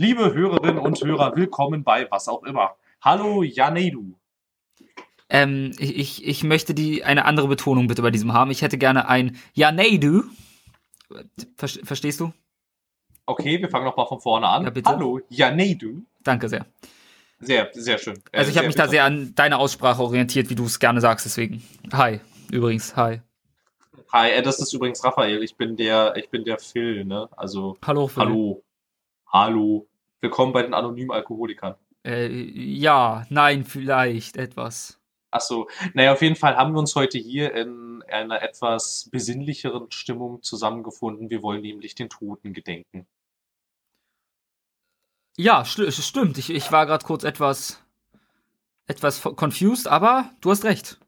Liebe Hörerinnen und Hörer, willkommen bei was auch immer. Hallo Janedu. Ähm, ich, ich möchte die eine andere Betonung bitte bei diesem haben. Ich hätte gerne ein Janedu. Ver verstehst du? Okay, wir fangen nochmal von vorne an. Ja, bitte. Hallo Janedu. Danke sehr. Sehr, sehr schön. Äh, Also ich habe mich da bitte. sehr an deine Aussprache orientiert, wie du es gerne sagst, deswegen. Hi, übrigens, hi. Hi, äh, das ist übrigens Raphael. Ich bin der, ich bin der Phil, ne? Also, Hallo, Phil. hallo. Hallo. Willkommen bei den anonymen Alkoholikern. Äh, ja, nein, vielleicht etwas. Achso, naja, auf jeden Fall haben wir uns heute hier in einer etwas besinnlicheren Stimmung zusammengefunden. Wir wollen nämlich den Toten gedenken. Ja, st stimmt. Ich, ich war gerade kurz etwas, etwas confused, aber du hast recht.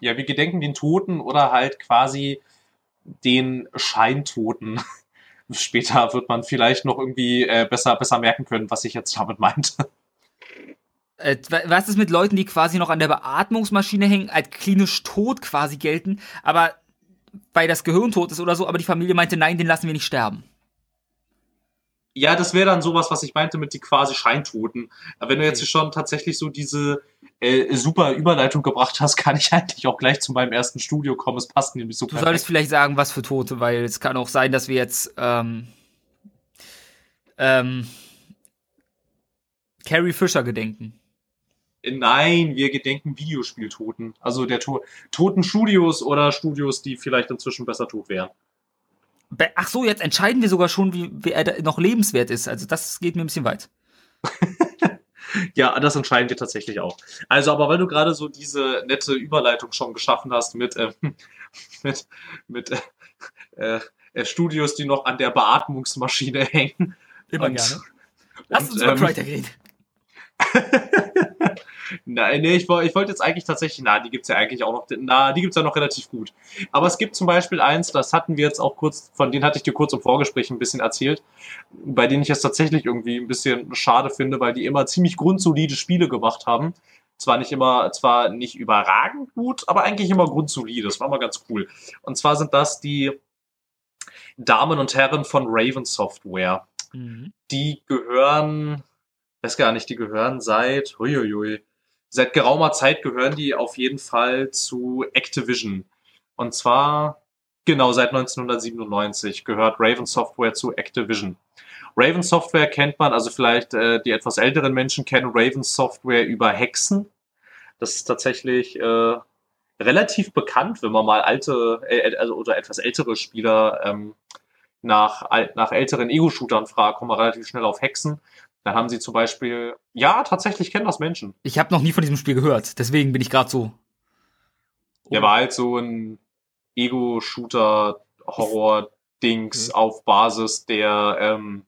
Ja, wir gedenken den Toten oder halt quasi den Scheintoten. Später wird man vielleicht noch irgendwie äh, besser, besser merken können, was ich jetzt damit meinte. Äh, wa- was ist mit Leuten, die quasi noch an der Beatmungsmaschine hängen, als klinisch tot quasi gelten, aber weil das Gehirn tot ist oder so, aber die Familie meinte, nein, den lassen wir nicht sterben. Ja, das wäre dann sowas, was ich meinte mit die quasi Scheintoten. Aber wenn du jetzt schon tatsächlich so diese äh, super Überleitung gebracht hast, kann ich eigentlich auch gleich zu meinem ersten Studio kommen. Es passt nämlich so Du solltest vielleicht sagen, was für Tote, weil es kann auch sein, dass wir jetzt ähm, ähm, Carrie Fisher gedenken. Nein, wir gedenken Videospieltoten. Also der to toten Studios oder Studios, die vielleicht inzwischen besser tot wären. Ach so, jetzt entscheiden wir sogar schon, wie wer da noch lebenswert ist. Also das geht mir ein bisschen weit. Ja, das entscheiden wir tatsächlich auch. Also, aber weil du gerade so diese nette Überleitung schon geschaffen hast mit, ähm, mit, mit äh, äh, Studios, die noch an der Beatmungsmaschine hängen. Immer Und- gerne. Lass und, uns über ähm, Crytek reden. Nein, nee, ich, ich wollte jetzt eigentlich tatsächlich, na, die gibt's ja eigentlich auch noch, na, die gibt's ja noch relativ gut. Aber es gibt zum Beispiel eins, das hatten wir jetzt auch kurz, von denen hatte ich dir kurz im Vorgespräch ein bisschen erzählt, bei denen ich es tatsächlich irgendwie ein bisschen schade finde, weil die immer ziemlich grundsolide Spiele gemacht haben. Zwar nicht immer, zwar nicht überragend gut, aber eigentlich immer grundsolide. Das war mal ganz cool. Und zwar sind das die Damen und Herren von Raven Software Mhm. die gehören, weiß gar nicht, die gehören seit, huiuiui, seit geraumer Zeit gehören die auf jeden Fall zu Activision. Und zwar, genau, seit 1997 gehört Raven Software zu Activision. Raven Software kennt man, also vielleicht äh, die etwas älteren Menschen kennen Raven Software über Hexen. Das ist tatsächlich äh, relativ bekannt, wenn man mal alte, äh, also oder etwas ältere Spieler ähm, nach, nach älteren Ego-Shootern fragt, kommen wir relativ schnell auf Hexen. Dann haben sie zum Beispiel, ja, tatsächlich kennen das Menschen. Ich habe noch nie von diesem Spiel gehört, deswegen bin ich gerade so. Der war halt so ein Ego-Shooter-Horror-Dings Okay. auf Basis der, ähm,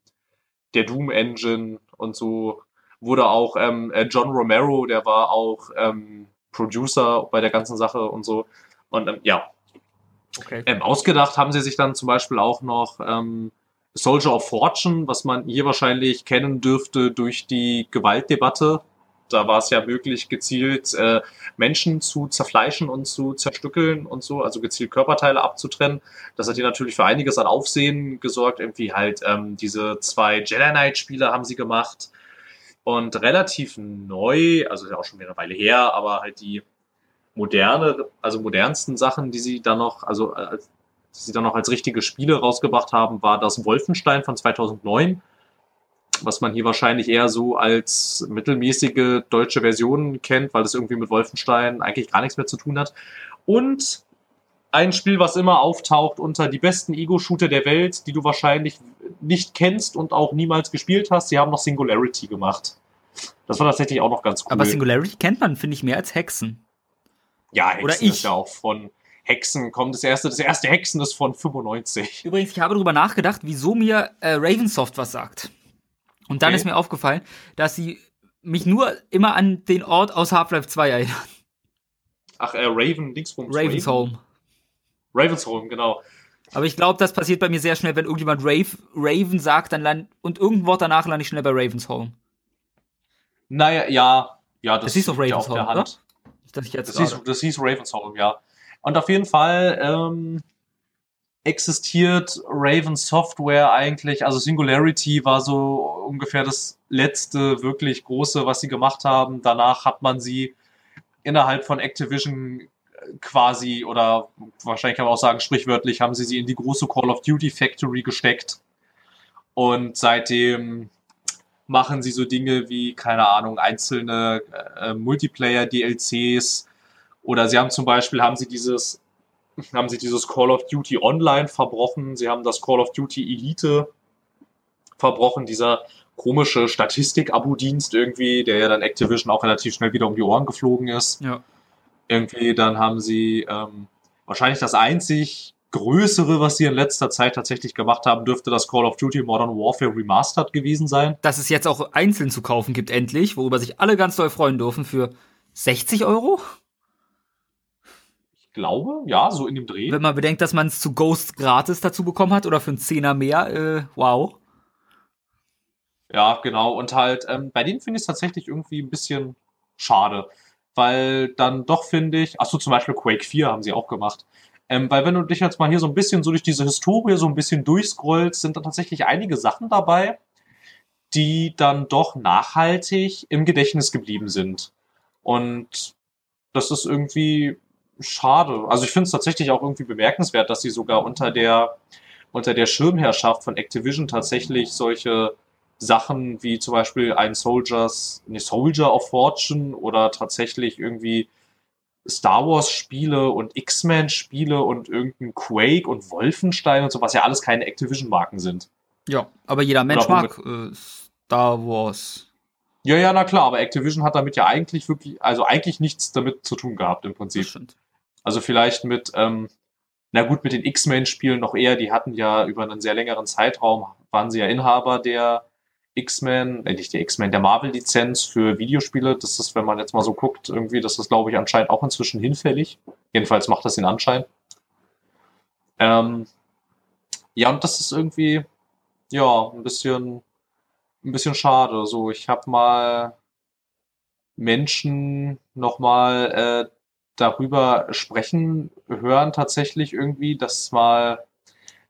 der Doom-Engine und so. Wurde auch ähm, äh, John Romero, der war auch ähm, Producer bei der ganzen Sache und so. Und ähm, ja, Okay. Ähm, ausgedacht haben sie sich dann zum Beispiel auch noch ähm, Soldier of Fortune, was man hier wahrscheinlich kennen dürfte durch die Gewaltdebatte. Da war es ja möglich, gezielt äh, Menschen zu zerfleischen und zu zerstückeln und so, also gezielt Körperteile abzutrennen. Das hat hier natürlich für einiges an Aufsehen gesorgt. Irgendwie halt ähm, diese zwei Jedi Knight-Spiele haben sie gemacht. Und relativ neu, also ist ja auch schon eine Weile her, aber halt die moderne, also modernsten Sachen, die sie dann noch, also äh, sie dann noch als richtige Spiele rausgebracht haben, war das Wolfenstein von 2009, was man hier wahrscheinlich eher so als mittelmäßige deutsche Version kennt, weil das irgendwie mit Wolfenstein eigentlich gar nichts mehr zu tun hat. Und ein Spiel, was immer auftaucht unter die besten Ego-Shooter der Welt, die du wahrscheinlich nicht kennst und auch niemals gespielt hast. Sie haben noch Singularity gemacht. Das war tatsächlich auch noch ganz cool. Aber Singularity kennt man, finde ich, mehr als Hexen. Ja, Hexen Oder ist ich. ja auch von Hexen kommt das erste, das erste Hexen ist von 95. Übrigens, ich habe darüber nachgedacht, wieso mir äh, Ravensoft was sagt. Und dann Okay. ist mir aufgefallen, dass sie mich nur immer an den Ort aus Half-Life 2 erinnern. Ach, äh, Raven, Dingsbums. Ravensholm. Ravensholm, genau. Aber ich glaube, das passiert bei mir sehr schnell, wenn irgendjemand Rave, Raven sagt, dann land und irgendein Wort danach lande ich schnell bei Ravensholm. Naja, ja, ja, das, Das hieß doch ja Ravensholm, der Hand. Nicht, dass ich jetzt Das hieß, das hieß Ravensholm, ja. Und auf jeden Fall, ähm, existiert Raven Software eigentlich, also Singularity war so ungefähr das letzte wirklich große, was sie gemacht haben. Danach hat man sie innerhalb von Activision quasi oder wahrscheinlich kann man auch sagen sprichwörtlich haben sie sie in die große Call of Duty Factory gesteckt und seitdem machen sie so Dinge wie keine Ahnung einzelne äh, Multiplayer DLCs oder sie haben zum Beispiel haben sie dieses haben sie dieses Call of Duty Online verbrochen, sie haben das Call of Duty Elite verbrochen, dieser komische Statistik-Abo-Dienst irgendwie, der ja dann Activision auch relativ schnell wieder um die Ohren geflogen ist. Ja. Irgendwie, dann haben sie ähm, wahrscheinlich das einzig größere, was sie in letzter Zeit tatsächlich gemacht haben, dürfte das Call of Duty Modern Warfare Remastered gewesen sein. Dass es jetzt auch einzeln zu kaufen gibt, endlich, worüber sich alle ganz doll freuen dürfen, für 60 Euro? Glaube, ja, so in dem Dreh. Wenn man bedenkt, dass man es zu Ghost gratis dazu bekommen hat oder für einen Zehner mehr, äh, wow. Ja, genau. Und halt, ähm, bei denen finde ich es tatsächlich irgendwie ein bisschen schade. Weil dann doch finde ich, ach so, zum Beispiel Quake 4 haben sie auch gemacht. Ähm, weil wenn du dich jetzt mal hier so ein bisschen so durch diese Historie so ein bisschen durchscrollst, sind da tatsächlich einige Sachen dabei, die dann doch nachhaltig im Gedächtnis geblieben sind. Und das ist irgendwie schade. Also ich finde es tatsächlich auch irgendwie bemerkenswert, dass sie sogar unter der, unter der Schirmherrschaft von Activision tatsächlich solche Sachen wie zum Beispiel ein Soldiers, eine Soldier of Fortune oder tatsächlich irgendwie Star Wars Spiele und X-Men Spiele und irgendein Quake und Wolfenstein und so, was ja alles keine Activision Marken sind. Ja, aber jeder Mensch mag äh, Star Wars. Ja, ja, na klar, aber Activision hat damit ja eigentlich wirklich, also eigentlich nichts damit zu tun gehabt im Prinzip. Also vielleicht mit, ähm, na gut, mit den X-Men-Spielen noch eher, die hatten ja über einen sehr längeren Zeitraum, waren sie ja Inhaber der X-Men, äh, nicht die X-Men, der Marvel-Lizenz für Videospiele. Das ist, wenn man jetzt mal so guckt, irgendwie, das ist, glaube ich, anscheinend auch inzwischen hinfällig. Jedenfalls macht das den Anschein. Ähm, ja, und das ist irgendwie, ja, ein bisschen, ein bisschen schade. So, ich habe mal Menschen nochmal äh, darüber sprechen hören, tatsächlich irgendwie, dass mal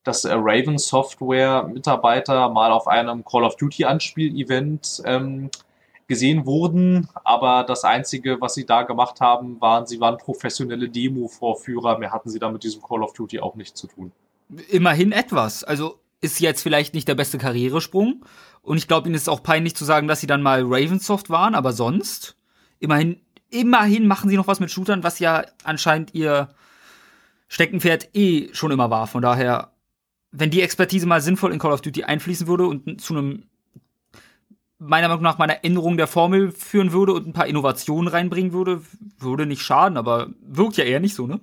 dass äh, Raven Software Mitarbeiter mal auf einem Call of Duty Anspiel-Event ähm, gesehen wurden, aber das einzige, was sie da gemacht haben, waren, sie waren professionelle Demo-Vorführer, mehr hatten sie da mit diesem Call of Duty auch nichts zu tun. Immerhin etwas. Also ist jetzt vielleicht nicht der beste Karrieresprung und ich glaube, ihnen ist auch peinlich zu sagen, dass sie dann mal Ravensoft waren, aber sonst immerhin immerhin machen sie noch was mit Shootern, was ja anscheinend ihr Steckenpferd eh schon immer war. Von daher wenn die Expertise mal sinnvoll in Call of Duty einfließen würde und zu einem meiner Meinung nach meiner Änderung der Formel führen würde und ein paar Innovationen reinbringen würde, würde nicht schaden, aber wirkt ja eher nicht so, ne?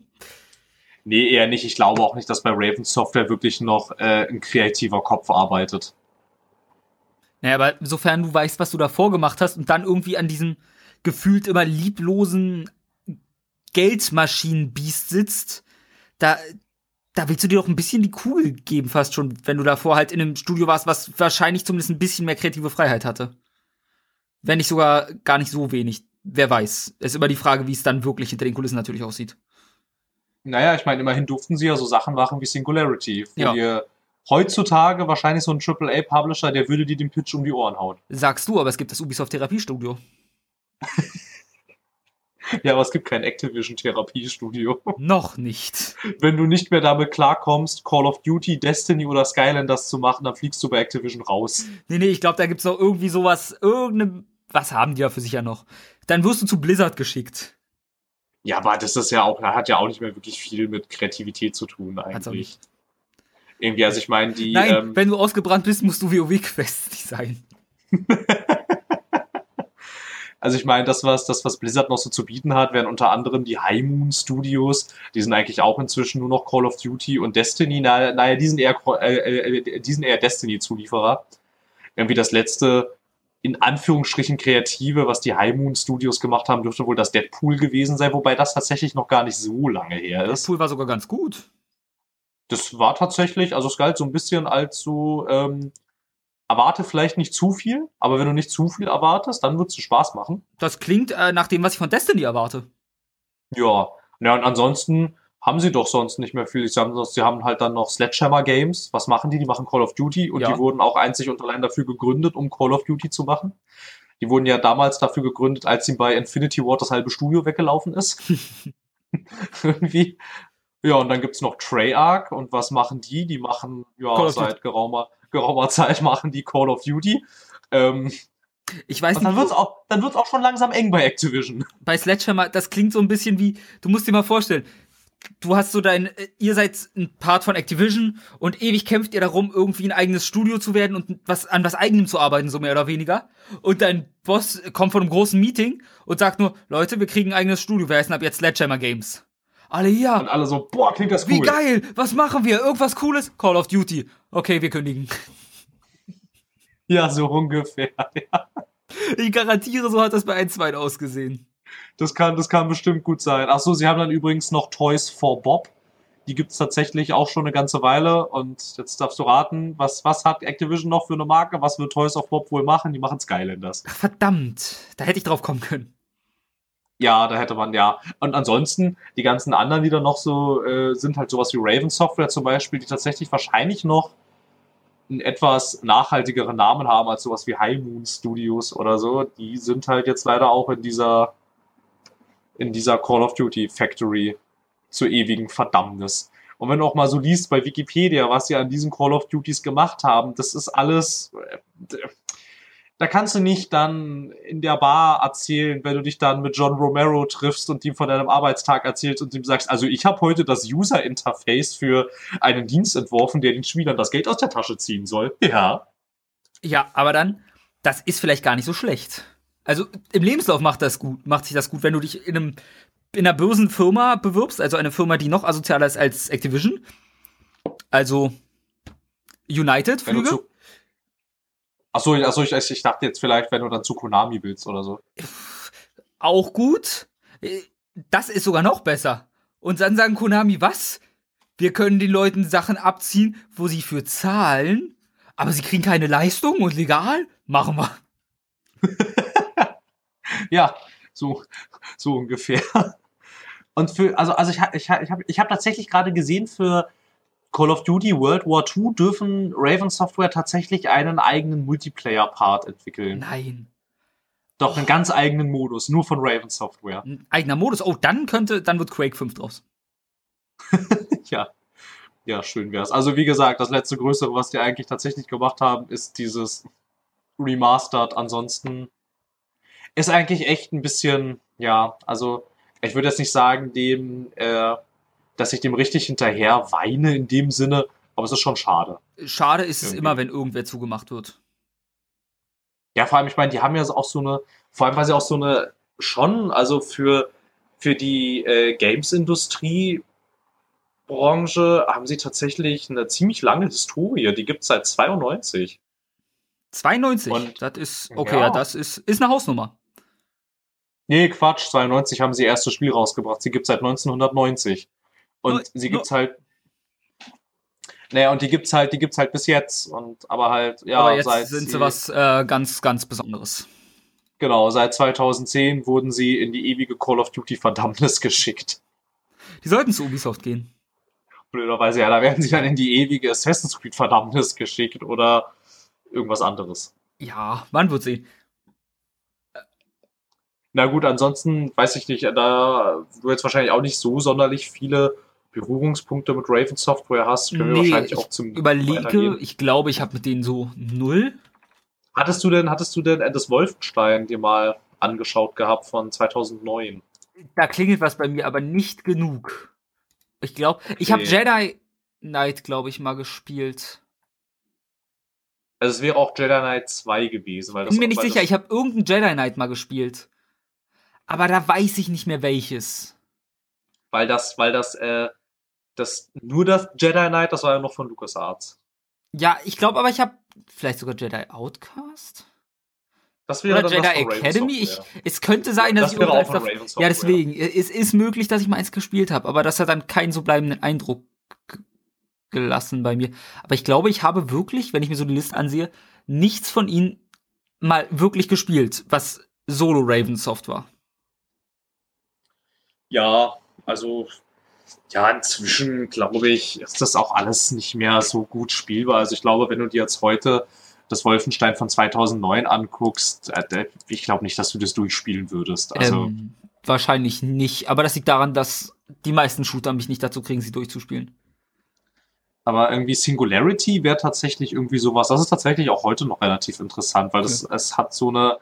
Nee, eher nicht. Ich glaube auch nicht, dass bei Raven Software wirklich noch äh, ein kreativer Kopf arbeitet. Naja, aber sofern du weißt, was du da vorgemacht hast und dann irgendwie an diesem gefühlt immer lieblosen Geldmaschinenbiest sitzt, da, da willst du dir doch ein bisschen die Kugel geben, fast schon, wenn du davor halt in einem Studio warst, was wahrscheinlich zumindest ein bisschen mehr kreative Freiheit hatte. Wenn nicht sogar gar nicht so wenig. Wer weiß. Es ist immer die Frage, wie es dann wirklich hinter den Kulissen natürlich aussieht. Naja, ich meine, immerhin durften sie ja so Sachen machen wie Singularity, wo ja. ihr heutzutage wahrscheinlich so ein AAA-Publisher, der würde dir den Pitch um die Ohren hauen. Sagst du, aber es gibt das Ubisoft Therapiestudio. Ja, aber es gibt kein Activision-Therapiestudio. Noch nicht. Wenn du nicht mehr damit klarkommst, Call of Duty, Destiny oder Skylanders zu machen, dann fliegst du bei Activision raus. Nee, nee, ich glaube, da gibt's noch irgendwie sowas, irgendeine, was haben die da für sich ja noch? Dann wirst du zu Blizzard geschickt. Ja, aber das ist ja auch, hat ja auch nicht mehr wirklich viel mit Kreativität zu tun eigentlich. Hat's auch nicht. Irgendwie, also ich meine, die. Nein, ähm, wenn du ausgebrannt bist, musst du WoW-Quests sein. Also ich meine, das was, das, was Blizzard noch so zu bieten hat, wären unter anderem die High Moon Studios. Die sind eigentlich auch inzwischen nur noch Call of Duty und Destiny. Naja, die sind eher, äh, äh, die sind eher Destiny-Zulieferer. Irgendwie das letzte, in Anführungsstrichen kreative, was die High Moon Studios gemacht haben, dürfte wohl das Deadpool gewesen sein, wobei das tatsächlich noch gar nicht so lange her ist. Deadpool war sogar ganz gut. Das war tatsächlich, also es galt so ein bisschen als so ähm, erwarte vielleicht nicht zu viel, aber wenn du nicht zu viel erwartest, dann wird es Spaß machen. Das klingt äh, nach dem, was ich von Destiny erwarte. Ja, ja und ansonsten haben sie doch sonst nicht mehr viel. Sie haben, sie haben halt dann noch Sledgehammer Games. Was machen die? Die machen Call of Duty und Ja. die wurden auch einzig und allein dafür gegründet, um Call of Duty zu machen. Die wurden ja damals dafür gegründet, als ihm bei Infinity Ward das halbe Studio weggelaufen ist. Irgendwie. Ja, und dann gibt's noch Treyarch und was machen die? Die machen, ja, seit geraumer, geraumer Zeit machen die Call of Duty. Ähm, Ich weiß und dann nicht, wird's auch, dann wird's auch schon langsam eng bei Activision. bei Sledgehammer, das klingt so ein bisschen wie, du musst dir mal vorstellen, du hast so dein, äh, ihr seid ein Part von Activision und ewig kämpft ihr darum, irgendwie ein eigenes Studio zu werden und was an was eigenem zu arbeiten, so mehr oder weniger. Und dein Boss kommt von einem großen Meeting und sagt nur, Leute, wir kriegen ein eigenes Studio, wir heißen ab jetzt Sledgehammer Games. Alle Und ja, alle so, boah, klingt das cool. wie geil, was machen wir? Irgendwas Cooles? Call of Duty. Okay, wir kündigen. Ja, so ungefähr. Ja. Ich garantiere, so hat das bei 1 2 ausgesehen. Das kann, das kann bestimmt gut sein. Ach so, sie haben dann übrigens noch Toys for Bob. Die gibt's tatsächlich auch schon eine ganze Weile. Und jetzt darfst du raten, was, was hat Activision noch für eine Marke? Was wird Toys of Bob wohl machen? Die machen Skylanders. Ach, verdammt, da hätte ich drauf kommen können. Ja, da hätte man ja. Und ansonsten, die ganzen anderen, die da noch so äh, sind, halt sowas wie Raven Software zum Beispiel, die tatsächlich wahrscheinlich noch einen etwas nachhaltigeren Namen haben als sowas wie High Moon Studios oder so. Die sind halt jetzt leider auch in dieser in dieser Call of Duty Factory zur ewigen Verdammnis. Und wenn du auch mal so liest bei Wikipedia, was sie an diesen Call of Duties gemacht haben, das ist alles, äh, da kannst du nicht dann in der Bar erzählen, wenn du dich dann mit John Romero triffst und ihm von deinem Arbeitstag erzählst und ihm sagst, also ich habe heute das User Interface für einen Dienst entworfen, der den Spielern das Geld aus der Tasche ziehen soll. Ja. Ja, aber dann, das ist vielleicht gar nicht so schlecht. Also im Lebenslauf macht das gut, macht sich das gut, wenn du dich in einem in einer Börsenfirma bewirbst, also eine Firma, die noch asozialer ist als Activision. Also United Wenn du Flüge. zu Achso, achso ich, ich dachte jetzt vielleicht, wenn du dann zu Konami willst oder so. auch gut. Äh, Das ist sogar noch besser. Und dann sagen Konami, was? Wir können den Leuten Sachen abziehen, wo sie für zahlen, aber sie kriegen keine Leistung und legal? Machen wir. Ja, so, so ungefähr. Und für, also, also ich, ich, ich habe ich hab tatsächlich gerade gesehen, für Call of Duty World War II dürfen Raven Software tatsächlich einen eigenen Multiplayer-Part entwickeln. Nein. Doch, einen ganz eigenen Modus, nur von Raven Software. Ein eigener Modus. Oh, dann könnte, dann wird Quake 5 draus. Ja. Ja, schön wär's. Also, wie gesagt, das letzte Größere, was die eigentlich tatsächlich gemacht haben, ist dieses Remastered. Ansonsten ist eigentlich echt ein bisschen, ja, also, ich würde jetzt nicht sagen, dem, äh, dass ich dem richtig hinterher weine in dem Sinne, aber es ist schon schade. Schade ist es Irgendwie. immer, wenn irgendwer zugemacht wird. Ja, vor allem, ich meine, die haben ja auch so eine, vor allem, weil sie auch so eine, schon, also für, für die äh, Games-Industrie Branche haben sie tatsächlich eine ziemlich lange Historie. Die gibt's seit 92. 92. Und- das ist, okay, Ja. ja, das ist, ist eine Hausnummer. Nee, Quatsch, 92 haben sie ihr erstes Spiel rausgebracht. Sie gibt's seit 1990. Und Nur- sie gibt's halt. Naja, und die gibt's halt, die gibt's halt bis jetzt. Und aber halt, ja, aber jetzt seit sind sie was äh, ganz, ganz Besonderes. Genau, seit 2010 wurden sie in die ewige Call of Duty Verdammnis geschickt. Die sollten zu Ubisoft gehen. Blöderweise, ja, da werden sie dann in die ewige Assassin's Creed Verdammnis geschickt oder irgendwas anderes. Ja, man wird sehen. Na gut, ansonsten weiß ich nicht, da du jetzt wahrscheinlich auch nicht so sonderlich viele Berührungspunkte mit Raven Software hast, können wir Nee, wahrscheinlich ich auch zum Überlege, ich glaube, ich habe mit denen so null. Hattest du denn, hattest du denn Endes Wolfenstein dir mal angeschaut gehabt von 2009? Da klingelt was bei mir, aber nicht genug. Ich glaube, ich habe Okay. Jedi Knight, glaube ich, mal gespielt. Also es wäre auch Jedi Knight 2 gewesen, weil das Bin mir nicht sicher, ich habe irgendein Jedi Knight mal gespielt. Aber da weiß ich nicht mehr welches. weil das, weil das, äh, das, nur das Jedi Knight, das war ja noch von LucasArts. Ja, ich glaube aber, ich habe vielleicht sogar Jedi Outcast? Das wäre Oder Jedi Raven Academy? Ich, es könnte sein, dass Das ich wäre auch von Raven. Ja, deswegen. Es ist möglich, dass ich mal eins gespielt habe, aber das hat dann keinen so bleibenden Eindruck gelassen bei mir. Aber ich glaube, ich habe wirklich, wenn ich mir so die Liste ansehe, nichts von ihnen mal wirklich gespielt, was Solo Ravensoft war. Ja, also ja, inzwischen glaube ich, ist das auch alles nicht mehr so gut spielbar. Also ich glaube, wenn du dir jetzt heute das Wolfenstein von 2009 anguckst, äh, ich glaube nicht, dass du das durchspielen würdest. Also ähm, wahrscheinlich nicht, aber das liegt daran, dass die meisten Shooter mich nicht dazu kriegen, sie durchzuspielen. Aber irgendwie Singularity wäre tatsächlich irgendwie sowas. Das ist tatsächlich auch heute noch relativ interessant, weil das, okay. es hat so eine,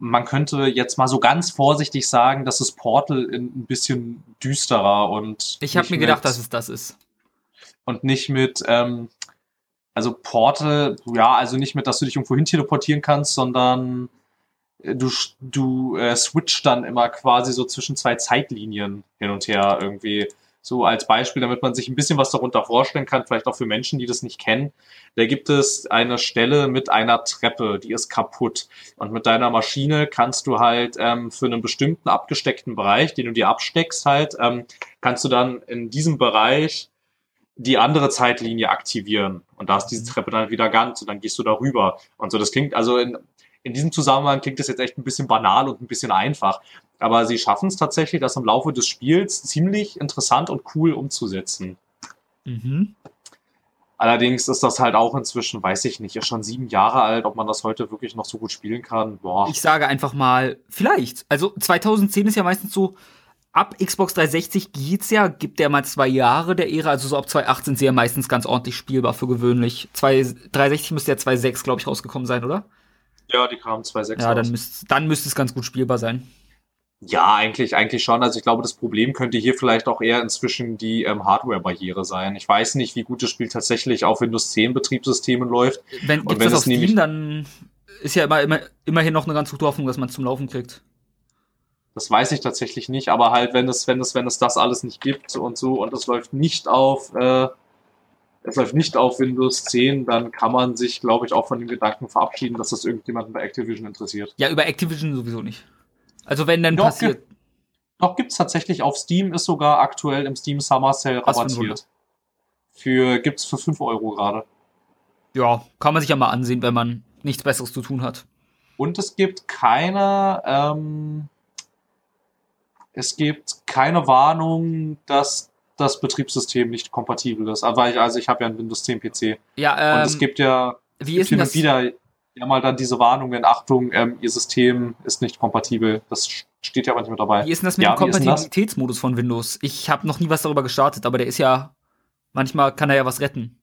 man könnte jetzt mal so ganz vorsichtig sagen, dass es Portal in ein bisschen düsterer und. Ich habe mir gedacht, dass es das ist. Und nicht mit, ähm, also Portal, ja, also nicht mit, dass du dich irgendwo hin teleportieren kannst, sondern äh, du, du äh, switcht dann immer quasi so zwischen zwei Zeitlinien hin und her irgendwie. So als Beispiel, damit man sich ein bisschen was darunter vorstellen kann, vielleicht auch für Menschen, die das nicht kennen. Da gibt es eine Stelle mit einer Treppe, die ist kaputt. Und mit deiner Maschine kannst du halt ähm, für einen bestimmten abgesteckten Bereich, den du dir absteckst, halt, ähm, kannst du dann in diesem Bereich die andere Zeitlinie aktivieren. Und da ist diese mhm. Treppe dann wieder ganz und dann gehst du darüber. Und so, das klingt, also in, in diesem Zusammenhang klingt das jetzt echt ein bisschen banal und ein bisschen einfach. Aber sie schaffen es tatsächlich, das im Laufe des Spiels ziemlich interessant und cool umzusetzen. Mhm. Allerdings ist das halt auch inzwischen, weiß ich nicht, ist schon sieben Jahre alt, ob man das heute wirklich noch so gut spielen kann. Boah. Ich sage einfach mal, vielleicht. Also 2010 ist ja meistens so, ab Xbox 360 geht's ja, gibt der mal zwei Jahre der Ära, also so ab 2008 sind sie ja meistens ganz ordentlich spielbar für gewöhnlich. 360 müsste ja 2.6, glaube ich, rausgekommen sein, oder? Ja, die kamen 2.6 Ja, dann, müsst, dann müsste es ganz gut spielbar sein. Ja, eigentlich, eigentlich schon. Also ich glaube, das Problem könnte hier vielleicht auch eher inzwischen die ähm, Hardware-Barriere sein. Ich weiß nicht, wie gut das Spiel tatsächlich auf Windows 10 Betriebssystemen läuft. Wenn, Und wenn das auf Steam, dann ist ja immer, immer, immerhin noch eine ganz gute Hoffnung, dass man es zum Laufen kriegt. Das weiß ich tatsächlich nicht, aber halt, wenn es, wenn es, wenn es das alles nicht gibt und so und es läuft nicht auf, äh, es läuft nicht auf Windows 10, dann kann man sich, glaube ich, auch von dem Gedanken verabschieden, dass das irgendjemanden bei Activision interessiert. Ja, über Activision sowieso nicht. Also wenn dann doch, passiert. Gibt, doch gibt's tatsächlich auf Steam, ist sogar aktuell im Steam Summer Sale rabattiert. Für, gibt's für 5 Euro gerade. Ja, kann man sich ja mal ansehen, wenn man nichts Besseres zu tun hat. Und es gibt keine, ähm, es gibt keine Warnung, dass das Betriebssystem nicht kompatibel ist. Aber ich, also ich habe ja einen Windows 10 PC. Ja, ähm, Und es ähm, gibt ja wie ist denn das? wieder ja mal dann diese Warnungen, Achtung, ähm, Ihr System ist nicht kompatibel. Das steht ja aber nicht mit dabei. Wie ist denn das mit ja, dem Kompatibilitätsmodus von Windows? Ich habe noch nie was darüber gestartet, aber der ist ja, manchmal kann er ja was retten.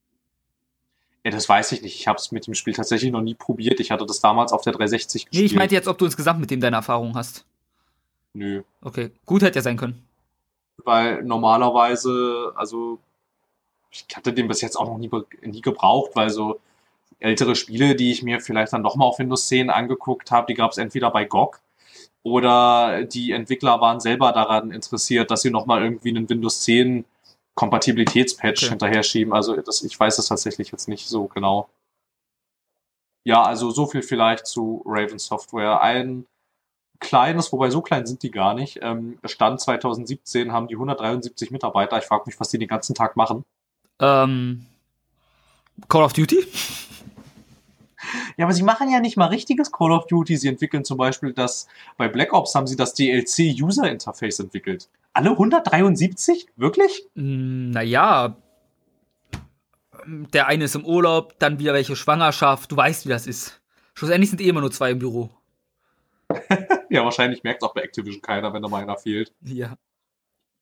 Ja, das weiß ich nicht. Ich habe es mit dem Spiel tatsächlich noch nie probiert. Ich hatte das damals auf der 360 gespielt. Nee, ich meinte jetzt, ob du insgesamt mit dem deine Erfahrung hast. Nö. Okay, gut hätte ja sein können. Weil normalerweise, also ich hatte den bis jetzt auch noch nie, nie gebraucht, weil so ältere Spiele, die ich mir vielleicht dann doch mal auf Windows 10 angeguckt habe, die gab es entweder bei GOG oder die Entwickler waren selber daran interessiert, dass sie nochmal irgendwie einen Windows 10 Kompatibilitätspatch okay. hinterher schieben. Also das, ich weiß es tatsächlich jetzt nicht so genau. Ja, also so viel vielleicht zu Raven Software. Ein kleines, wobei so klein sind die gar nicht. Ähm, Stand 2017 haben die 173 Mitarbeiter. Ich frage mich, was die den ganzen Tag machen. Ähm, Call of Duty? Ja, aber sie machen ja nicht mal richtiges Call of Duty. Sie entwickeln zum Beispiel das, bei Black Ops haben sie das DLC User Interface entwickelt. Alle 173? Wirklich? Hm, naja, der eine ist im Urlaub, dann wieder welche Schwangerschaft. Du weißt, wie das ist. Schlussendlich sind eh immer nur zwei im Büro. ja, wahrscheinlich merkt auch bei Activision keiner, wenn da mal einer fehlt. Ja.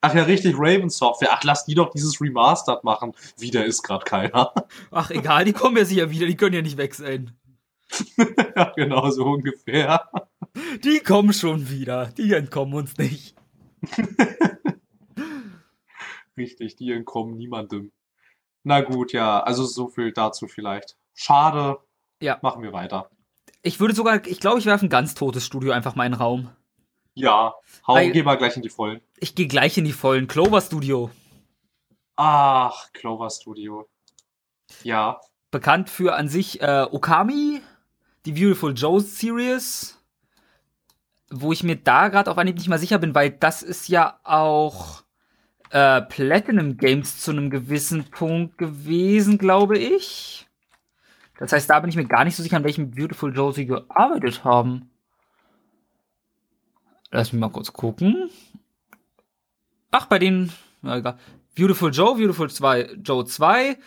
Ach ja, richtig, Raven Software. Ach, lass die doch dieses Remastered machen. Wieder ist gerade keiner. Ach, egal, die kommen ja sicher wieder, die können ja nicht weg sein. ja, genau so ungefähr. Die kommen schon wieder, die entkommen uns nicht. richtig, die entkommen niemandem. Na gut, ja, also so viel dazu vielleicht. Schade. Ja. Machen wir weiter. Ich würde sogar, ich glaube, ich werfe ein ganz totes Studio einfach mal in den Raum. Ja, hau, Weil, geh mal gleich in die Vollen. Ich gehe gleich in die Vollen. Clover Studio. Ach, Clover Studio. Ja. Bekannt für an sich äh, Okami, die Beautiful Joe Series, wo ich mir da gerade auf Anhieb nicht mal sicher bin, weil das ist ja auch äh, Platinum Games zu einem gewissen Punkt gewesen, glaube ich. Das heißt, da bin ich mir gar nicht so sicher, an welchem Beautiful Joe sie gearbeitet haben. Lass mich mal kurz gucken. Ach, bei denen, na egal. Beautiful Joe, Beautiful 2, Joe 2.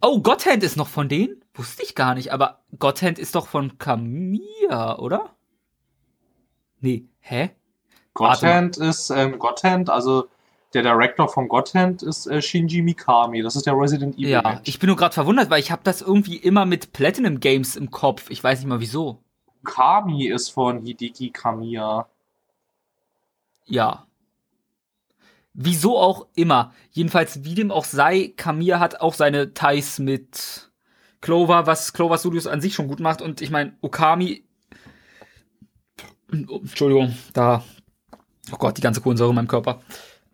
Oh, Godhand ist noch von denen? Wusste ich gar nicht, aber Godhand ist doch von Kamiya, oder? Nee, hä? Godhand ist, ähm, Godhand, also der Director von Godhand ist äh, Shinji Mikami. Das ist der Resident Evil. Ja, Mensch. ich bin nur gerade verwundert, weil ich habe das irgendwie immer mit Platinum Games im Kopf. Ich weiß nicht mal wieso. Kami ist von Hideki Kamiya. Ja. Wieso auch immer. Jedenfalls, wie dem auch sei, Kamiya hat auch seine Ties mit Clover, was Clover Studios an sich schon gut macht. Und ich meine, Okami. Entschuldigung, da. Oh Gott, die ganze Kohlensäure in meinem Körper.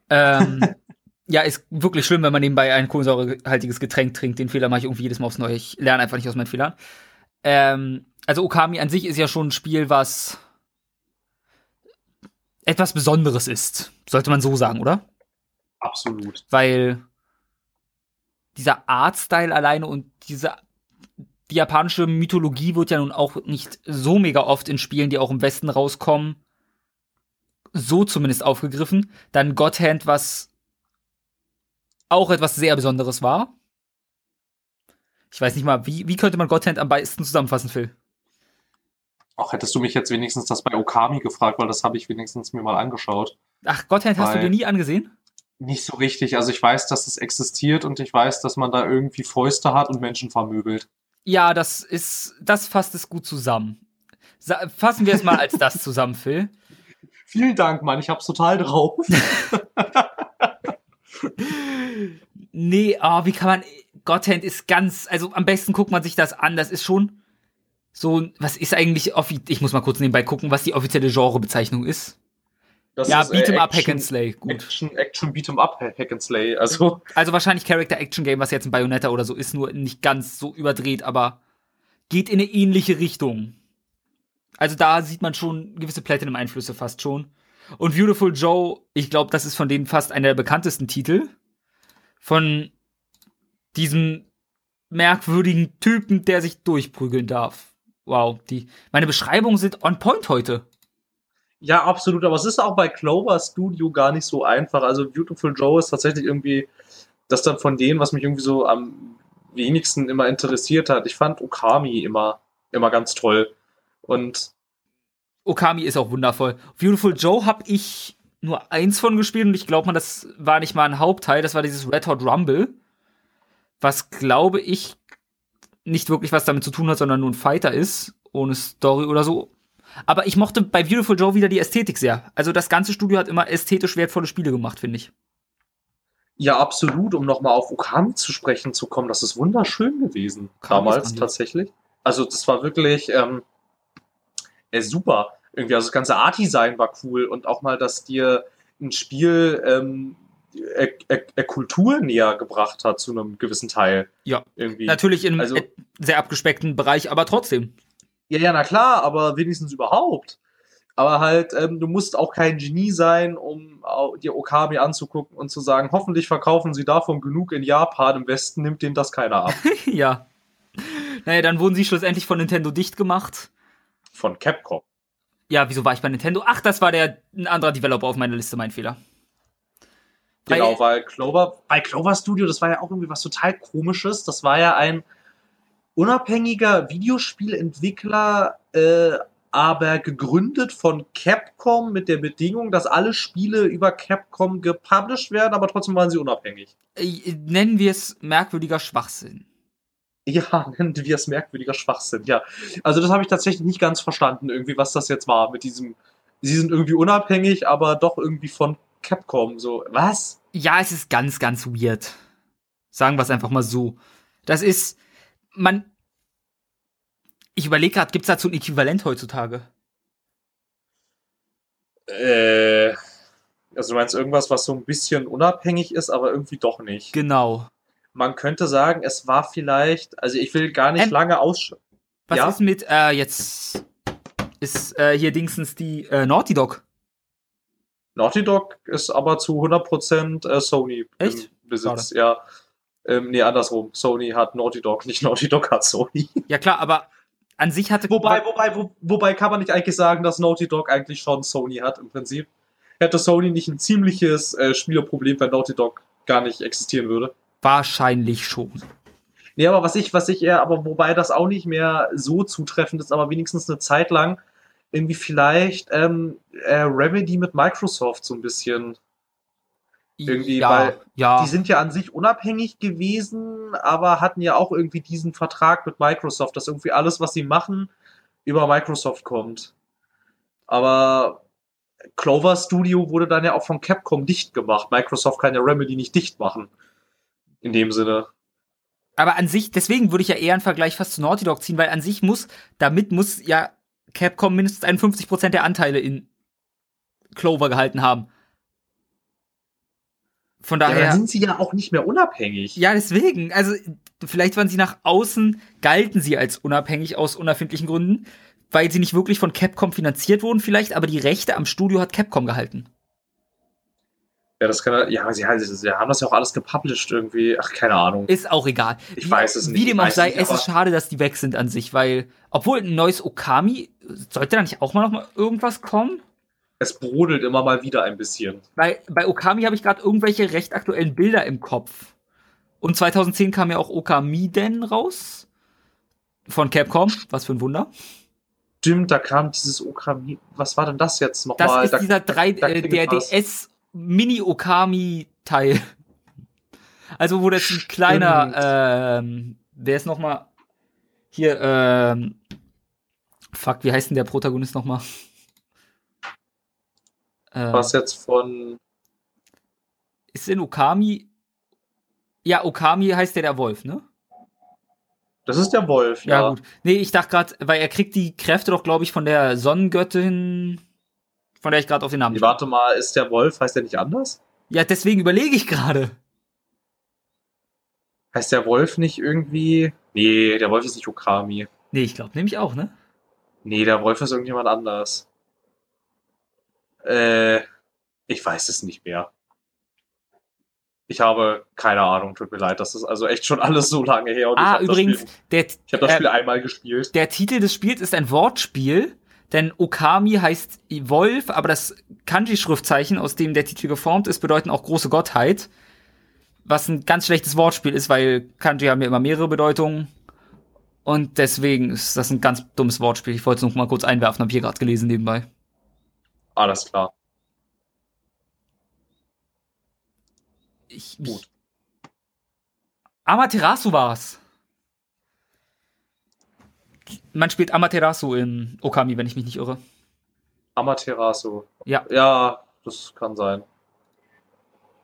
Ähm, ja, ist wirklich schlimm, wenn man nebenbei ein kohlensäurehaltiges Getränk trinkt. Den Fehler mache ich irgendwie jedes Mal aufs Neue. Ich lerne einfach nicht aus meinen Fehlern. Ähm, also Okami an sich ist ja schon ein Spiel, was etwas Besonderes ist. Sollte man so sagen, oder? Absolut. Weil dieser Artstyle alleine und diese die japanische Mythologie wird ja nun auch nicht so mega oft in Spielen, die auch im Westen rauskommen, so zumindest aufgegriffen. Dann Godhand, was auch etwas sehr Besonderes war. Ich weiß nicht mal, wie, wie könnte man Godhand am besten zusammenfassen, Phil? Auch hättest du mich jetzt wenigstens das bei Okami gefragt, weil das habe ich wenigstens mir mal angeschaut. Ach, Godhand hast du dir nie angesehen? Nicht so richtig. Also ich weiß, dass es existiert und ich weiß, dass man da irgendwie Fäuste hat und Menschen vermöbelt. Ja, das ist, das fasst es gut zusammen. Sa fassen wir es mal als das zusammen, Phil. Vielen Dank, Mann. Ich hab's total drauf. Nee, oh, wie kann man. Godhand ist ganz. Also am besten guckt man sich das an. Das ist schon so. Was ist eigentlich. Ich muss mal kurz nebenbei gucken, was die offizielle Genrebezeichnung ist. Das ja, ist, äh, Beat'em Up, Hack and Slay. Gut. Action, Action Beat'em Up, Hack and Slay. Also, Also wahrscheinlich Character Action Game, was jetzt ein Bayonetta oder so ist, nur nicht ganz so überdreht, aber geht in eine ähnliche Richtung. Also da sieht man schon gewisse Platinum-Einflüsse fast schon. Und Beautiful Joe, ich glaube, das ist von denen fast einer der bekanntesten Titel. Von diesem merkwürdigen Typen, der sich durchprügeln darf. Wow, die, meine Beschreibungen sind on point heute. ja, absolut. Aber es ist auch bei Clover Studio gar nicht so einfach. Also, Beautiful Joe ist tatsächlich irgendwie das dann von denen, was mich irgendwie so am wenigsten immer interessiert hat. Ich fand Okami immer, immer ganz toll. Und Okami ist auch wundervoll. Beautiful Joe habe ich nur eins von gespielt und ich glaube mal, das war nicht mal ein Hauptteil, das war dieses Red Hot Rumble, was glaube ich nicht wirklich was damit zu tun hat, sondern nur ein Fighter ist, ohne Story oder so. Aber ich mochte bei Beautiful Joe wieder die Ästhetik sehr. Also das ganze Studio hat immer ästhetisch wertvolle Spiele gemacht, finde ich. ja, absolut, um nochmal auf Okami zu sprechen zu kommen, das ist wunderschön gewesen. Okami damals tatsächlich. Also, das war wirklich ähm, äh, super. Irgendwie, also das ganze Art-Design war cool und auch mal, dass dir ein Spiel ähm, äh, äh, äh, Kultur näher gebracht hat zu einem gewissen Teil. Ja. Irgendwie. Natürlich in Also- einem sehr abgespeckten Bereich, aber trotzdem. Ja, ja, na klar, aber wenigstens überhaupt. Aber halt, ähm, du musst auch kein Genie sein, um dir Okami anzugucken und zu sagen, hoffentlich verkaufen sie davon genug in Japan, im Westen nimmt denen das keiner ab. ja. Naja, dann wurden sie schlussendlich von Nintendo dicht gemacht. Von Capcom. Ja, wieso war ich bei Nintendo? Ach, das war der ein anderer Developer auf meiner Liste, mein Fehler. Genau, weil Clover, bei Clover Studio, das war ja auch irgendwie was total komisches. Das war ja ein unabhängiger Videospielentwickler, äh, aber gegründet von Capcom mit der Bedingung, dass alle Spiele über Capcom gepublished werden, aber trotzdem waren sie unabhängig. Äh, Nennen wir es merkwürdiger Schwachsinn. Ja, nennen wir es merkwürdiger Schwachsinn, ja. Also das habe ich tatsächlich nicht ganz verstanden, irgendwie, was das jetzt war mit diesem, sie sind irgendwie unabhängig, aber doch irgendwie von Capcom, so, was? Ja, es ist ganz, ganz weird. Sagen wir es einfach mal so. Das ist, man. Ich überlege gerade, gibt es dazu ein Äquivalent heutzutage? Äh, also du meinst irgendwas, was so ein bisschen unabhängig ist, aber irgendwie doch nicht. Genau. Man könnte sagen, es war vielleicht, also ich will gar nicht Ähm, lange aus. Was Ja? ist mit, äh, jetzt ist äh, hier Dingsens die äh, Naughty Dog. Naughty Dog ist aber zu 100% äh, Sony Echt? im Besitz, ja. Ähm, nee, andersrum. Sony hat Naughty Dog, nicht Naughty Dog hat Sony. Ja klar, aber an sich hatte. Wobei, wobei, wo, wobei kann man nicht eigentlich sagen, dass Naughty Dog eigentlich schon Sony hat im Prinzip. Hätte Sony nicht ein ziemliches äh, Spielerproblem, wenn Naughty Dog gar nicht existieren würde. Wahrscheinlich schon. Nee, aber was ich, was ich eher, aber wobei das auch nicht mehr so zutreffend ist, aber wenigstens eine Zeit lang irgendwie vielleicht ähm, äh, Remedy mit Microsoft so ein bisschen. Irgendwie, ja, weil ja. die sind ja an sich unabhängig gewesen, aber hatten ja auch irgendwie diesen Vertrag mit Microsoft, dass irgendwie alles, was sie machen, über Microsoft kommt. Aber Clover Studio wurde dann ja auch von Capcom dicht gemacht. Microsoft kann ja Remedy nicht dicht machen. In dem Sinne. Aber an sich, deswegen würde ich ja eher einen Vergleich fast zu Naughty Dog ziehen, weil an sich muss, damit muss ja Capcom mindestens 51% der Anteile in Clover gehalten haben. Von Ja, daher. dann sind sie ja auch nicht mehr unabhängig. Ja, deswegen. Also, vielleicht waren sie nach außen, galten sie als unabhängig aus unerfindlichen Gründen, weil sie nicht wirklich von Capcom finanziert wurden, vielleicht, aber die Rechte am Studio hat Capcom gehalten. Ja, das kann ja, sie, sie, haben das ja auch alles gepublished irgendwie. Ach, keine Ahnung. Ist auch egal. Ich Wie- weiß es nicht, Wie dem auch sei, es ist schade, dass die weg sind an sich, weil, obwohl ein neues Okami, sollte da nicht auch mal noch mal irgendwas kommen? Es brodelt immer mal wieder ein bisschen. Weil bei Okami habe ich gerade irgendwelche recht aktuellen Bilder im Kopf. Und 2010 kam ja auch Okamiden raus. Von Capcom, was für ein Wunder. Stimmt, da kam dieses Okami. Was war denn das jetzt Das nochmal? ist Da- dieser drei, da äh, der was. DS Mini Okami Teil. Also wo das ein kleiner, ähm, wer ist noch mal hier, ähm, fuck, wie heißt denn der Protagonist noch mal? Äh, was jetzt von. ist in Okami? Ja, Okami heißt der der Wolf, ne? Das ist der Wolf, Ja, ja. gut. Nee, ich dachte gerade, weil er kriegt die Kräfte doch, glaube ich, von der Sonnengöttin, von der ich gerade auf den Namen Nee, warte mal, ist der Wolf, heißt der nicht anders? Ja, deswegen überlege ich gerade. Heißt der Wolf nicht irgendwie. Nee, der Wolf ist nicht Okami. Nee, ich glaube nämlich auch, ne? Nee, der Wolf ist irgendjemand anders. Äh, ich weiß es nicht mehr. Ich habe keine Ahnung, tut mir leid. Das ist also echt schon alles so lange her. Und Ah, übrigens, Spiel, der, ich habe das äh, Spiel einmal gespielt. der Titel des Spiels ist ein Wortspiel, denn Okami heißt Wolf, aber das Kanji-Schriftzeichen, aus dem der Titel geformt ist, bedeuten auch große Gottheit. Was ein ganz schlechtes Wortspiel ist, weil Kanji haben ja immer mehrere Bedeutungen. Und deswegen ist das ein ganz dummes Wortspiel. Ich wollte es noch mal kurz einwerfen, habe hier gerade gelesen nebenbei. Alles klar. Ich, Gut. ich Amaterasu war's. Man spielt Amaterasu in Okami, wenn ich mich nicht irre. Amaterasu. Ja. Ja, das kann sein.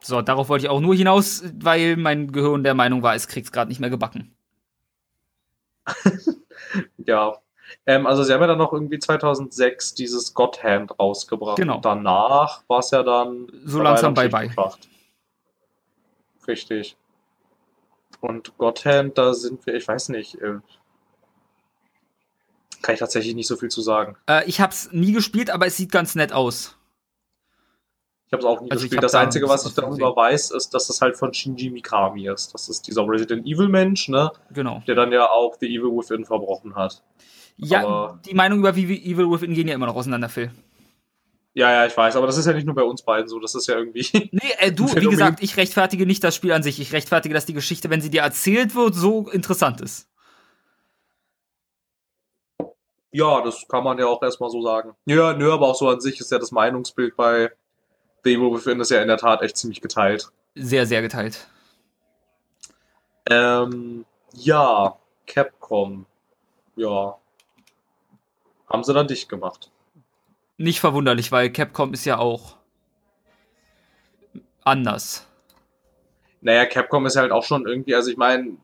So, darauf wollte ich auch nur hinaus, weil mein Gehirn der Meinung war, es kriegt's gerade nicht mehr gebacken. Ja. Ähm, also sie haben ja dann noch irgendwie 2006 dieses God Hand rausgebracht. Genau. Danach war es ja dann So langsam. Schicht im Schacht. Richtig. Und God Hand, da sind wir, ich weiß nicht, äh, kann ich tatsächlich nicht so viel zu sagen. Äh, ich hab's nie gespielt, aber es sieht ganz nett aus. Ich habe es auch nie Also gespielt. Das da ein Einzige, was ich darüber weiß, ist, dass es halt von Shinji Mikami ist. Das ist dieser Resident Evil Mensch, ne? Genau. Der dann ja auch The Evil Within verbrochen hat. Ja, Aber- die Meinung über Vivi- Evil Within gehen ja immer noch auseinander, Phil. Ja, ja, ich weiß, aber das ist ja nicht nur bei uns beiden so, das ist ja irgendwie. Nee, äh, du, wie gesagt, ich rechtfertige nicht das Spiel an sich. Ich rechtfertige, dass die Geschichte, wenn sie dir erzählt wird, so interessant ist. ja, das kann man ja auch erstmal so sagen. Ja, nö, aber auch so an sich ist ja das Meinungsbild bei Within ist ja in der Tat echt ziemlich geteilt. Sehr, sehr geteilt. Ähm, ja, Capcom. Ja. Haben sie dann dicht gemacht. Nicht verwunderlich, weil Capcom ist ja auch anders. Naja, Capcom ist halt auch schon irgendwie, also ich meine,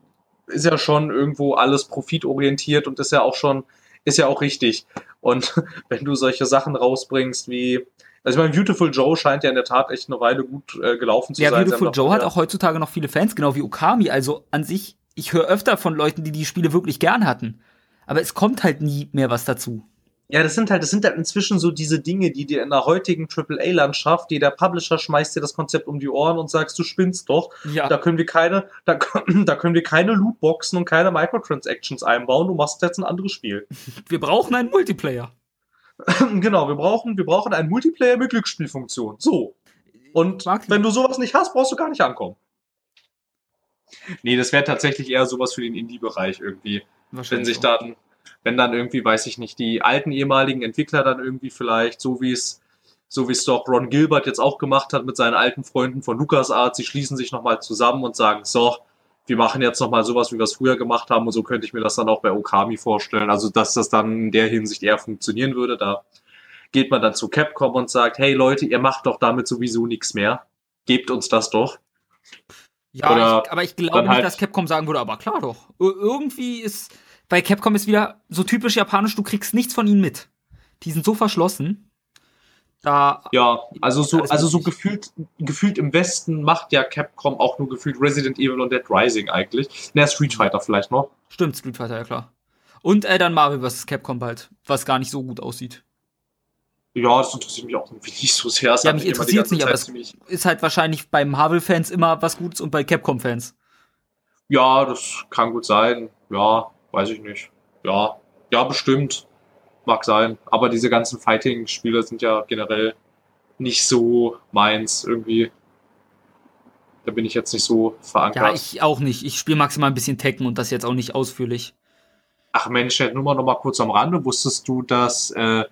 ist ja schon irgendwo alles profitorientiert und ist ja auch schon, ist ja auch richtig. Und wenn du solche Sachen rausbringst wie, also ich meine, Beautiful Joe scheint ja in der Tat echt eine Weile gut äh, gelaufen zu Ja, sein. Sie Beautiful Joe hat ja. auch heutzutage noch viele Fans, genau wie Okami. Also an sich, ich höre öfter von Leuten, die die Spiele wirklich gern hatten. Aber es kommt halt nie mehr was dazu. Ja, das sind halt, das sind halt inzwischen so diese Dinge, die dir in der heutigen AAA-Landschaft, die der Publisher schmeißt dir das Konzept um die Ohren und sagst, du spinnst doch. Ja. Da können wir keine, da, da können wir keine Lootboxen und keine Microtransactions einbauen. Du machst jetzt ein anderes Spiel. Wir brauchen einen Multiplayer. genau, wir brauchen, wir brauchen einen Multiplayer mit Glücksspielfunktion. So. Und wenn du sowas nicht hast, brauchst du gar nicht ankommen. Nee, das wäre tatsächlich eher sowas für den Indie-Bereich irgendwie. Wenn sich dann, wenn dann irgendwie, weiß ich nicht, die alten ehemaligen Entwickler dann irgendwie vielleicht, so wie es, so wie es doch Ron Gilbert jetzt auch gemacht hat mit seinen alten Freunden von LucasArts, sie schließen sich nochmal zusammen und sagen, so, wir machen jetzt nochmal sowas, wie wir es früher gemacht haben und so könnte ich mir das dann auch bei Okami vorstellen. Also, dass das dann in der Hinsicht eher funktionieren würde, da geht man dann zu Capcom und sagt, hey Leute, ihr macht doch damit sowieso nichts mehr. Gebt uns das doch. Ja, Oder ich, aber ich glaube nicht, halt- dass Capcom sagen würde, aber klar doch. Ir- Irgendwie ist, bei Capcom ist wieder so typisch japanisch, du kriegst nichts von ihnen mit. Die sind so verschlossen. Da, Ja, also so, also so gefühlt, gefühlt im Westen macht ja Capcom auch nur gefühlt Resident Evil und Dead Rising eigentlich. Na, Street Fighter vielleicht noch. stimmt, Street Fighter, ja klar. Und äh, dann Marvel vs. Capcom bald, was gar nicht so gut aussieht. Ja, das interessiert mich auch irgendwie nicht so sehr. Es Ja, mich ganze nicht, aber es- Ist halt wahrscheinlich bei Marvel-Fans immer was Gutes und bei Capcom-Fans. Ja, das kann gut sein. Ja, weiß ich nicht. Ja, ja, bestimmt. Mag sein. Aber diese ganzen Fighting-Spiele sind ja generell nicht so meins irgendwie. Da bin ich jetzt nicht so verankert. Ja, ich auch nicht. Ich spiele maximal ein bisschen Tekken und das jetzt auch nicht ausführlich. Ach Mensch, nur mal noch mal kurz am Rande. Wusstest du, dass, äh,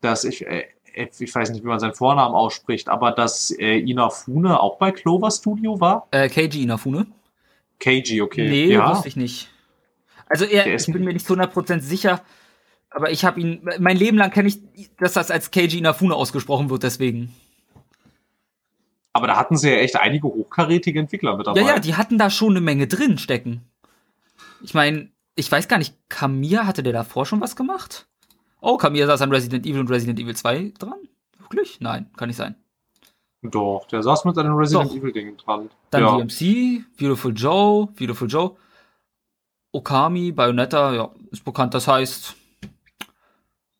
dass ich, äh, ich weiß nicht, wie man seinen Vornamen ausspricht, aber dass äh, Inafune auch bei Clover Studio war? Äh, Keiji Inafune? KG, okay. Nee, ja. wusste ich nicht. Also er, ich bin mir nicht zu 100% sicher, aber ich habe ihn, mein Leben lang kenne ich, dass das als Keiji Inafune ausgesprochen wird, deswegen. Aber da hatten sie ja echt einige hochkarätige Entwickler mit dabei. Ja, ja, die hatten da schon eine Menge drin stecken. Ich meine, ich weiß gar nicht, Kamiya, hatte der davor schon was gemacht? Oh, Kamiya saß an Resident Evil und Resident Evil 2 dran? Wirklich? Nein, kann nicht sein. Doch, der saß mit einem Resident Doch. Evil Ding dran. Dann ja. DMC, Beautiful Joe, Beautiful Joe, Okami, Bayonetta, ja, ist bekannt, das heißt,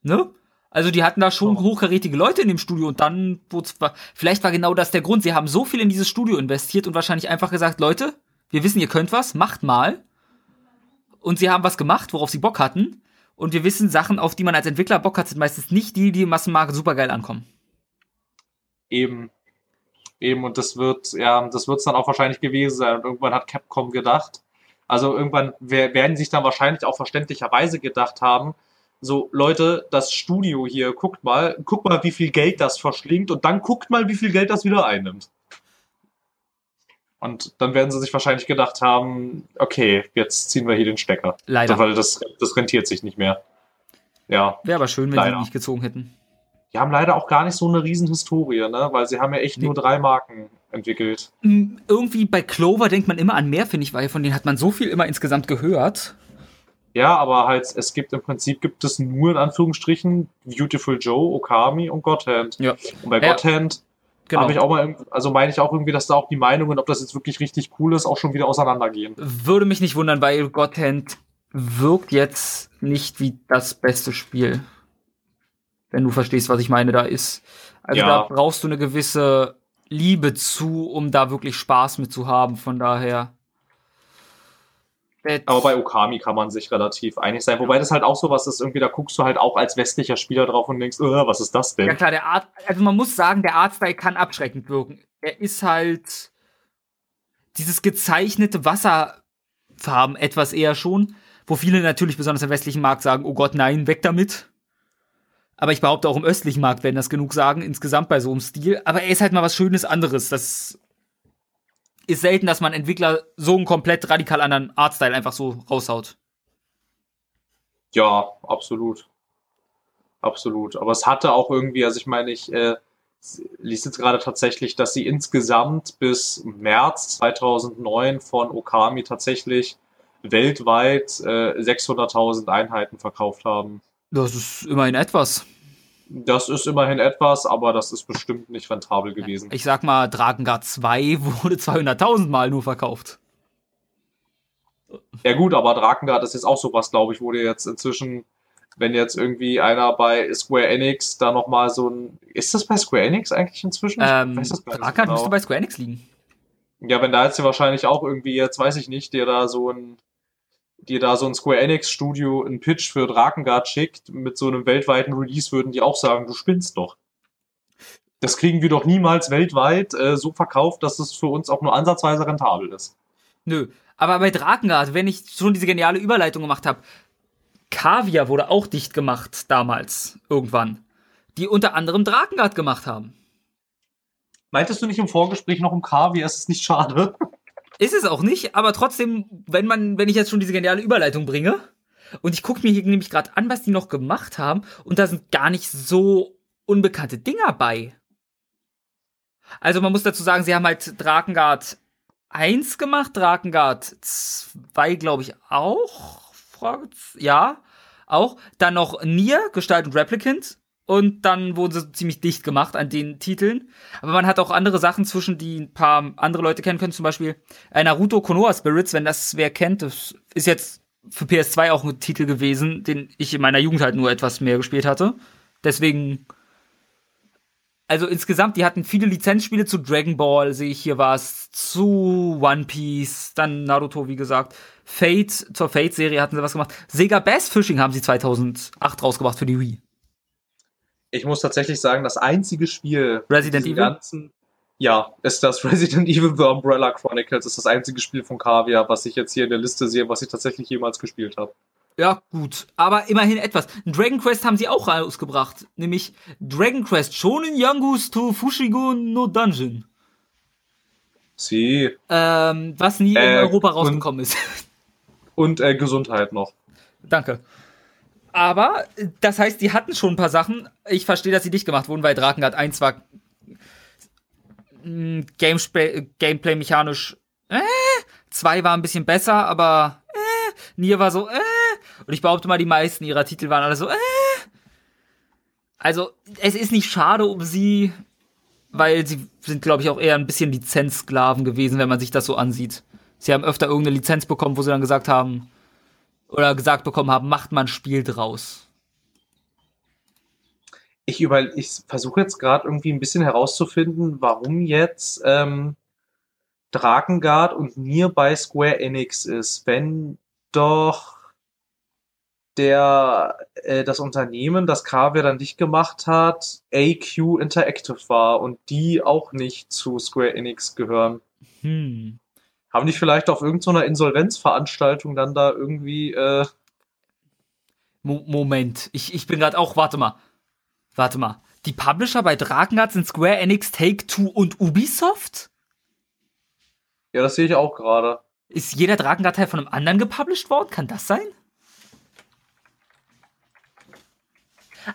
ne? Also die hatten da schon Ja. hochkarätige Leute in dem Studio und dann vielleicht war genau das der Grund. Sie haben so viel in dieses Studio investiert und wahrscheinlich einfach gesagt, Leute, wir wissen, ihr könnt was, macht mal. Und sie haben was gemacht, worauf sie Bock hatten. Und wir wissen, Sachen, auf die man als Entwickler Bock hat, sind meistens nicht die, die im Massenmarkt supergeil ankommen. Eben. Eben, und das wird, ja, das wird's dann auch wahrscheinlich gewesen sein. Und irgendwann hat Capcom gedacht, also irgendwann wer- werden sich dann wahrscheinlich auch verständlicherweise gedacht haben, so, Leute, das Studio hier, guckt mal, guckt mal, wie viel Geld das verschlingt und dann guckt mal, wie viel Geld das wieder einnimmt. Und dann werden sie sich wahrscheinlich gedacht haben, okay, jetzt ziehen wir hier den Stecker. Leider. Weil das, das rentiert sich nicht mehr. Ja. Wäre aber schön, wenn Leider. sie nicht gezogen hätten. Die haben leider auch gar nicht so eine riesen Historie, ne? Weil sie haben ja echt Nee. nur drei Marken entwickelt. Mm, Irgendwie bei Clover denkt man immer an mehr, finde ich, weil von denen hat man so viel immer insgesamt gehört. Ja, aber halt, es gibt im Prinzip gibt es nur in Anführungsstrichen Beautiful Joe, Okami und Godhand. Ja. Und bei Ja. Godhand Genau. habe ich auch mal, also meine ich auch irgendwie, dass da auch die Meinungen, ob das jetzt wirklich richtig cool ist, auch schon wieder auseinandergehen. Würde mich nicht wundern, weil Godhand wirkt jetzt nicht wie das beste Spiel. Wenn du verstehst, was ich meine, da ist. Also Ja. da brauchst du eine gewisse Liebe zu, um da wirklich Spaß mit zu haben. Von daher. That- Aber bei Okami kann man sich relativ einig sein. Wobei das halt auch sowas ist, irgendwie, da guckst du halt auch als westlicher Spieler drauf und denkst, äh, was ist das denn? Ja klar, der Art, also man muss sagen, der Artstyle kann abschreckend wirken. Er ist halt dieses gezeichnete Wasserfarben etwas eher schon, wo viele natürlich besonders im westlichen Markt sagen, oh Gott, nein, weg damit. Aber ich behaupte auch im östlichen Markt werden das genug sagen, insgesamt bei so einem Stil. Aber er ist halt mal was Schönes anderes. Das ist selten, dass man Entwickler so einen komplett radikal anderen Artstyle einfach so raushaut. Ja, absolut. Absolut. Aber es hatte auch irgendwie, also ich meine, ich äh, liest jetzt gerade tatsächlich, dass sie insgesamt bis März 2009 von Okami tatsächlich weltweit äh, 600.000 Einheiten verkauft haben. Das ist immerhin etwas. Das ist immerhin etwas, aber das ist bestimmt nicht rentabel gewesen. Ich sag mal, Drakengard 2 wurde 200.000 Mal nur verkauft. Ja gut, aber Drakengard ist jetzt auch sowas, glaube ich, wo dir jetzt inzwischen, wenn jetzt irgendwie einer bei Square Enix da nochmal so ein... Ist das bei Square Enix eigentlich inzwischen? Ähm, Drakengard genau. müsste bei Square Enix liegen. Ja, wenn da jetzt dir wahrscheinlich auch irgendwie, jetzt weiß ich nicht, dir da so ein, dir da so ein Square Enix Studio einen Pitch für Drakengard schickt mit so einem weltweiten Release, würden die auch sagen, du spinnst doch. Das kriegen wir doch niemals weltweit äh, so verkauft, dass es für uns auch nur ansatzweise rentabel ist. Nö. Aber bei Drakengard, wenn ich schon diese geniale Überleitung gemacht habe, Kaviar wurde auch dicht gemacht damals, irgendwann. Die unter anderem Drakengard gemacht haben. Meintest du nicht im Vorgespräch noch um Kaviar? Ist es nicht schade? Ist es auch nicht, aber trotzdem, wenn man, wenn ich jetzt schon diese geniale Überleitung bringe, und ich gucke mir hier nämlich gerade an, was die noch gemacht haben, und da sind gar nicht so unbekannte Dinger bei. Also man muss dazu sagen, sie haben halt Drakengard 1 gemacht, Drakengard 2, glaube ich, auch. Ja, auch. Dann noch Nier, Gestalt und Replicant. Und dann wurden sie ziemlich dicht gemacht an den Titeln. Aber man hat auch andere Sachen zwischen, die ein paar andere Leute kennen können. Zum Beispiel äh, Naruto Konoha Spirits, wenn das wer kennt. Das ist jetzt für PS2 auch ein Titel gewesen, den ich in meiner Jugend halt nur etwas mehr gespielt hatte. Deswegen also insgesamt, die hatten viele Lizenzspiele zu Dragon Ball, sehe ich hier was, zu One Piece, dann Naruto, wie gesagt. Fate, zur Fate-Serie hatten sie was gemacht. Sega Bass Fishing haben sie 2008 rausgebracht für die Wii. Ich muss tatsächlich sagen, das einzige Spiel Resident Evil? Ganzen, ja, ist das Resident Evil The Umbrella Chronicles. Ist das einzige Spiel von Kaviar, was ich jetzt hier in der Liste sehe, was ich tatsächlich jemals gespielt habe. Ja, gut. Aber immerhin etwas. Dragon Quest haben sie auch rausgebracht. Nämlich Dragon Quest Shonen Yangus to Fushigo no Dungeon. Sie. Ähm, was nie äh, in Europa rausgekommen und, ist. Und äh, Gesundheit noch. Danke. Aber das heißt, die hatten schon ein paar Sachen. Ich verstehe, dass sie nicht gemacht wurden, weil Drakengard 1 war hm, Gameplay mechanisch. Äh, 2 war ein bisschen besser, aber äh, Nier war so, äh, und ich behaupte mal, die meisten ihrer Titel waren alle so, äh. Also, es ist nicht schade um sie, weil sie sind, glaube ich, auch eher ein bisschen Lizenzsklaven gewesen, wenn man sich das so ansieht. Sie haben öfter irgendeine Lizenz bekommen, wo sie dann gesagt haben, oder gesagt bekommen haben, macht man ein Spiel draus. Ich über, ich versuche jetzt gerade irgendwie ein bisschen herauszufinden, warum jetzt ähm, Drakengard und Nier bei Square Enix ist, wenn doch der äh, das Unternehmen, das Kaviar dann dicht gemacht hat, AQ Interactive war und die auch nicht zu Square Enix gehören. Hm. Haben die vielleicht auf irgendeiner so Insolvenzveranstaltung dann da irgendwie äh Mo Moment, ich, ich bin gerade auch, warte mal. Warte mal. Die Publisher bei Drakengard sind Square Enix, Take-Two und Ubisoft? Ja, das sehe ich auch gerade. Ist jeder Drakengard-Teil von einem anderen gepublished worden? Kann das sein?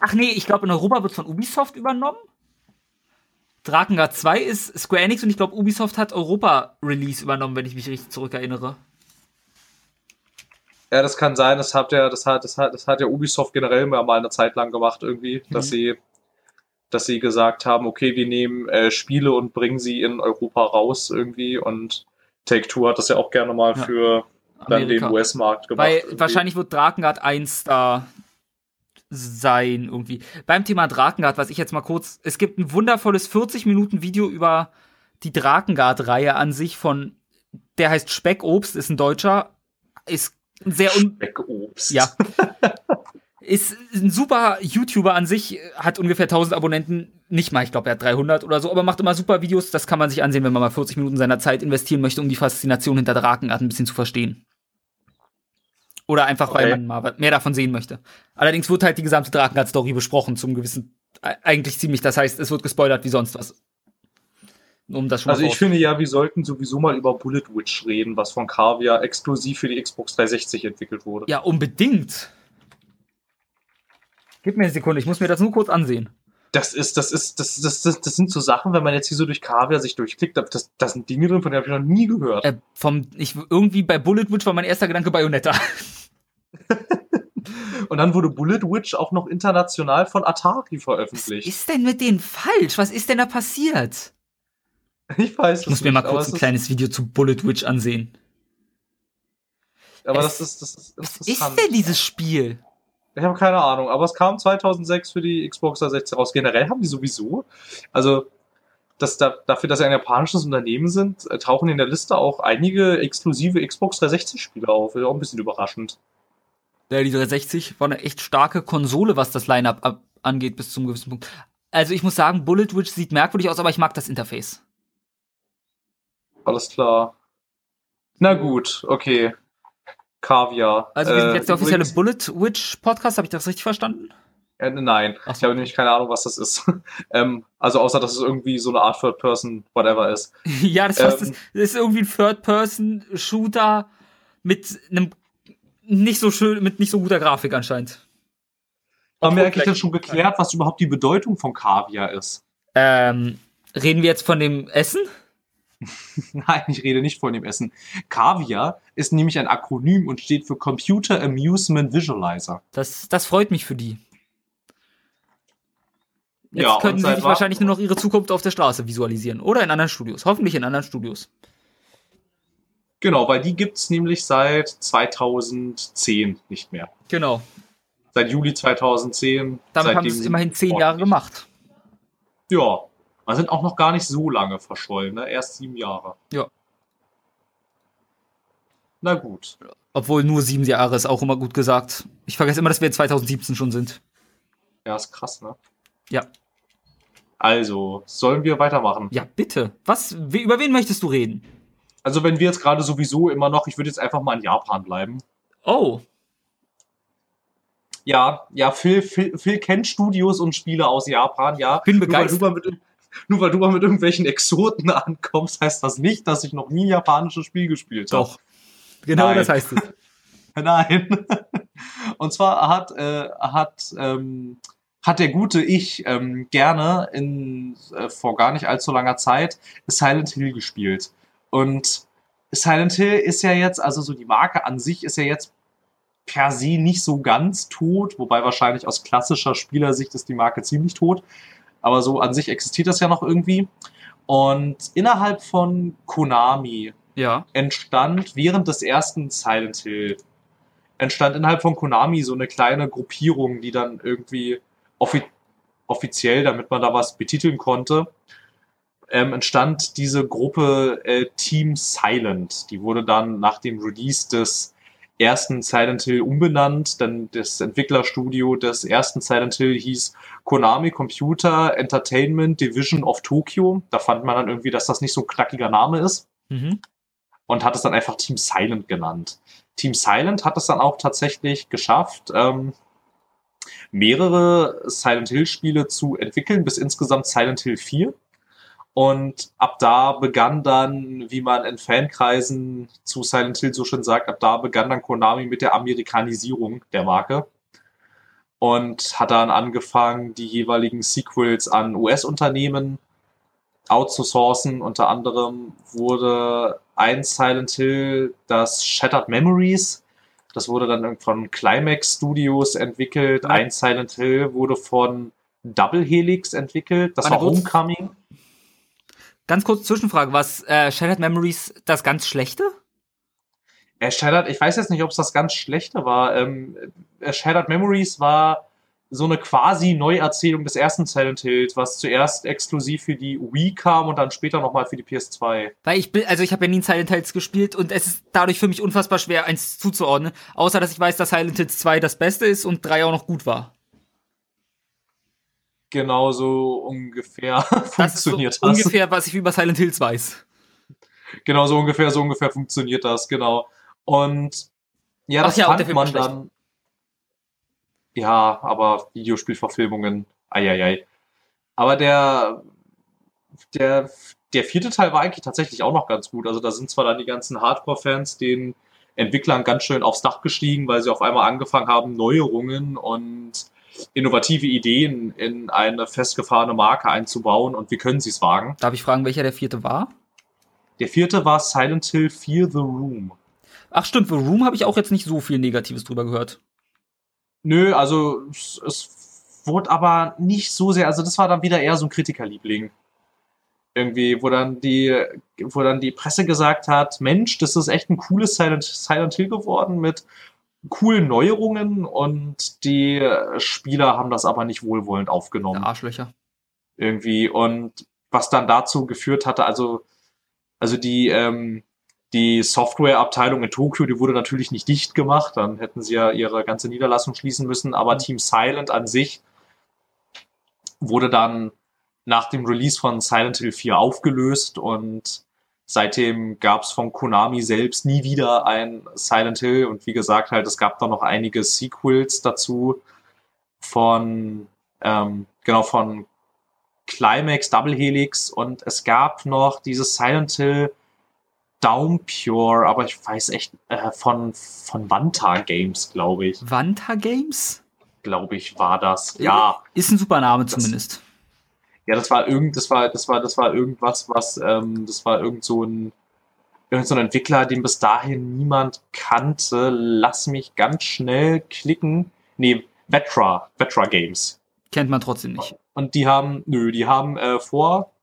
Ach nee, ich glaube, in Europa wird von Ubisoft übernommen. Drakengard 2 ist Square Enix und ich glaube, Ubisoft hat Europa-Release übernommen, wenn ich mich richtig zurückerinnere. Ja, das kann sein. Das hat ja, das hat, das hat, das hat ja Ubisoft generell mal eine Zeit lang gemacht irgendwie, mhm. dass sie, dass sie gesagt haben, okay, wir nehmen äh, Spiele und bringen sie in Europa raus irgendwie und Take Two hat das ja auch gerne mal ja. für dann Amerika. den US-Markt gemacht. Weil irgendwie. wahrscheinlich wird Drakengard 1 da sein irgendwie. Beim Thema Drakengard, was ich jetzt mal kurz, es gibt ein wundervolles 40 Minuten Video über die Drakengard-Reihe an sich von, der heißt Speckobst, ist ein Deutscher, ist sehr un Speckobst. Ja. ist ein super YouTuber an sich, hat ungefähr 1000 Abonnenten, nicht mal, ich glaube, er hat 300 oder so, aber macht immer super Videos, das kann man sich ansehen, wenn man mal 40 Minuten seiner Zeit investieren möchte, um die Faszination hinter Drakengard ein bisschen zu verstehen. Oder einfach, weil man mal mehr davon sehen möchte. Allerdings wird halt die gesamte Drakengard-Story besprochen, zum gewissen, eigentlich ziemlich. Das heißt, es wird gespoilert wie sonst was. Um das schon also ich finde ja, wir sollten sowieso mal über Bullet Witch reden, was von Kaviar exklusiv für die Xbox 360 entwickelt wurde. Ja, unbedingt. Gib mir eine Sekunde, ich muss mir das nur kurz ansehen das ist, das ist, das, das, das, das sind so Sachen, wenn man jetzt hier so durch Kaviar sich durchklickt, das, das sind Dinge drin, von denen habe ich noch nie gehört. Äh, vom, ich, irgendwie bei Bullet Witch war mein erster Gedanke Bayonetta. Und dann wurde Bullet Witch auch noch international von Atari veröffentlicht. Was ist denn mit denen falsch? Was ist denn da passiert? Ich weiß Ich muss mir mal kurz ein kleines Video zu Bullet Witch ansehen. Aber es, das ist, das ist Was ist denn dieses Spiel? Ich habe keine Ahnung, aber es kam 2006 für die Xbox 360 raus. Generell haben die sowieso, also dass da, dafür, dass sie ein japanisches Unternehmen sind, äh, tauchen in der Liste auch einige exklusive Xbox 360-Spiele auf. Das ist auch ein bisschen überraschend. Ja, die 360 war eine echt starke Konsole, was das Line-Up angeht, bis zum gewissen Punkt. Also ich muss sagen, Bullet Witch sieht merkwürdig aus, aber ich mag das Interface. Alles klar. Na gut, okay. Kaviar. Also wir sind Äh, jetzt der offizielle Bullet Witch Podcast, habe ich das richtig verstanden? Äh, nein, so. ich habe nämlich keine Ahnung, was das ist. ähm, also außer, dass es irgendwie so eine Art Third Person, whatever ist. ja, das, heißt, Ähm. das das ist irgendwie ein Third-Person-Shooter mit einem nicht so schön, mit nicht so guter Grafik anscheinend. Haben wir eigentlich schon geklärt, was überhaupt die Bedeutung von Kaviar ist? Ähm, reden wir jetzt von dem Essen? Nein, ich rede nicht von dem Essen. Kaviar ist nämlich ein Akronym und steht für Computer Amusement Visualizer. Das, das freut mich für die. Jetzt Ja, können sie sich wahrscheinlich nur noch ihre Zukunft auf der Straße visualisieren. Oder in anderen Studios. Hoffentlich in anderen Studios. Genau, weil die gibt's nämlich seit 2010 nicht mehr. Genau. Seit Juli 2010. Damit haben sie es immerhin zehn Jahre gemacht. Ja, wir sind auch noch gar nicht so lange verschollen, ne? Erst sieben Jahre. Ja. Na gut. Obwohl nur sieben Jahre ist auch immer gut gesagt. Ich vergesse immer, dass wir in 2017 schon sind. Ja, ist krass, ne? Ja. Also, sollen wir weitermachen? Ja, bitte. Was, über wen möchtest du reden? Also, wenn wir jetzt gerade sowieso immer noch, ich würde jetzt einfach mal in Japan bleiben. Oh, Ja, ja, Phil, Phil, Phil kennt Studios und Spiele aus Japan, ja. bin Nur weil, begeistert. du mal mit, nur weil du mal mit irgendwelchen Exoten ankommst, heißt das nicht, dass ich noch nie ein japanisches Spiel gespielt habe. Doch. Genau Nein. das heißt es. Nein. Und zwar hat, äh, hat, ähm, hat der gute Ich ähm, gerne in, äh, vor gar nicht allzu langer Zeit Silent Hill gespielt. Und Silent Hill ist ja jetzt, also so die Marke an sich ist ja jetzt per se nicht so ganz tot, wobei wahrscheinlich aus klassischer Spielersicht ist die Marke ziemlich tot. Aber so an sich existiert das ja noch irgendwie. Und innerhalb von Konami Ja. entstand während des ersten Silent Hill, entstand innerhalb von Konami so eine kleine Gruppierung, die dann irgendwie offi offiziell, damit man da was betiteln konnte, ähm, entstand diese Gruppe äh, Team Silent. Die wurde dann nach dem Release des ersten Silent Hill umbenannt, denn das Entwicklerstudio des ersten Silent Hill hieß Konami Computer Entertainment Division of Tokyo. Da fand man dann irgendwie, dass das nicht so ein knackiger Name ist Mhm. und hat es dann einfach Team Silent genannt. Team Silent hat es dann auch tatsächlich geschafft, ähm, mehrere Silent Hill Spiele zu entwickeln, bis insgesamt Silent Hill 4. Und ab da begann dann, wie man in Fankreisen zu Silent Hill so schön sagt, ab da begann dann Konami mit der Amerikanisierung der Marke und hat dann angefangen, die jeweiligen Sequels an US-Unternehmen outzusourcen. Unter anderem wurde ein Silent Hill, das Shattered Memories, das wurde dann von Climax Studios entwickelt. Ein Silent Hill wurde von Double Helix entwickelt. Das Warte war. Homecoming. Ganz kurz Zwischenfrage. Was äh, Shattered Memories das ganz schlechte? Äh, Shattered, ich weiß jetzt nicht, ob es das ganz schlechte war. Ähm, äh, Shattered Memories war so eine quasi Neuerzählung des ersten Silent Hills, was zuerst exklusiv für die Wii kam und dann später nochmal für die PS2. Weil ich bin, also ich habe ja nie Silent Hills gespielt und es ist dadurch für mich unfassbar schwer, eins zuzuordnen. Außer dass ich weiß, dass Silent Hills 2 das Beste ist und 3 auch noch gut war. Genauso ungefähr Das ist so funktioniert das. ungefähr, was ich über Silent Hills weiß. Genau, so ungefähr, so ungefähr funktioniert das, genau. Und ja, Ach das ja, und fand man schlecht. dann. Ja, aber Videospielverfilmungen, eieiei. Aber der, der, der vierte Teil war eigentlich tatsächlich auch noch ganz gut. Also da sind zwar dann die ganzen Hardcore-Fans den Entwicklern ganz schön aufs Dach gestiegen, weil sie auf einmal angefangen haben, Neuerungen und innovative Ideen in eine festgefahrene Marke einzubauen und wie können sie es wagen? Darf ich fragen, welcher der vierte war? Der vierte war Silent Hill 4 The Room. Ach stimmt, The Room habe ich auch jetzt nicht so viel Negatives drüber gehört. Nö, also es, es wurde aber nicht so sehr, also das war dann wieder eher so ein Kritikerliebling. Irgendwie, wo dann die, wo dann die Presse gesagt hat, Mensch, das ist echt ein cooles Silent, Silent Hill geworden mit coolen Neuerungen und die Spieler haben das aber nicht wohlwollend aufgenommen. Ja, Arschlöcher. irgendwie und was dann dazu geführt hatte, also also die ähm, die Softwareabteilung in Tokio, die wurde natürlich nicht dicht gemacht, dann hätten sie ja ihre ganze Niederlassung schließen müssen, aber Mhm. Team Silent an sich wurde dann nach dem Release von Silent Hill 4 aufgelöst und seitdem gab es von Konami selbst nie wieder ein Silent Hill und wie gesagt halt, es gab da noch einige Sequels dazu von ähm, genau von Climax, Double Helix und es gab noch dieses Silent Hill Downpure, aber ich weiß echt äh, von von Vanta Games, glaube ich. Vanta Games? Glaube ich, war das. Ja. Ist ein super Name zumindest. Ja, das war irgend, das war, das war, das war irgendwas, was, ähm, das war irgend so ein, irgend so ein Entwickler, den bis dahin niemand kannte. Lass mich ganz schnell klicken. Nee, Vetra, Vetra Games. Kennt man trotzdem nicht. Und die haben, nö, die haben äh, vor,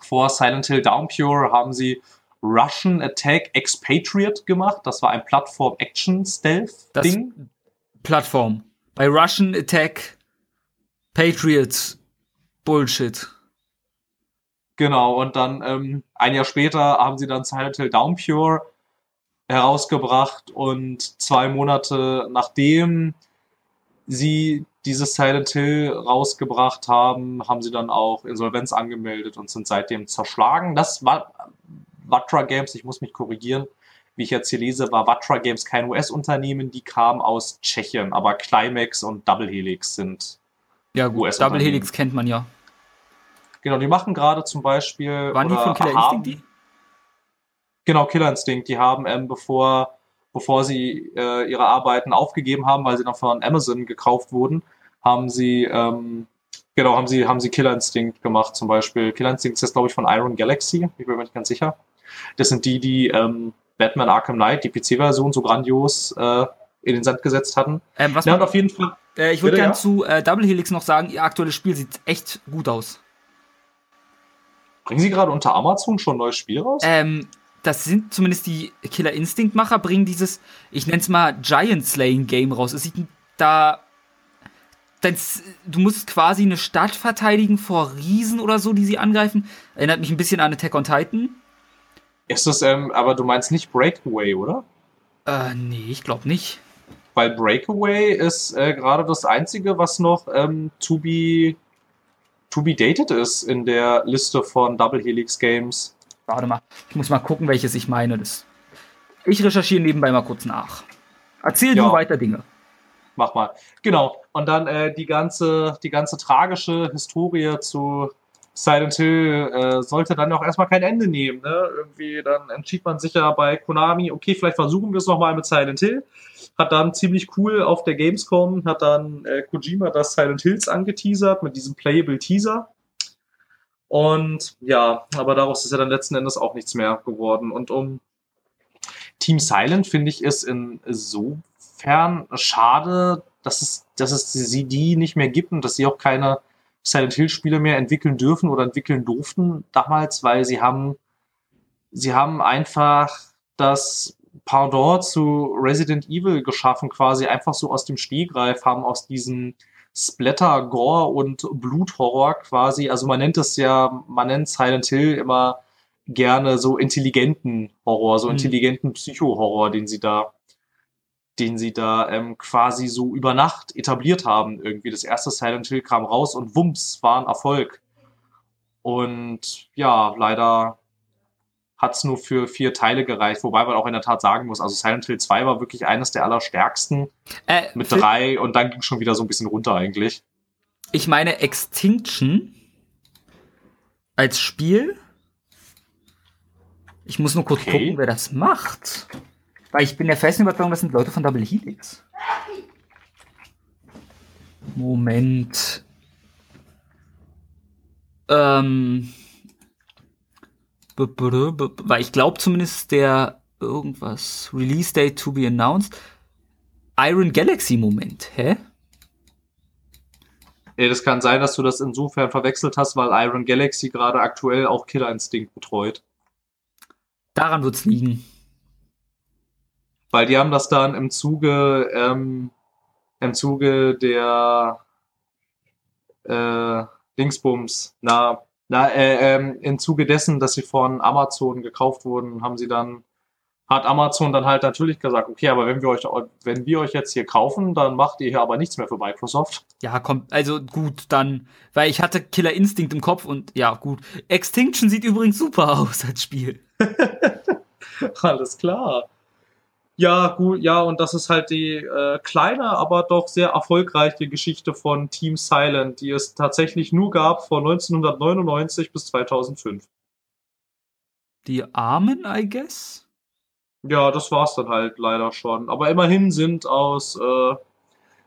vor Silent Hill Downpure haben sie Russian Attack Expatriate gemacht. Das war ein Plattform-Action-Stealth-Ding. Plattform. Bei Russian Attack Patriots Bullshit. Genau, und dann ähm, ein Jahr später haben sie dann Silent Hill Downpure herausgebracht und zwei Monate nachdem sie dieses Silent Hill rausgebracht haben, haben sie dann auch Insolvenz angemeldet und sind seitdem zerschlagen. Das war Vatra Games, ich muss mich korrigieren, wie ich jetzt hier lese, war Vatra Games kein US-Unternehmen, die kam aus Tschechien, aber Climax und Double Helix sind ja, gut, Double Helix kennt man ja. Genau, die machen gerade zum Beispiel. Waren die von Killer haben, Instinct die? Genau, Killer Instinct. Die haben, ähm, bevor, bevor sie äh, ihre Arbeiten aufgegeben haben, weil sie noch von Amazon gekauft wurden, haben sie, ähm, genau, haben sie, haben sie Killer Instinct gemacht zum Beispiel. Killer Instinct ist jetzt, glaube ich, von Iron Galaxy. Ich bin mir nicht ganz sicher. Das sind die, die ähm, Batman Arkham Knight, die PC-Version, so grandios äh, in den Sand gesetzt hatten. Ähm, was ja, und auf jeden Fall. Äh, ich würde gerne ja? zu äh, Double Helix noch sagen, ihr aktuelles Spiel sieht echt gut aus. Bringen sie gerade unter Amazon schon ein neues Spiel raus? Ähm, das sind zumindest die Killer Instinct Macher, bringen dieses, ich nenne es mal Giant Slaying Game raus. Es sieht da. Das, du musst quasi eine Stadt verteidigen vor Riesen oder so, die sie angreifen. Erinnert mich ein bisschen an Attack on Titan. Ist das, ähm, aber du meinst nicht Breakaway, oder? Äh, nee, ich glaube nicht. Weil Breakaway ist äh, gerade das einzige, was noch ähm, to be to be dated ist in der Liste von Double Helix Games. Warte mal, ich muss mal gucken, welches ich meine. Das ich recherchiere nebenbei mal kurz nach. Erzähl ja. du weiter Dinge. Mach mal. Genau. Und dann äh, die ganze, die ganze tragische Historie zu Silent Hill äh, sollte dann auch erstmal kein Ende nehmen. Ne? Irgendwie, dann entschied man sich ja bei Konami, okay, vielleicht versuchen wir es nochmal mit Silent Hill. Hat dann ziemlich cool auf der Gamescom, hat dann äh, Kojima das Silent Hills angeteasert mit diesem Playable Teaser. Und ja, aber daraus ist ja dann letzten Endes auch nichts mehr geworden. Und um Team Silent finde ich es insofern schade, dass es, dass es sie die nicht mehr gibt und dass sie auch keine Silent Hill Spiele mehr entwickeln dürfen oder entwickeln durften damals, weil sie haben, sie haben einfach das Pendant zu Resident Evil geschaffen, quasi einfach so aus dem Stegreif, haben aus diesem Splatter, Gore und Bluthorror quasi, also man nennt es ja, man nennt Silent Hill immer gerne so intelligenten Horror, so mhm. intelligenten Psycho-Horror, den sie da den sie da ähm, quasi so über Nacht etabliert haben. Irgendwie das erste Silent Hill kam raus und wumms, war ein Erfolg. Und ja, leider hat es nur für vier Teile gereicht, wobei man auch in der Tat sagen muss, also Silent Hill 2 war wirklich eines der allerstärksten äh, mit drei und dann ging schon wieder so ein bisschen runter eigentlich. Ich meine Extinction als Spiel. Ich muss nur kurz okay. gucken, wer das macht. Weil ich bin der festen Überzeugung, das sind Leute von Double Helix. Moment. Ähm. Weil ich glaube zumindest der irgendwas Release Date to be announced. Iron Galaxy Moment, hä? Ja, das kann sein, dass du das insofern verwechselt hast, weil Iron Galaxy gerade aktuell auch Killer Instinct betreut. Daran wird's liegen. Weil die haben das dann im Zuge, ähm, im Zuge der äh, Dingsbums, na, na, äh, ähm, im Zuge dessen, dass sie von Amazon gekauft wurden, haben sie dann hat Amazon dann halt natürlich gesagt, okay, aber wenn wir euch, wenn wir euch jetzt hier kaufen, dann macht ihr hier aber nichts mehr für Microsoft. Ja, kommt, also gut, dann, weil ich hatte Killer Instinct im Kopf und ja, gut. Extinction sieht übrigens super aus als Spiel. Alles klar. Ja, gut, ja, und das ist halt die äh, kleine, aber doch sehr erfolgreiche Geschichte von Team Silent, die es tatsächlich nur gab von 1999 bis 2005. Die Armen, I guess? Ja, das war's dann halt leider schon. Aber immerhin sind aus, äh,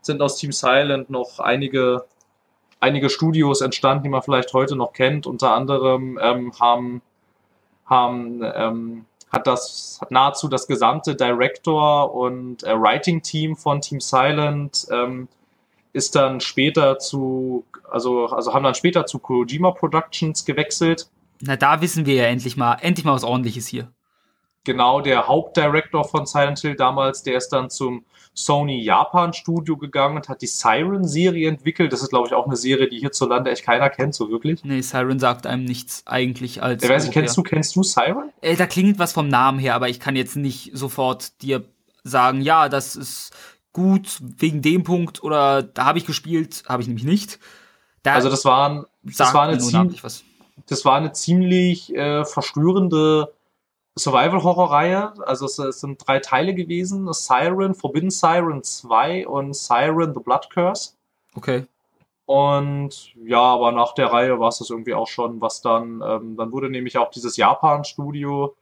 sind aus Team Silent noch einige, einige Studios entstanden, die man vielleicht heute noch kennt. Unter anderem ähm, haben, haben ähm, hat das hat nahezu das gesamte Director und äh, Writing Team von Team Silent ähm, ist dann später zu also also haben dann später zu Kojima Productions gewechselt. Na da wissen wir ja endlich mal endlich mal was Ordentliches hier genau der Hauptdirektor von Silent Hill damals, der ist dann zum Sony Japan Studio gegangen und hat die Siren Serie entwickelt. Das ist, glaube ich, auch eine Serie, die hierzulande echt keiner kennt, so wirklich. Nee, Siren sagt einem nichts eigentlich als. Ich weiß nicht, kennst du, kennst du Siren? Äh, da klingt was vom Namen her, aber ich kann jetzt nicht sofort dir sagen, ja, das ist gut wegen dem Punkt oder da habe ich gespielt, habe ich nämlich nicht. Da also das waren, das war eine ziemlich, das war eine ziemlich äh, verstörende Survival-Horror-Reihe. Also es, es, sind drei Teile gewesen. Siren, Forbidden Siren 2 und Siren The Blood Curse. Okay. Und ja, aber nach der Reihe war es das irgendwie auch schon, was dann, ähm, dann wurde nämlich auch dieses Japan-Studio,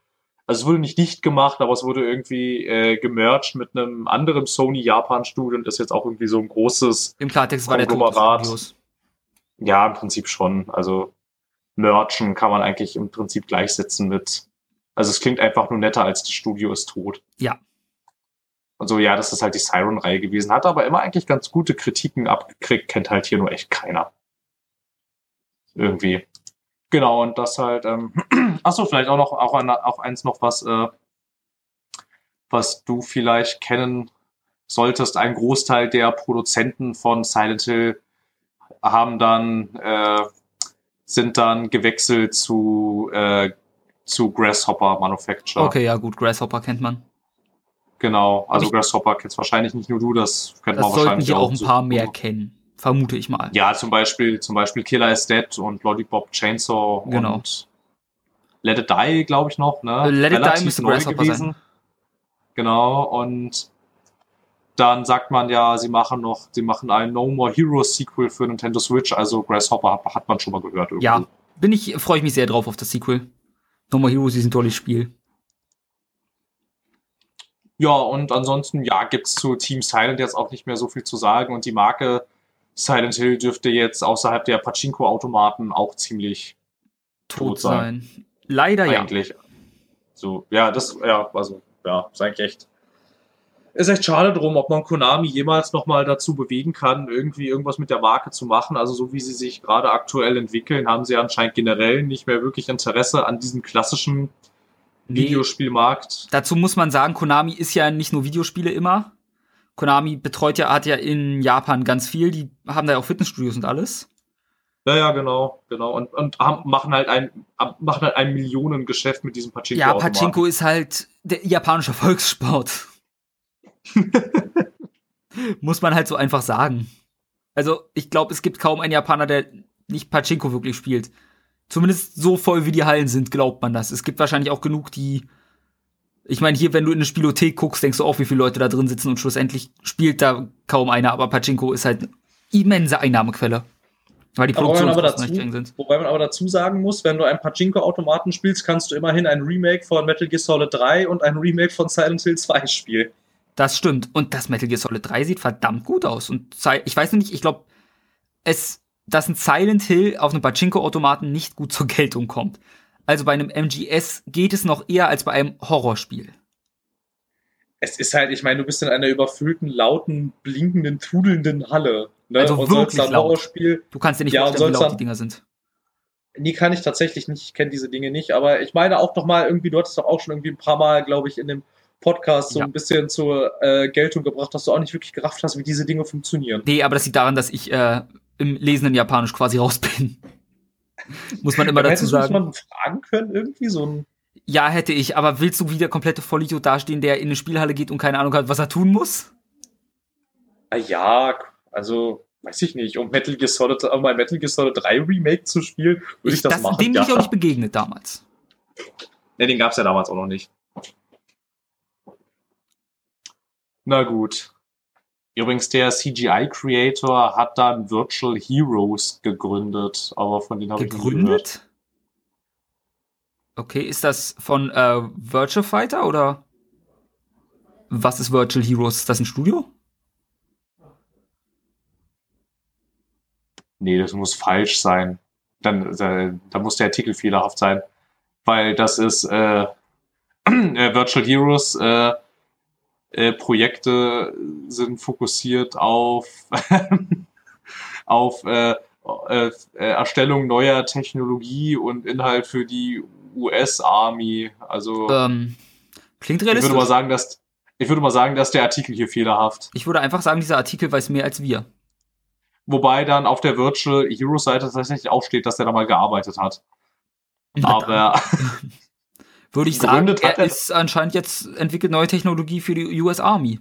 also es wurde nicht dicht gemacht, aber es wurde irgendwie äh, gemerged mit einem anderen Sony-Japan-Studio und ist jetzt auch irgendwie so ein großes Im Klartext war der Tod Ja, im Prinzip schon. Also Merchen kann man eigentlich im Prinzip gleichsetzen mit also es klingt einfach nur netter als das Studio ist tot. Ja. Und so, ja, das ist halt die Siren-Reihe gewesen. Hat aber immer eigentlich ganz gute Kritiken abgekriegt, kennt halt hier nur echt keiner. Irgendwie. Genau, und das halt, ähm, achso, vielleicht auch noch, auch, eine, auch eins noch, was, äh, was du vielleicht kennen solltest. Ein Großteil der Produzenten von Silent Hill haben dann, äh, sind dann gewechselt zu äh, zu Grasshopper Manufacture. Okay, ja gut, Grasshopper kennt man. Genau, also ich, Grasshopper kennst wahrscheinlich nicht nur du, das kennt das man wahrscheinlich hier auch. ein paar mehr kennen, vermute ich mal. Ja, zum Beispiel, zum Beispiel Killer is Dead und Lollipop Chainsaw genau. und Let It Die, glaube ich noch. Ne? Let It Die müsste Grasshopper gewesen. sein. Genau, und dann sagt man ja, sie machen noch, sie machen ein No More Heroes Sequel für Nintendo Switch, also Grasshopper hat, hat man schon mal gehört. Irgendwie. Ja, bin ich, freue ich mich sehr drauf auf das Sequel. No More Heroes ist ein tolles Spiel. Ja, und ansonsten, ja, gibt's zu Team Silent jetzt auch nicht mehr so viel zu sagen. Und die Marke Silent Hill dürfte jetzt außerhalb der Pachinko-Automaten auch ziemlich tot, sein. sein. Leider eigentlich. ja. Eigentlich. So, ja, das, ja, also, ja, ist eigentlich echt ist echt schade drum, ob man Konami jemals nochmal dazu bewegen kann, irgendwie irgendwas mit der Marke zu machen. Also so wie sie sich gerade aktuell entwickeln, haben sie anscheinend generell nicht mehr wirklich Interesse an diesem klassischen nee. Videospielmarkt. Dazu muss man sagen, Konami ist ja nicht nur Videospiele immer. Konami betreut ja, hat ja in Japan ganz viel, die haben da ja auch Fitnessstudios und alles. Ja, ja, genau, genau. Und, und haben, machen halt ein, machen halt ein Millionengeschäft mit diesem Pachinko. Ja, Pachinko ist halt der japanische Volkssport. Muss man halt so einfach sagen. Also, ich glaube, es gibt kaum einen Japaner, der nicht Pachinko wirklich spielt. Zumindest so voll wie die Hallen sind, glaubt man das. Es gibt wahrscheinlich auch genug, die. Ich meine, hier, wenn du in eine Spielothek guckst, denkst du auch, wie viele Leute da drin sitzen und schlussendlich spielt da kaum einer, aber Pachinko ist halt eine immense Einnahmequelle. Weil die Produktionskosten nicht gering sind. Wobei man aber dazu sagen muss, wenn du einen Pachinko-Automaten spielst, kannst du immerhin ein Remake von Metal Gear Solid 3 und ein Remake von Silent Hill 2 spielen. Das stimmt. Und das Metal Gear Solid 3 sieht verdammt gut aus. Und ich weiß nicht, ich glaube, es, dass ein Silent Hill auf einem Pachinko-Automaten nicht gut zur Geltung kommt. Also bei einem MGS geht es noch eher als bei einem Horrorspiel. Es ist halt, ich meine, du bist in einer überfüllten, lauten, blinkenden, trudelnden Halle. Ne? Also und wirklich laut. Horrorspiel, du kannst dir nicht ja, vorstellen, wie laut die Dinger sind. Nee, kann ich tatsächlich nicht. Ich kenne diese Dinge nicht. Aber ich meine auch doch mal irgendwie, du hattest doch auch schon irgendwie ein paar Mal, glaube ich, in dem Podcast so ja. ein bisschen zur äh, Geltung gebracht, dass du auch nicht wirklich gerafft hast, wie diese Dinge funktionieren. Nee, aber das liegt daran, dass ich äh, im lesenden Japanisch quasi raus bin. muss man immer dazu sagen. Muss man fragen können, irgendwie so ein. Ja, hätte ich, aber willst du wie der komplette Vollidiot dastehen, der in eine Spielhalle geht und keine Ahnung hat, was er tun muss? Ah, Ja, also, weiß ich nicht, um Metal Gear Solid, um ein Metal Gear Solid 3 Remake zu spielen, würde ich, das, machen. Dem bin ja. ich auch nicht begegnet damals. Ne, den gab's ja damals auch noch nicht. Na gut. Übrigens, der CGI-Creator hat dann Virtual Heroes gegründet, aber von denen habe ich nicht gehört. Okay, ist das von äh, Virtual Fighter oder was ist Virtual Heroes? Ist das ein Studio? Nee, das muss falsch sein. Dann, da, da muss der Artikel fehlerhaft sein. Weil das ist äh, äh, Virtual Heroes äh, äh, Projekte sind fokussiert auf, auf äh, äh, Erstellung neuer Technologie und Inhalt für die US-Army. Also Ähm, klingt ich würde realistisch. mal sagen, dass ich würde mal sagen, dass der Artikel hier fehlerhaft. Ich würde einfach sagen, dieser Artikel weiß mehr als wir. Wobei dann auf der Virtual Heroes Seite tatsächlich auch steht, dass er da mal gearbeitet hat. Aber würde ich sagen, gegründet er hat er- ist anscheinend jetzt entwickelt neue Technologie für die US Army.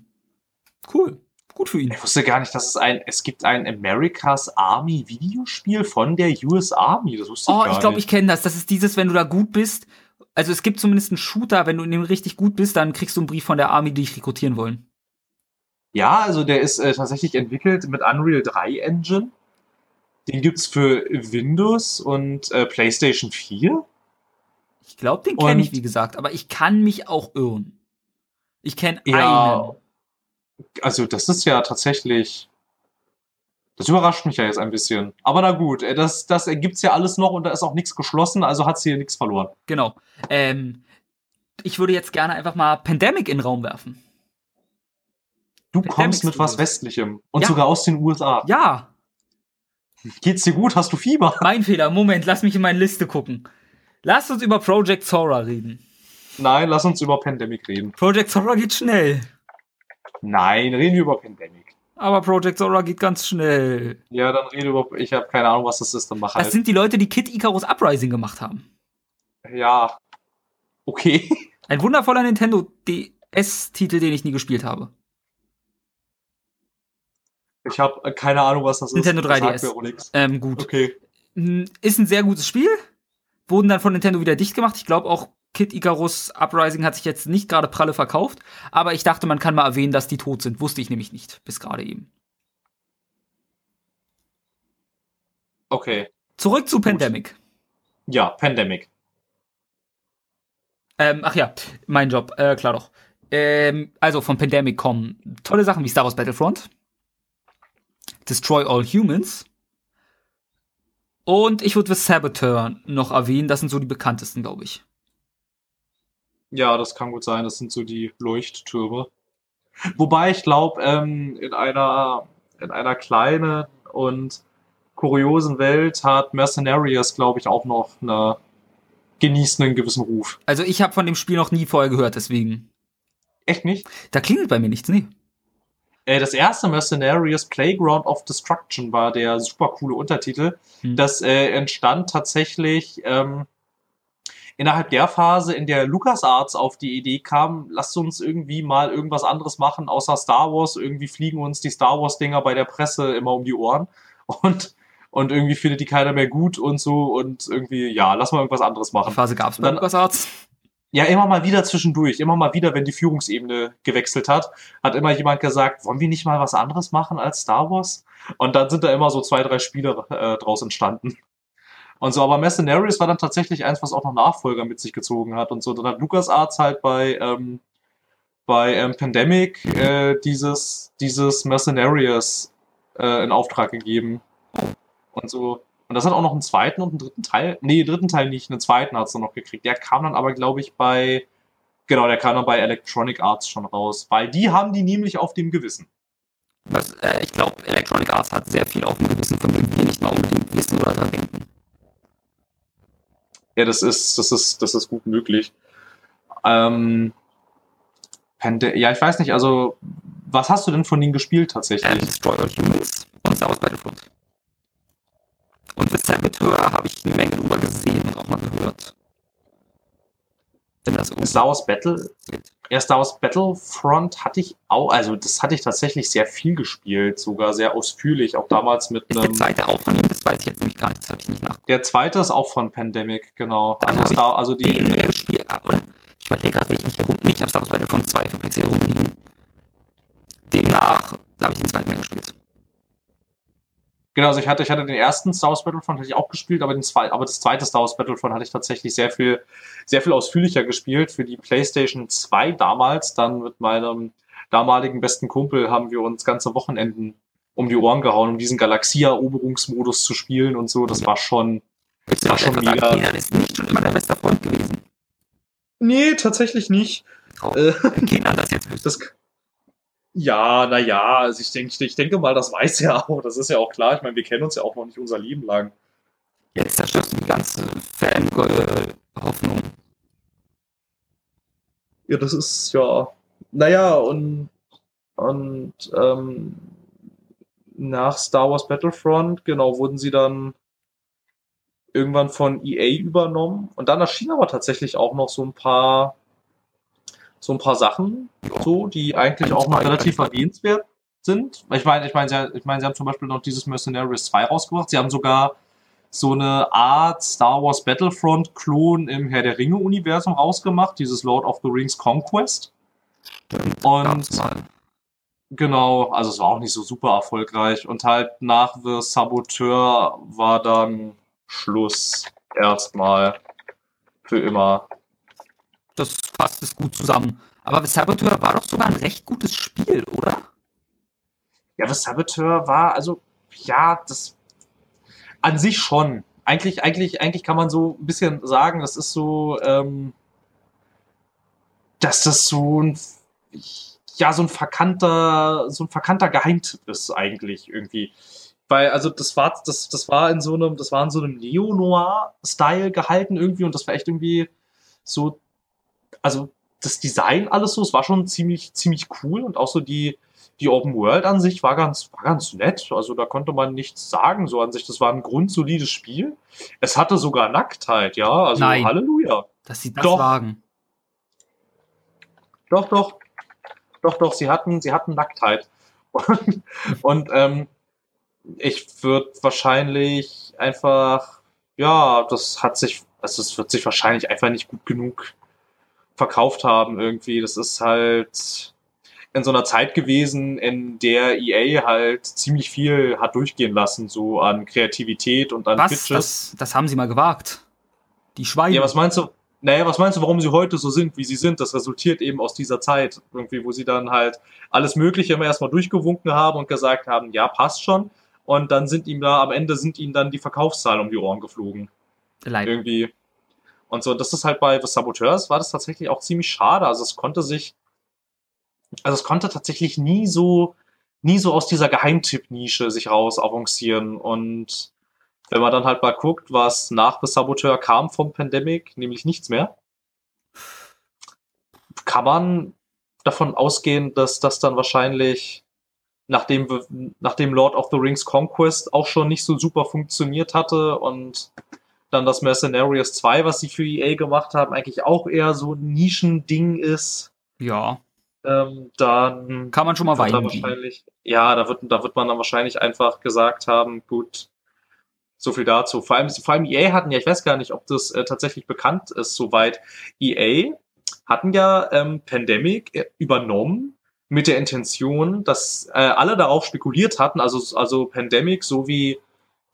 Cool. Gut für ihn. ich wusste gar nicht, dass es ein, es gibt ein America's Army Videospiel von der US Army. Das wusste ich Oh, gar ich glaube, ich nicht. kenne das. Das ist dieses, wenn du da gut bist. Also es gibt zumindest einen Shooter, wenn du in dem richtig gut bist, dann kriegst du einen Brief von der Army, die dich rekrutieren wollen. Ja, also der ist äh, tatsächlich entwickelt mit Unreal 3 Engine. Den gibt's für Windows und äh, PlayStation 4. Ich glaube, den kenne ich, wie gesagt, aber ich kann mich auch irren. Ich kenne Ja. einen. Also das ist ja tatsächlich. Das überrascht mich ja jetzt ein bisschen. Aber na gut, äh, das, das ergibt's ja alles noch und da ist auch nichts geschlossen, also hat's hier nichts verloren. Genau. Ähm, ich würde jetzt gerne einfach mal Pandemic in den Raum werfen. Du Pandemic kommst mit was. Westlichem und Ja. sogar aus den USA. Ja, Geht's dir gut? Hast du Fieber? mein Fehler. Moment, lass mich in meine Liste gucken. Lass uns über Project Zora reden. Nein, lass uns über Pandemic reden. Project Zora geht schnell. Nein, reden wir über Pandemic. Aber Project Zora geht ganz schnell. Ja, dann rede über. Ich habe keine Ahnung, was das ist, dann mach Das halt. sind die Leute, die Kid Icarus Uprising gemacht haben. Ja. Okay. Ein wundervoller Nintendo DS-Titel, den ich nie gespielt habe. Ich habe keine Ahnung, was das Nintendo ist. Das 3DS. sagt mir auch nix. Ähm, gut. Okay. Mm, Ist ein sehr gutes Spiel. Wurden dann von Nintendo wieder dicht gemacht. Ich glaube auch Kid Icarus Uprising hat sich jetzt nicht gerade pralle verkauft. Aber ich dachte, man kann mal erwähnen, dass die tot sind. Wusste ich nämlich nicht. Bis gerade eben. Okay. Zurück zu Pandemic. Ja, Pandemic. Ähm, ach ja, mein Job, äh, klar doch. Ähm, also von Pandemic kommen tolle Sachen wie Star Wars Battlefront, Destroy All Humans und ich würde The Saboteur noch erwähnen. Das sind so die bekanntesten, glaube ich. Ja, das kann gut sein. Das sind so die Leuchttürme. Wobei ich glaube, ähm, in einer in einer kleinen und kuriosen Welt hat Mercenaries, glaube ich, auch noch eine genießt einen gewissen Ruf. Also ich habe von dem Spiel noch nie vorher gehört, deswegen. Echt nicht? Da klingelt bei mir nichts, nee. Äh, das erste Mercenaries Playground of Destruction war der super coole Untertitel. Hm. Das äh, entstand tatsächlich ähm, innerhalb der Phase, in der LucasArts auf die Idee kam, lasst uns irgendwie mal irgendwas anderes machen außer Star Wars. Irgendwie fliegen uns die Star Wars-Dinger bei der Presse immer um die Ohren. Und, und irgendwie findet die keiner mehr gut und so. Und irgendwie, ja, lass mal irgendwas anderes Die machen. Phase gab's bei Dann- LucasArts. Ja, immer mal wieder zwischendurch, immer mal wieder, wenn die Führungsebene gewechselt hat, hat immer jemand gesagt, wollen wir nicht mal was anderes machen als Star Wars? Und dann sind da immer so zwei, drei Spiele äh, draus entstanden. Und so, aber Mercenaries war dann tatsächlich eins, was auch noch Nachfolger mit sich gezogen hat und so. Dann hat LucasArts halt bei, ähm, bei ähm, Pandemic äh, dieses, dieses Mercenaries äh, in Auftrag gegeben. Und so. Und das hat auch noch einen zweiten und einen dritten Teil. Nee, dritten Teil nicht, einen zweiten hat es noch gekriegt. Der kam dann aber, glaube ich, bei. Genau, der kam dann bei Electronic Arts schon raus. Weil die haben die nämlich auf dem Gewissen. Was, äh, ich glaube, Electronic Arts hat sehr viel auf dem Gewissen, von dem wir nicht mal unbedingt wissen oder da denken. Ja, das ist, das ist, das ist gut möglich. Ähm, ja, ich weiß nicht, also, was hast du denn von denen gespielt tatsächlich? Ähm, Destroy All Humans und Star Wars Battlefront. Und The Saboteur habe ich eine Menge drüber gesehen und auch mal gehört. Wenn das Star Wars Battle, ja, Star Wars Battlefront hatte ich auch, also das hatte ich tatsächlich sehr viel gespielt, sogar sehr ausführlich, auch damals mit ist der einem. zweite auch von ihm, das weiß ich jetzt nämlich gar nicht, das habe ich nicht nach. Der zweite ist auch von Pandemic, genau. Dann Also, Star, also die, Spiel oder? Ich überlege gerade, ich hier rum. Nee, ich habe Star Wars Battlefront 2 für PC rumliegen. Demnach habe ich den zweiten mehr gespielt. Genau, also ich hatte, ich hatte den ersten Star Wars Battlefront hatte ich auch gespielt, aber den zwei, aber das zweite Star Wars Battlefront hatte ich tatsächlich sehr viel, sehr viel ausführlicher gespielt für die PlayStation 2 damals. Dann mit meinem damaligen besten Kumpel haben wir uns ganze Wochenenden um die Ohren gehauen, um diesen Galaxie-Eroberungsmodus zu spielen und so. Das war schon, du War schon etwas sagen? mega. Kenan ist nicht schon immer dein bester Freund gewesen. Nee, tatsächlich nicht. Äh, Kenan das jetzt wüsste. das, ja, naja, also ich denke, ich denke mal, das weiß er auch. Das ist ja auch klar. Ich meine, wir kennen uns ja auch noch nicht unser Leben lang. Jetzt zerstörst du die ganze Fan-Hoffnung. Ja, das ist ja. Naja, und, und ähm, nach Star Wars Battlefront, genau, wurden sie dann irgendwann von EA übernommen. Und dann erschienen aber tatsächlich auch noch so ein paar so ein paar Sachen, so, die eigentlich auch noch relativ erwähnenswert sind. Ich meine, ich meine, sie, ich meine, sie haben zum Beispiel noch dieses Mercenaries 2 rausgebracht. Sie haben sogar so eine Art Star Wars Battlefront-Klon im Herr der Ringe-Universum rausgemacht, dieses Lord of the Rings Conquest. Und mal. genau, also es war auch nicht so super erfolgreich. Und halt nach The Saboteur war dann Schluss. Erstmal. Für immer. Das passt es gut zusammen. Aber Saboteur war doch sogar ein recht gutes Spiel, oder? Ja, The Saboteur war, also, ja, das an sich schon. Eigentlich, eigentlich, eigentlich kann man so ein bisschen sagen, das ist so, ähm, dass das so ein, ja, so ein verkannter, so ein verkannter Geheimtipp ist eigentlich irgendwie. Weil, also das war, das, das war in so einem, das war in so einem Neo-Noir-Style gehalten irgendwie und das war echt irgendwie so, also das Design alles so, es war schon ziemlich, ziemlich cool und auch so die, die Open World an sich war ganz, war ganz nett. Also da konnte man nichts sagen, so an sich. Das war ein grundsolides Spiel. Es hatte sogar Nacktheit, ja. Also Nein. Halleluja. Dass sie das Doch. wagen. Doch, doch. Doch, doch, sie hatten, sie hatten Nacktheit. Und, und ähm, ich würde wahrscheinlich einfach, ja, das hat sich, also es wird sich wahrscheinlich einfach nicht gut genug verkauft haben irgendwie. Das ist halt in so einer Zeit gewesen, in der EA halt ziemlich viel hat durchgehen lassen, so an Kreativität und an Was? Pitches. Das, das haben sie mal gewagt. Die Schweine. Ja, was meinst du? Naja, was meinst du, warum sie heute so sind, wie sie sind? Das resultiert eben aus dieser Zeit, irgendwie, wo sie dann halt alles Mögliche immer erstmal durchgewunken haben und gesagt haben, ja, passt schon. Und dann sind ihm da, am Ende sind ihnen dann die Verkaufszahlen um die Ohren geflogen. Leider. Irgendwie. Und so, das ist halt bei The Saboteurs war das tatsächlich auch ziemlich schade. Also es konnte sich, also es konnte tatsächlich nie so, nie so aus dieser Geheimtipp-Nische sich raus avancieren. Und wenn man dann halt mal guckt, was nach The Saboteur kam vom Pandemic, nämlich nichts mehr, kann man davon ausgehen, dass das dann wahrscheinlich, nachdem, nachdem Lord of the Rings Conquest auch schon nicht so super funktioniert hatte und dann das Mercenaries 2, was sie für EA gemacht haben, eigentlich auch eher so ein Nischending ist, Ja. ähm, dann Kann man schon mal gehen. wahrscheinlich, ja, da wird, da wird man dann wahrscheinlich einfach gesagt haben, gut, so viel dazu. Vor allem, vor allem EA hatten ja, ich weiß gar nicht, ob das äh, tatsächlich bekannt ist, soweit EA hatten ja ähm, Pandemic äh, übernommen mit der Intention, dass äh, alle darauf spekuliert hatten, also, also Pandemic sowie,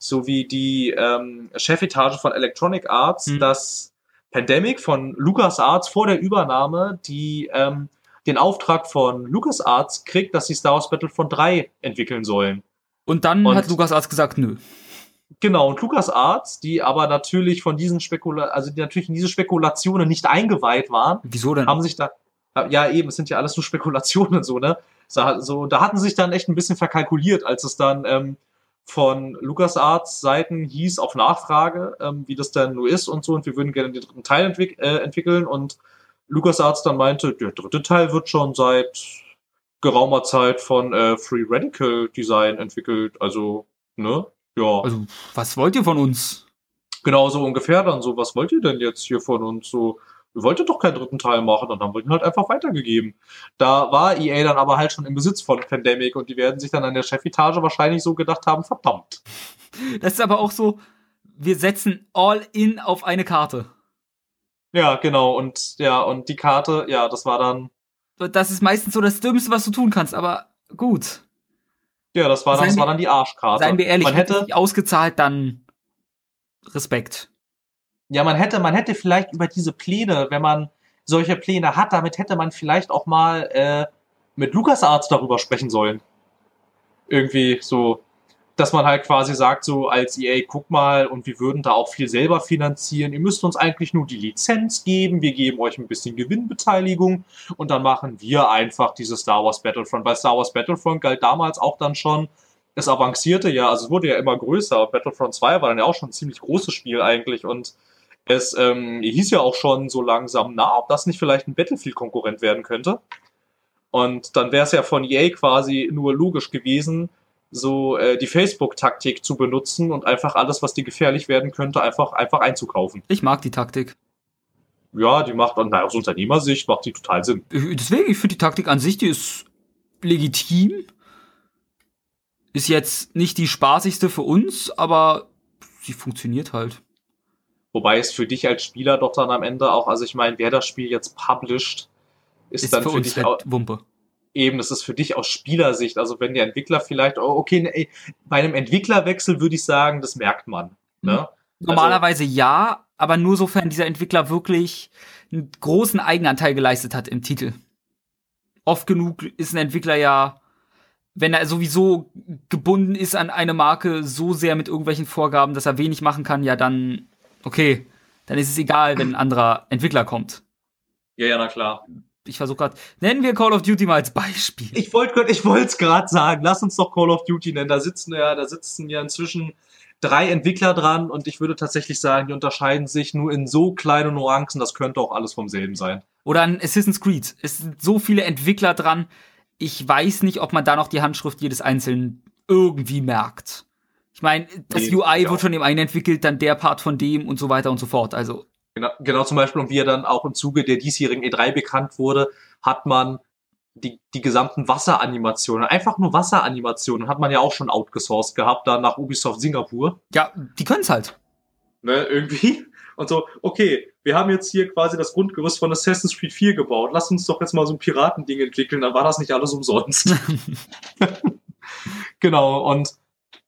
sowie die ähm, Chefetage von Electronic Arts, Hm. dass Pandemic von LucasArts vor der Übernahme die ähm, den Auftrag von LucasArts kriegt, dass sie Star Wars Battlefront 3 entwickeln sollen. Und dann Und- hat Lukas Arzt gesagt, nö. Genau, und LucasArts, die aber natürlich von diesen Spekula also die natürlich in diese Spekulationen nicht eingeweiht waren, Wieso denn? haben sich da, ja eben, es sind ja alles nur Spekulationen so, ne? So, da hatten sich dann echt ein bisschen verkalkuliert, als es dann ähm, von LucasArts Seiten hieß auf Nachfrage, ähm, wie das denn nur ist und so, und wir würden gerne den dritten Teil entwick äh, entwickeln und LucasArts dann meinte, der dritte Teil wird schon seit geraumer Zeit von äh, Free Radical Design entwickelt, also, ne? Ja. Also, was wollt ihr von uns? Genau so ungefähr dann so, was wollt ihr denn jetzt hier von uns so? Ihr wolltet doch keinen dritten Teil machen, dann haben wir ihn halt einfach weitergegeben. Da war EA dann aber halt schon im Besitz von Pandemic und die werden sich dann an der Chefetage wahrscheinlich so gedacht haben, verdammt. Das ist aber auch so, wir setzen all in auf eine Karte. Ja, genau, und ja, und die Karte, ja, das war dann. Das ist meistens so das Dümmste, was du tun kannst, aber gut. Ja, das war, dann, das war dann die Arschkarte. Seien wir ehrlich, man hätte ausgezahlt, dann Respekt. Ja, man hätte, man hätte vielleicht über diese Pläne, wenn man solche Pläne hat, damit hätte man vielleicht auch mal äh, mit LucasArts darüber sprechen sollen. Irgendwie so, dass man halt quasi sagt, so als EA, guck mal, und wir würden da auch viel selber finanzieren. Ihr müsst uns eigentlich nur die Lizenz geben, wir geben euch ein bisschen Gewinnbeteiligung und dann machen wir einfach dieses Star Wars Battlefront. Weil Star Wars Battlefront galt damals auch dann schon, es avancierte ja, also es wurde ja immer größer. Battlefront 2 war dann ja auch schon ein ziemlich großes Spiel eigentlich und es ähm, hieß ja auch schon so langsam, na, ob das nicht vielleicht ein Battlefield-Konkurrent werden könnte. Und dann wäre es ja von EA quasi nur logisch gewesen, so äh, die Facebook-Taktik zu benutzen und einfach alles, was dir gefährlich werden könnte, einfach, einfach einzukaufen. Ich mag die Taktik. Ja, die macht, na, aus Unternehmersicht macht die total Sinn. Deswegen, ich finde die Taktik an sich, die ist legitim. Ist jetzt nicht die spaßigste für uns, aber sie funktioniert halt. Wobei es für dich als Spieler doch dann am Ende auch, also ich meine, wer das Spiel jetzt published, ist, ist dann für, für dich halt auch. Wumpe. Eben, das ist für dich aus Spielersicht. Also wenn der Entwickler vielleicht, oh, okay, ne, ey, bei einem Entwicklerwechsel würde ich sagen, das merkt man. Ne? Hm. Normalerweise also, ja, aber nur sofern dieser Entwickler wirklich einen großen Eigenanteil geleistet hat im Titel. Oft genug ist ein Entwickler ja, wenn er sowieso gebunden ist an eine Marke so sehr mit irgendwelchen Vorgaben, dass er wenig machen kann, ja dann okay, dann ist es egal, wenn ein anderer Entwickler kommt. Ja, ja, na klar. Ich versuche gerade, nennen wir Call of Duty mal als Beispiel. Ich wollte ich es gerade sagen, lass uns doch Call of Duty nennen. Da sitzen ja, da sitzen ja inzwischen drei Entwickler dran und ich würde tatsächlich sagen, die unterscheiden sich nur in so kleinen Nuancen, das könnte auch alles vom selben sein. Oder ein Assassin's Creed. Es sind so viele Entwickler dran. Ich weiß nicht, ob man da noch die Handschrift jedes Einzelnen irgendwie merkt. Ich meine, das nee, UI ja. wird von dem einen entwickelt, dann der Part von dem und so weiter und so fort. Also. Genau, genau zum Beispiel, und wie er dann auch im Zuge der diesjährigen E3 bekannt wurde, hat man die, die gesamten Wasseranimationen, einfach nur Wasseranimationen, hat man ja auch schon outgesourced gehabt, dann nach Ubisoft Singapur. Ja, die können's halt. Ne, irgendwie. Und so, okay, wir haben jetzt hier quasi das Grundgerüst von Assassin's Creed 4 gebaut. Lass uns doch jetzt mal so ein Piratending entwickeln, dann war das nicht alles umsonst. genau, und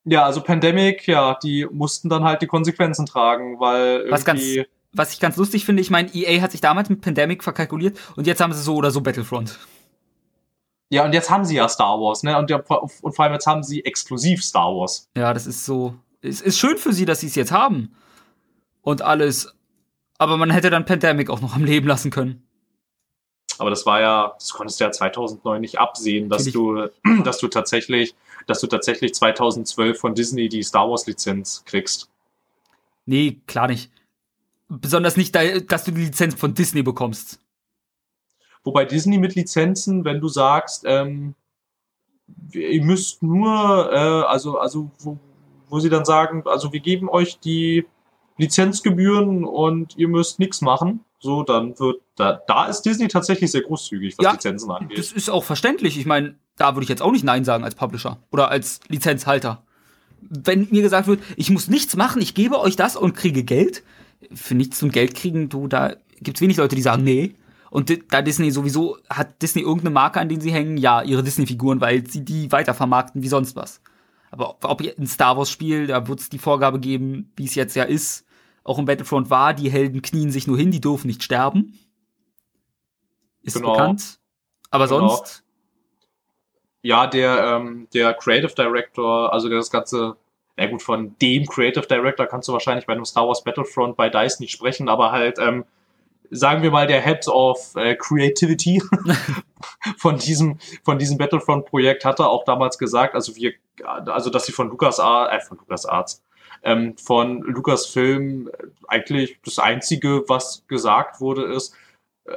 ja, also Pandemic, ja, die mussten dann halt die Konsequenzen tragen, weil irgendwie. Was, ganz, was ich ganz lustig finde, ich meine, EA hat sich damals mit Pandemic verkalkuliert und jetzt haben sie so oder so Battlefront. Ja, und jetzt haben sie ja Star Wars, ne? Und, ja, und vor allem jetzt haben sie exklusiv Star Wars. Ja, das ist so. Es ist schön für sie, dass sie es jetzt haben. Und alles. Aber man hätte dann Pandemic auch noch am Leben lassen können. Aber das war ja, das konntest du ja 2009 nicht absehen, dass du, dass du tatsächlich, dass du tatsächlich 2012 von Disney die Star Wars Lizenz kriegst. Nee, klar nicht. Besonders nicht, dass du die Lizenz von Disney bekommst. Wobei Disney mit Lizenzen, wenn du sagst, ähm, ihr müsst nur, äh, also, also, wo, wo sie dann sagen, also wir geben euch die Lizenzgebühren und ihr müsst nichts machen, so, dann wird, da, da ist Disney tatsächlich sehr großzügig, was ja, Lizenzen angeht. Das ist auch verständlich. Ich meine, da würde ich jetzt auch nicht Nein sagen als Publisher oder als Lizenzhalter. Wenn mir gesagt wird, ich muss nichts machen, ich gebe euch das und kriege Geld, für nichts zum Geld kriegen, du, da gibt's wenig Leute, die sagen, nee. Und da Disney sowieso, hat Disney irgendeine Marke, an denen sie hängen? Ja, ihre Disney-Figuren, weil sie die weitervermarkten wie sonst was. Aber ob ein Star Wars-Spiel, da wird es die Vorgabe geben, wie es jetzt ja ist, auch im Battlefront war, die Helden knien sich nur hin, die dürfen nicht sterben. Ist genau. bekannt. Aber genau. sonst. Ja, der, ähm, der Creative Director, also das ganze, ja gut, von dem Creative Director kannst du wahrscheinlich bei einem Star Wars Battlefront bei DICE nicht sprechen, aber halt, ähm, sagen wir mal, der Head of äh, Creativity von diesem, von diesem Battlefront-Projekt hatte auch damals gesagt, also wir, also dass sie von Lukas äh, von Lukas Arts, ähm, von Lucasfilm eigentlich das Einzige, was gesagt wurde, ist,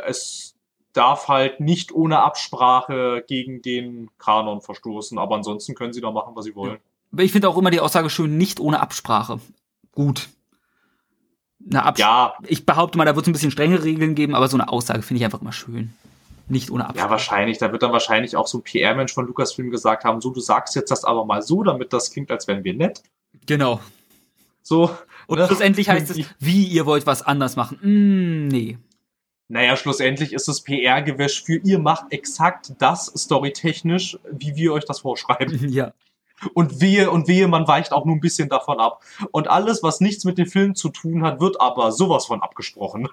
es darf halt nicht ohne Absprache gegen den Kanon verstoßen, aber ansonsten können sie da machen, was sie wollen. Ich finde auch immer die Aussage schön, nicht ohne Absprache. Gut. Na, Abs Ja, Ich behaupte mal, da wird es ein bisschen strengere Regeln geben, aber so eine Aussage finde ich einfach immer schön. Nicht ohne ja, Absprache. wahrscheinlich. Da wird dann wahrscheinlich auch so ein PR-Mensch von Lucasfilm gesagt haben, so, du sagst jetzt das aber mal so, damit das klingt, als wären wir nett. Genau. So. Und ne? schlussendlich heißt es, wie ihr wollt was anders machen. Mm, nee. Naja, schlussendlich ist es PR-Gewäsch für ihr macht exakt das storytechnisch, wie wir euch das vorschreiben. ja. Und wehe, und wehe, man weicht auch nur ein bisschen davon ab. Und alles, was nichts mit dem Film zu tun hat, wird aber sowas von abgesprochen.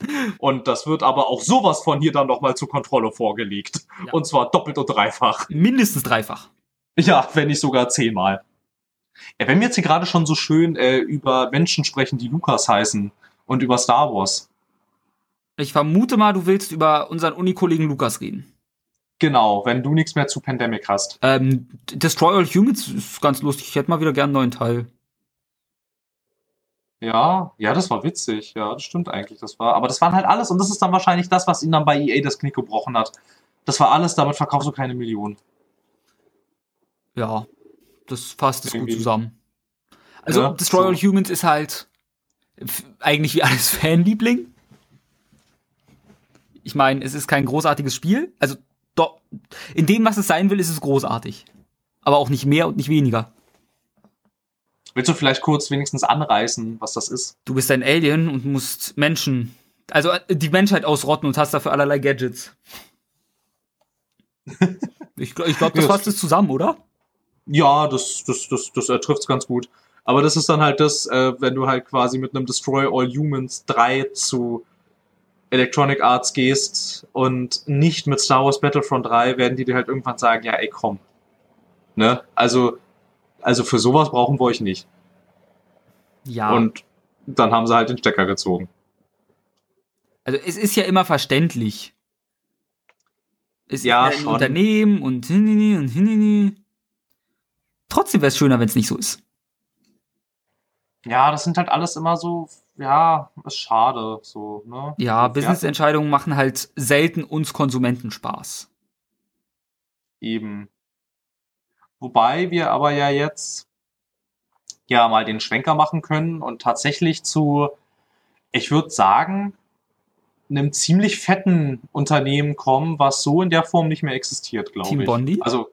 Und das wird aber auch sowas von hier dann nochmal zur Kontrolle vorgelegt. Ja. Und zwar doppelt und dreifach. Mindestens dreifach. Ja, wenn nicht sogar zehnmal. Ja, wenn wir jetzt hier gerade schon so schön äh, über Menschen sprechen, die Lukas heißen und über Star Wars. Ich vermute mal, du willst über unseren Unikollegen Lukas reden. Genau, wenn du nichts mehr zu Pandemic hast. Ähm, Destroy All Humans ist ganz lustig. Ich hätte mal wieder gern einen neuen Teil. Ja, ja, das war witzig. Ja, das stimmt eigentlich. Das war, aber das waren halt alles, und das ist dann wahrscheinlich das, was ihn dann bei EA das Knick gebrochen hat. Das war alles, damit verkaufst du keine Millionen. Ja, das fasst es gut zusammen. Also, Ja, Destroy so. All Humans ist halt eigentlich wie alles Fanliebling. Ich meine, es ist kein großartiges Spiel. Also, doch, in dem, was es sein will, ist es großartig. Aber auch nicht mehr und nicht weniger. Willst du vielleicht kurz wenigstens anreißen, was das ist? Du bist ein Alien und musst Menschen, also äh, die Menschheit ausrotten und hast dafür allerlei Gadgets. Ich, ich glaube, das fasst es zusammen, oder? Ja, das, das, das, das äh, trifft's ganz gut. Aber das ist dann halt das, äh, wenn du halt quasi mit einem Destroy All Humans 3 zu Electronic Arts gehst und nicht mit Star Wars Battlefront 3, werden die dir halt irgendwann sagen, ja, ey, komm. Ne? Also, also für sowas brauchen wir euch nicht. Ja. Und dann haben sie halt den Stecker gezogen. Also es ist ja immer verständlich. Es Ja, ist ja ein schon. Unternehmen und hinini und hinini. Trotzdem wäre es schöner, wenn es nicht so ist. Ja, das sind halt alles immer so, ja, ist schade, so, ne? Ja, Business-Entscheidungen machen halt selten uns Konsumenten Spaß. Eben. Wobei wir aber ja jetzt ja mal den Schwenker machen können und tatsächlich zu, ich würde sagen, einem ziemlich fetten Unternehmen kommen, was so in der Form nicht mehr existiert, glaube ich. Team Bondi? Also,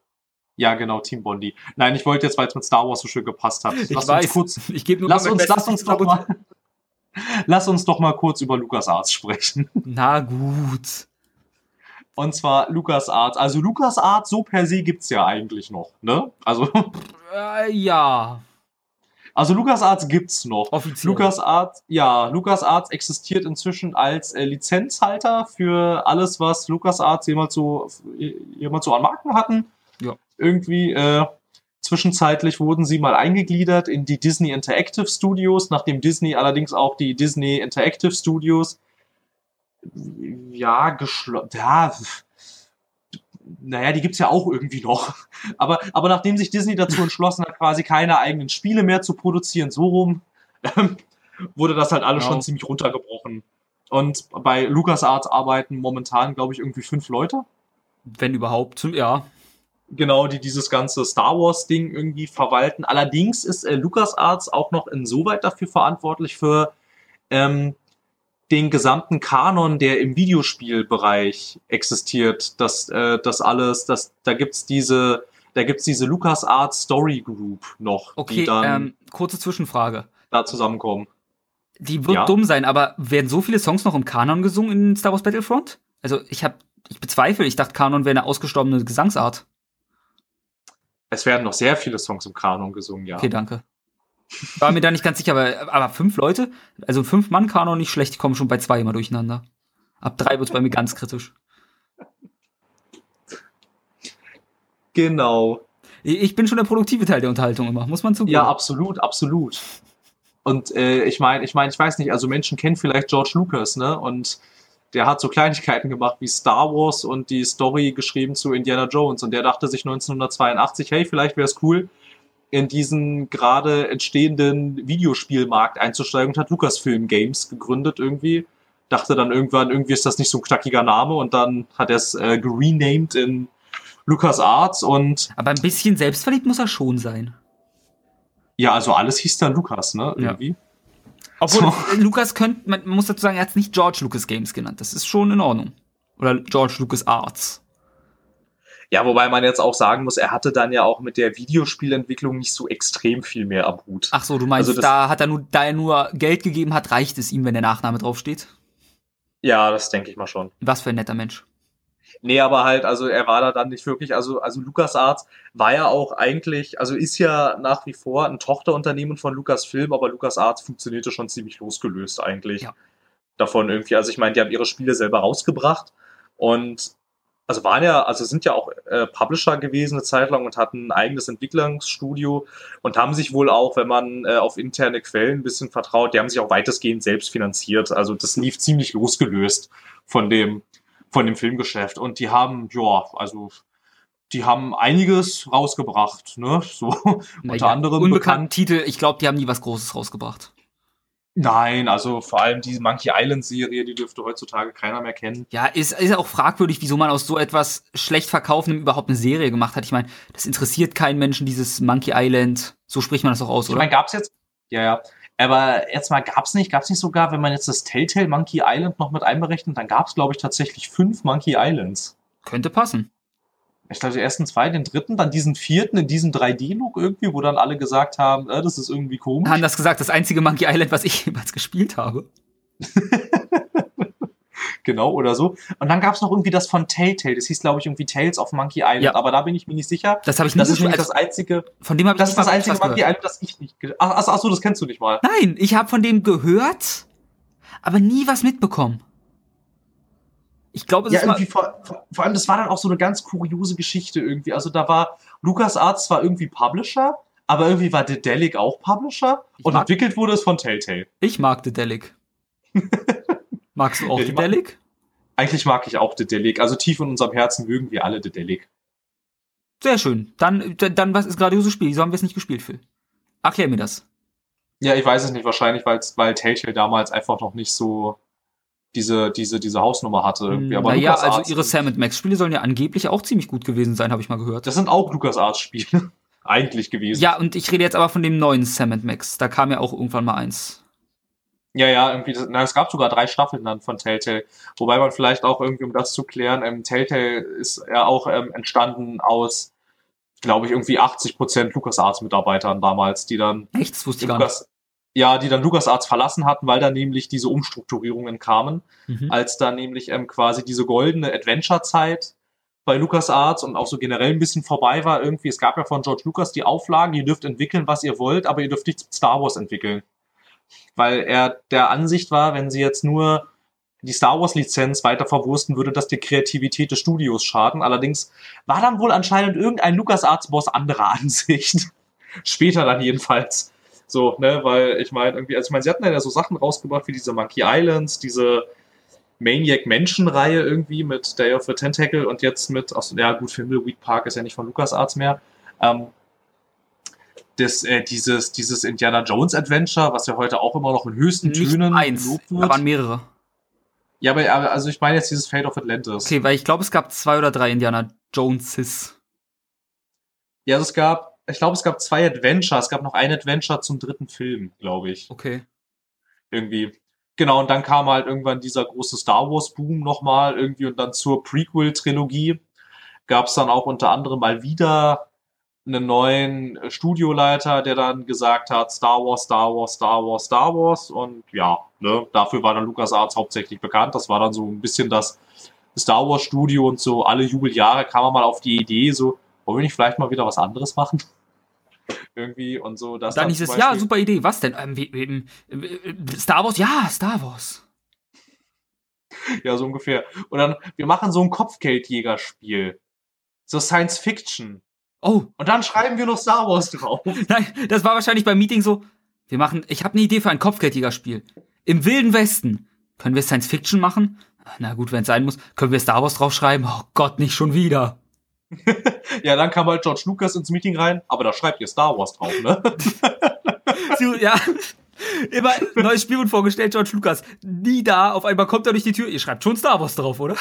ja, genau, Team Bondi. Nein, ich wollte jetzt, weil es mit Star Wars so schön gepasst hat. Ich Lass weiß. uns kurz, ich gebe nur lass uns, lass uns doch mal, lass uns doch mal kurz über LucasArts sprechen. Na gut. Und zwar LucasArts. Also LucasArts so per se gibt's ja eigentlich noch, ne? Also, Äh, ja, also LucasArts gibt's noch. offiziell. LucasArts, ja, LucasArts existiert inzwischen als äh, Lizenzhalter für alles, was LucasArts jemals so, jemals so an Marken hatten. Ja. Irgendwie, äh, zwischenzeitlich wurden sie mal eingegliedert in die Disney Interactive Studios, nachdem Disney allerdings auch die Disney Interactive Studios, ja, geschlossen, ja, naja, die gibt's ja auch irgendwie noch. Aber, aber nachdem sich Disney dazu entschlossen hat, quasi keine eigenen Spiele mehr zu produzieren, so rum, ähm, wurde das halt alles Genau. schon ziemlich runtergebrochen. Und bei LucasArts arbeiten momentan, glaube ich, irgendwie fünf Leute. Wenn überhaupt. Ja. Genau, die dieses ganze Star Wars-Ding irgendwie verwalten. Allerdings ist äh, LucasArts auch noch insoweit dafür verantwortlich für ähm, den gesamten Kanon, der im Videospielbereich existiert. Das, äh, das alles, das, da gibt's diese, da gibt's diese LucasArts Story Group noch, Okay, die dann ähm, kurze Zwischenfrage. da zusammenkommen. Die wird Ja. dumm sein, aber werden so viele Songs noch im Kanon gesungen in Star Wars Battlefront? Also ich habe, ich bezweifle, ich dachte Kanon wäre eine ausgestorbene Gesangsart. Es werden noch sehr viele Songs im Kanon gesungen, ja. Okay, danke. War mir da nicht ganz sicher, aber, aber fünf Leute, also fünf Mann Kanon nicht schlecht, die kommen schon bei zwei immer durcheinander. Ab drei wird's bei mir ganz kritisch. Genau. Ich ich bin schon der produktive Teil der Unterhaltung immer, muss man zugeben. Ja, absolut, absolut. Und äh, ich meine, ich meine, ich weiß nicht, also Menschen kennen vielleicht George Lucas, ne? Und der hat so Kleinigkeiten gemacht wie Star Wars und die Story geschrieben zu Indiana Jones. Und der dachte sich 1982, hey, vielleicht wäre es cool, in diesen gerade entstehenden Videospielmarkt einzusteigen und hat Lucasfilm Games gegründet irgendwie. Dachte dann irgendwann, irgendwie ist das nicht so ein knackiger Name und dann hat er es äh, gerenamed in LucasArts und Aber ein bisschen selbstverliebt muss er schon sein. Ja, also alles hieß dann Lukas, ne? Ja. Obwohl, So. äh, Lukas könnte, man, man muss dazu sagen, er hat es nicht George Lucas Games genannt. Das ist schon in Ordnung. Oder George Lucas Arts. Ja, wobei man jetzt auch sagen muss, er hatte dann ja auch mit der Videospielentwicklung nicht so extrem viel mehr am Hut. Ach so, du meinst, Also das- da hat er nur, da er nur Geld gegeben hat, reicht es ihm, wenn der Nachname draufsteht? Ja, das denke ich mal schon. Was für ein netter Mensch. Nee, aber halt, also er war da dann nicht wirklich, also, also LucasArts war ja auch eigentlich, also ist ja nach wie vor ein Tochterunternehmen von Lucasfilm, aber LucasArts funktionierte schon ziemlich losgelöst eigentlich Ja. davon irgendwie. Also ich meine, die haben ihre Spiele selber rausgebracht und also waren ja, also sind ja auch äh, Publisher gewesen eine Zeit lang und hatten ein eigenes Entwicklungsstudio und haben sich wohl auch, wenn man äh, auf interne Quellen ein bisschen vertraut, die haben sich auch weitestgehend selbst finanziert. Also das lief ziemlich losgelöst von dem, von dem Filmgeschäft. Und die haben, ja, also die haben einiges rausgebracht, ne? So unter anderem Unbekannten bekannt. Titel, ich glaube, die haben nie was Großes rausgebracht. Nein, also vor allem die Monkey Island Serie, die dürfte heutzutage keiner mehr kennen. Ja, ist, ist auch fragwürdig, wieso man aus so etwas schlecht verkaufendem überhaupt eine Serie gemacht hat. Ich meine, das interessiert keinen Menschen, dieses Monkey Island. So spricht man das auch aus, Ich oder? meine, gab's jetzt, ja, ja. Aber jetzt mal, gab's nicht, gab's nicht sogar, wenn man jetzt das Telltale Monkey Island noch mit einberechnet, dann gab's, glaube ich, tatsächlich fünf Monkey Islands. Könnte passen. Ich glaube, die ersten zwei, den dritten, dann diesen vierten in diesem 3D-Look irgendwie, wo dann alle gesagt haben, äh, das ist irgendwie komisch. Anders gesagt, das einzige Monkey Island, was ich jemals gespielt habe. Genau, oder so. Und dann gab's noch irgendwie das von Telltale. Das hieß, glaube ich, irgendwie Tales of Monkey Island. Ja. Aber da bin ich mir nicht sicher. Das habe ich nie Das ist nämlich das einzige, Von dem habe ich das ist nicht das einzige Monkey gehört. Island, das ich nicht. Ach, ach, ach so, das kennst du nicht mal. Nein, ich habe von dem gehört, aber nie was mitbekommen. Ich glaube, es Ja, ist irgendwie vor, vor, vor allem, das war dann auch so eine ganz kuriose Geschichte irgendwie. Also da war LucasArts zwar irgendwie Publisher, aber irgendwie war Dedelic auch Publisher Ich und entwickelt wurde es von Telltale. ich mag Dedelic. Magst du auch Ja, die ma- Dedelic? Eigentlich mag ich auch Dedelic. Also tief in unserem Herzen mögen wir alle Dedelic. Sehr schön. Dann, dann was ist grandioses Spiel? Wieso haben wir es nicht gespielt, Phil? Erklär mir das. Ja, ich weiß es nicht, wahrscheinlich, weil's, weil Telltale damals einfach noch nicht so diese, diese, diese Hausnummer hatte irgendwie. Aber naja, LucasArts, also ihre Sam Max Spiele sollen ja angeblich auch ziemlich gut gewesen sein, habe ich mal gehört. das sind auch LucasArts-Spiele. Eigentlich gewesen. Ja, und ich rede jetzt aber von dem neuen Sam Max. Da kam ja auch irgendwann mal eins. Ja, ja, irgendwie, na, es gab sogar drei Staffeln dann von Telltale. Wobei man vielleicht auch irgendwie, um das zu klären, ähm, Telltale ist ja auch ähm, entstanden aus, glaube ich, irgendwie 80% LucasArts-Mitarbeitern damals, die dann Echt? Das wusste ich gar nicht. Lucas, ja, die dann LucasArts verlassen hatten, weil dann nämlich diese Umstrukturierungen kamen, Mhm. als dann nämlich ähm, quasi diese goldene Adventure-Zeit bei LucasArts und auch so generell ein bisschen vorbei war irgendwie. Es gab ja von George Lucas die Auflagen, ihr dürft entwickeln, was ihr wollt, aber ihr dürft nicht Star Wars entwickeln. Weil er der Ansicht war, wenn sie jetzt nur die Star Wars Lizenz weiter verwursten, würde das der Kreativität des Studios schaden. Allerdings war dann wohl anscheinend irgendein LucasArts Boss anderer Ansicht. Später dann jedenfalls. So, ne, weil ich meine, irgendwie, also ich meine, sie hatten ja so Sachen rausgebracht wie diese Monkey Islands, diese Maniac Mansion-Reihe irgendwie mit Day of the Tentacle und jetzt mit, ach so, ja gut, Week Park ist ja nicht von LucasArts mehr. Ähm, das, äh, dieses, dieses Indiana Jones Adventure, was ja heute auch immer noch in höchsten Nicht Tönen eins, gelobt wird. waren mehrere. Ja, aber, aber also ich meine jetzt dieses Fate of Atlantis. Okay, weil ich glaube, es gab zwei oder drei Indiana Joneses. Ja, also es gab, ich glaube, es gab zwei Adventure. Es gab noch ein Adventure zum dritten Film, glaube ich. Okay. Irgendwie. Genau, und dann kam halt irgendwann dieser große Star Wars-Boom nochmal irgendwie und dann zur Prequel-Trilogie gab es dann auch unter anderem mal wieder einen neuen äh, Studioleiter, der dann gesagt hat, Star Wars, Star Wars, Star Wars, Star Wars und ja, ne, dafür war dann LucasArts hauptsächlich bekannt. Das war dann so ein bisschen das Star Wars Studio und so alle Jubeljahre kam man mal auf die Idee, so, wollen wir nicht vielleicht mal wieder was anderes machen? Irgendwie und so. Das Dann dann hieß es, ja, super Idee. Was denn? Ähm, wie, äh, Star Wars? Ja, Star Wars. Ja, so ungefähr. Und dann, wir machen so ein Kopfgeldjägerspiel. So Science Fiction. Oh, Und dann schreiben wir noch Star Wars drauf. nein, das war wahrscheinlich beim Meeting so. Wir machen, ich habe eine Idee für ein Kopfgeldjägerspiel. Im Wilden Westen. Können wir Science Fiction machen? Na gut, wenn es sein muss. Können wir Star Wars draufschreiben? Oh Gott, nicht schon wieder. Ja, dann kam halt George Lucas ins Meeting rein, aber da schreibt ihr Star Wars drauf, ne? Ja. Immer neues Spiel wird vorgestellt, George Lucas. Nie da, auf einmal kommt er durch die Tür. Ihr schreibt schon Star Wars drauf, oder?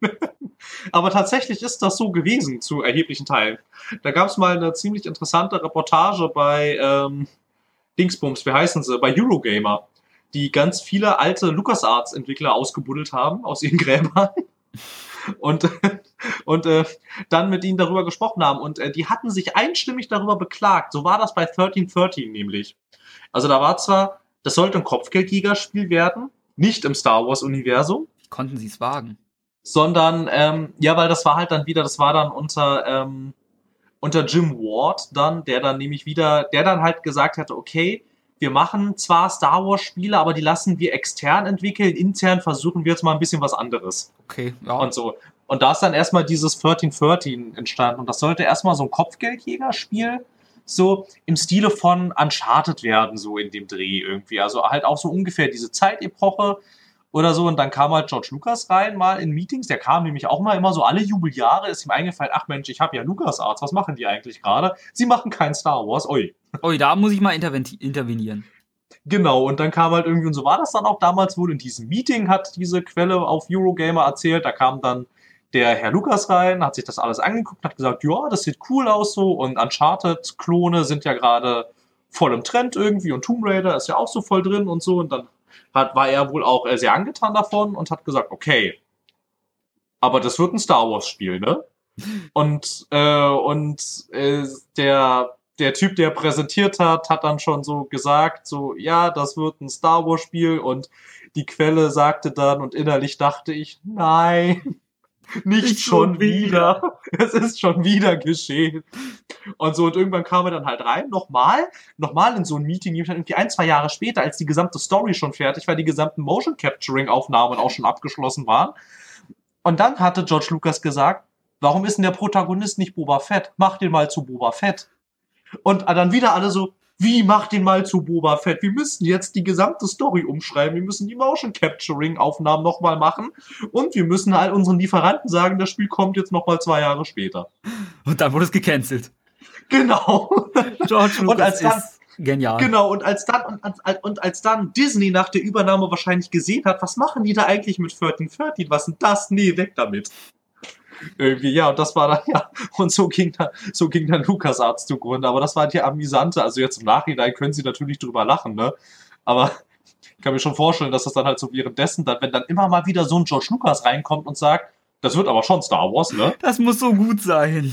Aber tatsächlich ist das so gewesen zu erheblichen Teilen. Da gab es mal eine ziemlich interessante Reportage bei ähm, Dingsbums, wie heißen sie, bei Eurogamer, die ganz viele alte LucasArts-Entwickler ausgebuddelt haben aus ihren Gräbern und, und äh, dann mit ihnen darüber gesprochen haben. Und äh, die hatten sich einstimmig darüber beklagt. So war das bei 1313 nämlich. Also da war zwar, das sollte ein Kopfgeldjägerspiel werden, nicht im Star Wars-Universum. Konnten sie es wagen? Sondern, ähm, ja, weil das war halt dann wieder, das war dann unter, ähm, unter Jim Ward dann, der dann nämlich wieder, der dann halt gesagt hatte, okay, wir machen zwar Star Wars Spiele, aber die lassen wir extern entwickeln, intern versuchen wir jetzt mal ein bisschen was anderes. Okay, ja. Und so. Und da ist dann erstmal dieses 1313 entstanden. Und das sollte erstmal so ein Kopfgeldjägerspiel so im Stile von Uncharted werden, so in dem Dreh irgendwie. Also halt auch so ungefähr diese Zeitepoche oder so. Und dann kam halt George Lucas rein, mal in Meetings. Der kam nämlich auch mal immer so alle Jubeljahre, ist ihm eingefallen, ach Mensch, ich habe ja Lucas Arts, was machen die eigentlich gerade? Sie machen kein Star Wars, oi. Ui, da muss ich mal intervenieren. Genau, und dann kam halt irgendwie, und so war das dann auch damals wohl, in diesem Meeting hat diese Quelle auf Eurogamer erzählt, da kam dann der Herr Lukas rein, hat sich das alles angeguckt, hat gesagt, ja, das sieht cool aus so und Uncharted-Klone sind ja gerade voll im Trend irgendwie und Tomb Raider ist ja auch so voll drin und so und dann hat, war er wohl auch sehr angetan davon und hat gesagt, okay, aber das wird ein Star Wars Spiel, ne? Und äh, und äh, der der Typ, der präsentiert hat, hat dann schon so gesagt, so ja, das wird ein Star Wars Spiel und die Quelle sagte dann und innerlich dachte ich, nein, nicht, nicht schon wieder. wieder. Es ist schon wieder geschehen. Und so, und irgendwann kam er dann halt rein, nochmal, nochmal in so ein Meeting, irgendwie ein, zwei Jahre später, als die gesamte Story schon fertig war, die gesamten Motion Capturing Aufnahmen auch schon abgeschlossen waren. Und dann hatte George Lucas gesagt, warum ist denn der Protagonist nicht Boba Fett? Mach den mal zu Boba Fett. Und dann wieder alle so, wie macht den mal zu Boba Fett? Wir müssen jetzt die gesamte Story umschreiben. Wir müssen die Motion Capturing Aufnahmen nochmal machen. Und wir müssen all unseren Lieferanten sagen, das Spiel kommt jetzt nochmal zwei Jahre später. Und dann wurde es gecancelt. Genau. George Lucas und als dann, ist genial. Genau, und als dann, und, und, und als dann Disney nach der Übernahme wahrscheinlich gesehen hat, was machen die da eigentlich mit 1313? Was ist das? Nee, weg damit irgendwie, ja, und das war dann, ja, und so ging dann, so ging dann Lukas Arzt zugrunde. Aber das war die amüsante, also jetzt im Nachhinein können sie natürlich drüber lachen, ne? Aber ich kann mir schon vorstellen, dass das dann halt so währenddessen, dann, wenn dann immer mal wieder so ein George Lucas reinkommt und sagt, das wird aber schon Star Wars, ne? Das muss so gut sein.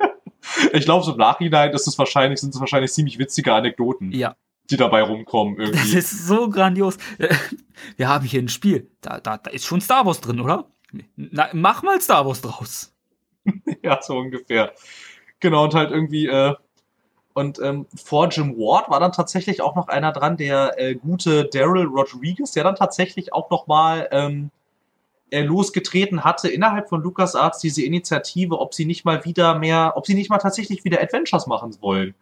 ich glaube, so im Nachhinein ist es wahrscheinlich, sind es wahrscheinlich ziemlich witzige Anekdoten. Ja. Die dabei rumkommen irgendwie. Das ist so grandios. Wir haben hier ein Spiel. Da, da, da ist schon Star Wars drin, oder? Na, mach mal Star Wars draus. ja, so ungefähr. Genau, und halt irgendwie, äh, und ähm, vor Jim Ward war dann tatsächlich auch noch einer dran, der äh, gute Daryl Rodriguez, der dann tatsächlich auch noch mal ähm, äh, losgetreten hatte innerhalb von LucasArts diese Initiative, ob sie nicht mal wieder mehr, ob sie nicht mal tatsächlich wieder Adventures machen wollen.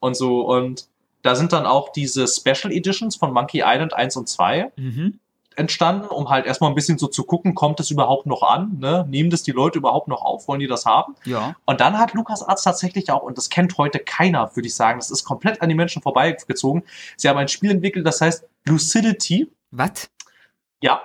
Und so, und da sind dann auch diese Special Editions von Monkey Island 1 und 2. Mhm entstanden, um halt erstmal ein bisschen so zu gucken, kommt es überhaupt noch an? Ne? Nehmen das die Leute überhaupt noch auf? Wollen die das haben? Ja. Und dann hat Lukas Arzt tatsächlich auch, und das kennt heute keiner, würde ich sagen, das ist komplett an die Menschen vorbeigezogen. Sie haben ein Spiel entwickelt, das heißt Lucidity. Was? Ja.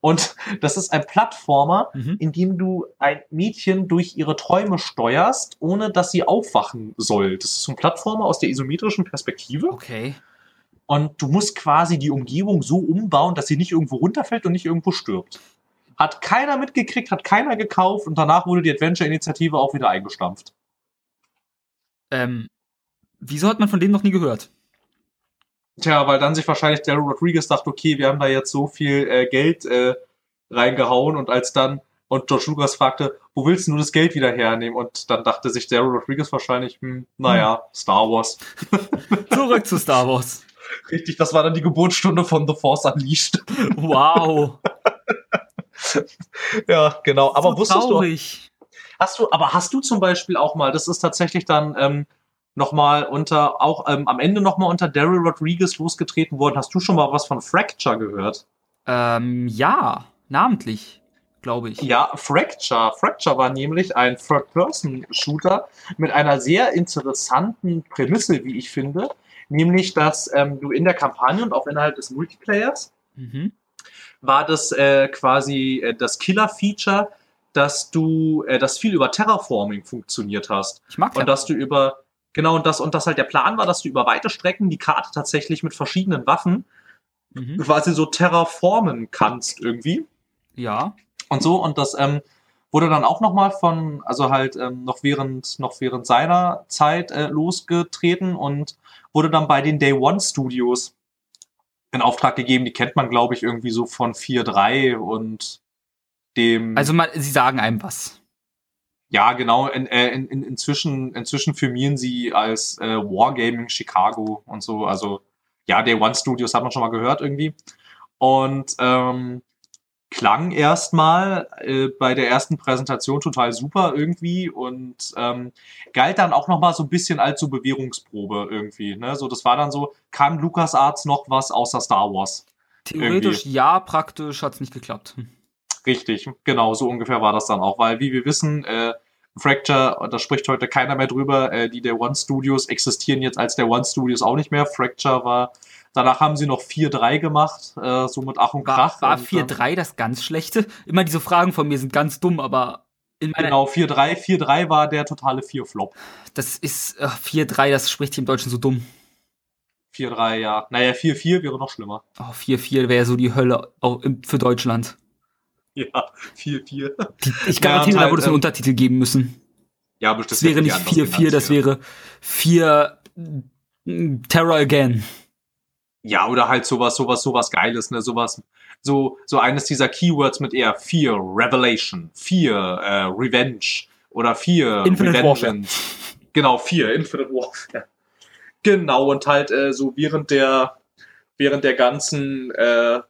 Und das ist ein Plattformer, mhm. in dem du ein Mädchen durch ihre Träume steuerst, ohne dass sie aufwachen soll. Das ist so ein Plattformer aus der isometrischen Perspektive. Okay. Und du musst quasi die Umgebung so umbauen, dass sie nicht irgendwo runterfällt und nicht irgendwo stirbt. Hat keiner mitgekriegt, hat keiner gekauft und danach wurde die Adventure-Initiative auch wieder eingestampft. Ähm, wieso hat man von dem noch nie gehört? Tja, weil dann sich wahrscheinlich der Rodriguez dachte, okay, wir haben da jetzt so viel äh, Geld äh, reingehauen und als dann und George Lucas fragte, wo willst du das Geld wieder hernehmen? Und dann dachte sich Daryl Rodriguez wahrscheinlich, hm, naja, hm. Star Wars. Zurück zu Star Wars. Richtig, das war dann die Geburtsstunde von The Force Unleashed. Wow. ja, genau. Aber so wusstest traurig. du, hast du, aber hast du zum Beispiel auch mal, das ist tatsächlich dann ähm, nochmal unter, auch ähm, am Ende nochmal unter Daryl Rodriguez losgetreten worden. Hast du schon mal was von Fracture gehört? Ähm, ja, namentlich glaube ich. Ja, Fracture. Fracture war nämlich ein Third-Person-Shooter mit einer sehr interessanten Prämisse, wie ich finde nämlich dass ähm, du in der Kampagne und auch innerhalb des Multiplayers mhm. war das äh, quasi äh, das Killer-Feature, dass du, äh, das viel über Terraforming funktioniert hast. Ich mag Und dass du über Genau, und das, und das halt der Plan war, dass du über weite Strecken die Karte tatsächlich mit verschiedenen Waffen Mhm. quasi so terraformen kannst irgendwie. Ja. und so und das ähm, wurde dann auch noch mal von also halt ähm, noch während noch während seiner Zeit äh, losgetreten und wurde dann bei den Day One Studios in Auftrag gegeben. Die kennt man glaube ich irgendwie so von 4.3 und dem Also mal, sie sagen einem was. ja genau in, äh, in, in, inzwischen inzwischen firmieren sie als äh, Wargaming Chicago und so also ja Day One Studios hat man schon mal gehört irgendwie und ähm, klang erstmal äh, bei der ersten Präsentation total super irgendwie und ähm, galt dann auch noch mal so ein bisschen als so Bewährungsprobe irgendwie. Ne? So, das war dann so, kann LucasArts noch was außer Star Wars? Theoretisch ja, praktisch hat's nicht geklappt. Hm. Richtig, genau, so ungefähr war das dann auch, weil wie wir wissen, äh, Fracture, da spricht heute keiner mehr drüber, äh, die der One Studios existieren jetzt als der One Studios auch nicht mehr. Fracture war, danach haben sie noch 4-3 gemacht, äh, so mit Ach und War, Krach. war ähm, 4-3 das ganz schlechte? Immer diese Fragen von mir sind ganz dumm, aber in Genau, 4-3. 4-3 war der totale 4-Flop. das ist äh, 4-3, das spricht sich im Deutschen so dumm. 4-3, ja. Naja, 4-4 wäre noch schlimmer. Oh, 4-4 wäre so die Hölle für Deutschland. Ja, 4-4. Ich Ja, garantiere, da halt, würde es einen ähm, Untertitel geben müssen. Ja, das Das wäre nicht 4-4, das wäre 4 mm, Terror Again. Ja, oder halt sowas, sowas, sowas Geiles, ne, sowas, so, so eines dieser Keywords mit eher Fear, Revelation, Fear, äh, Revenge oder Fear, Infinite Revengeance. Genau, Fear, Infinite Warfare. Genau, und halt äh, so während der, während der ganzen äh,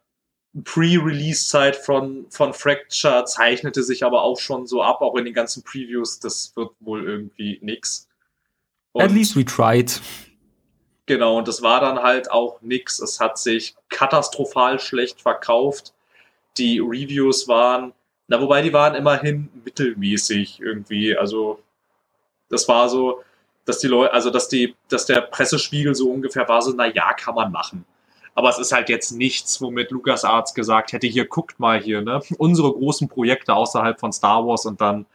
Pre-Release-Zeit von, von Fracture zeichnete sich aber auch schon so ab, auch in den ganzen Previews, das wird wohl irgendwie nix. At Und- least we tried. Genau, und das war dann halt auch nix. Es hat sich katastrophal schlecht verkauft. Die Reviews waren, na, wobei die waren immerhin mittelmäßig irgendwie. Also, das war so, dass die Leute, also, dass die, dass der Pressespiegel so ungefähr war so, na ja, kann man machen. Aber es ist halt jetzt nichts, womit LucasArts gesagt hätte, hier guckt mal hier, ne, unsere großen Projekte außerhalb von Star Wars und dann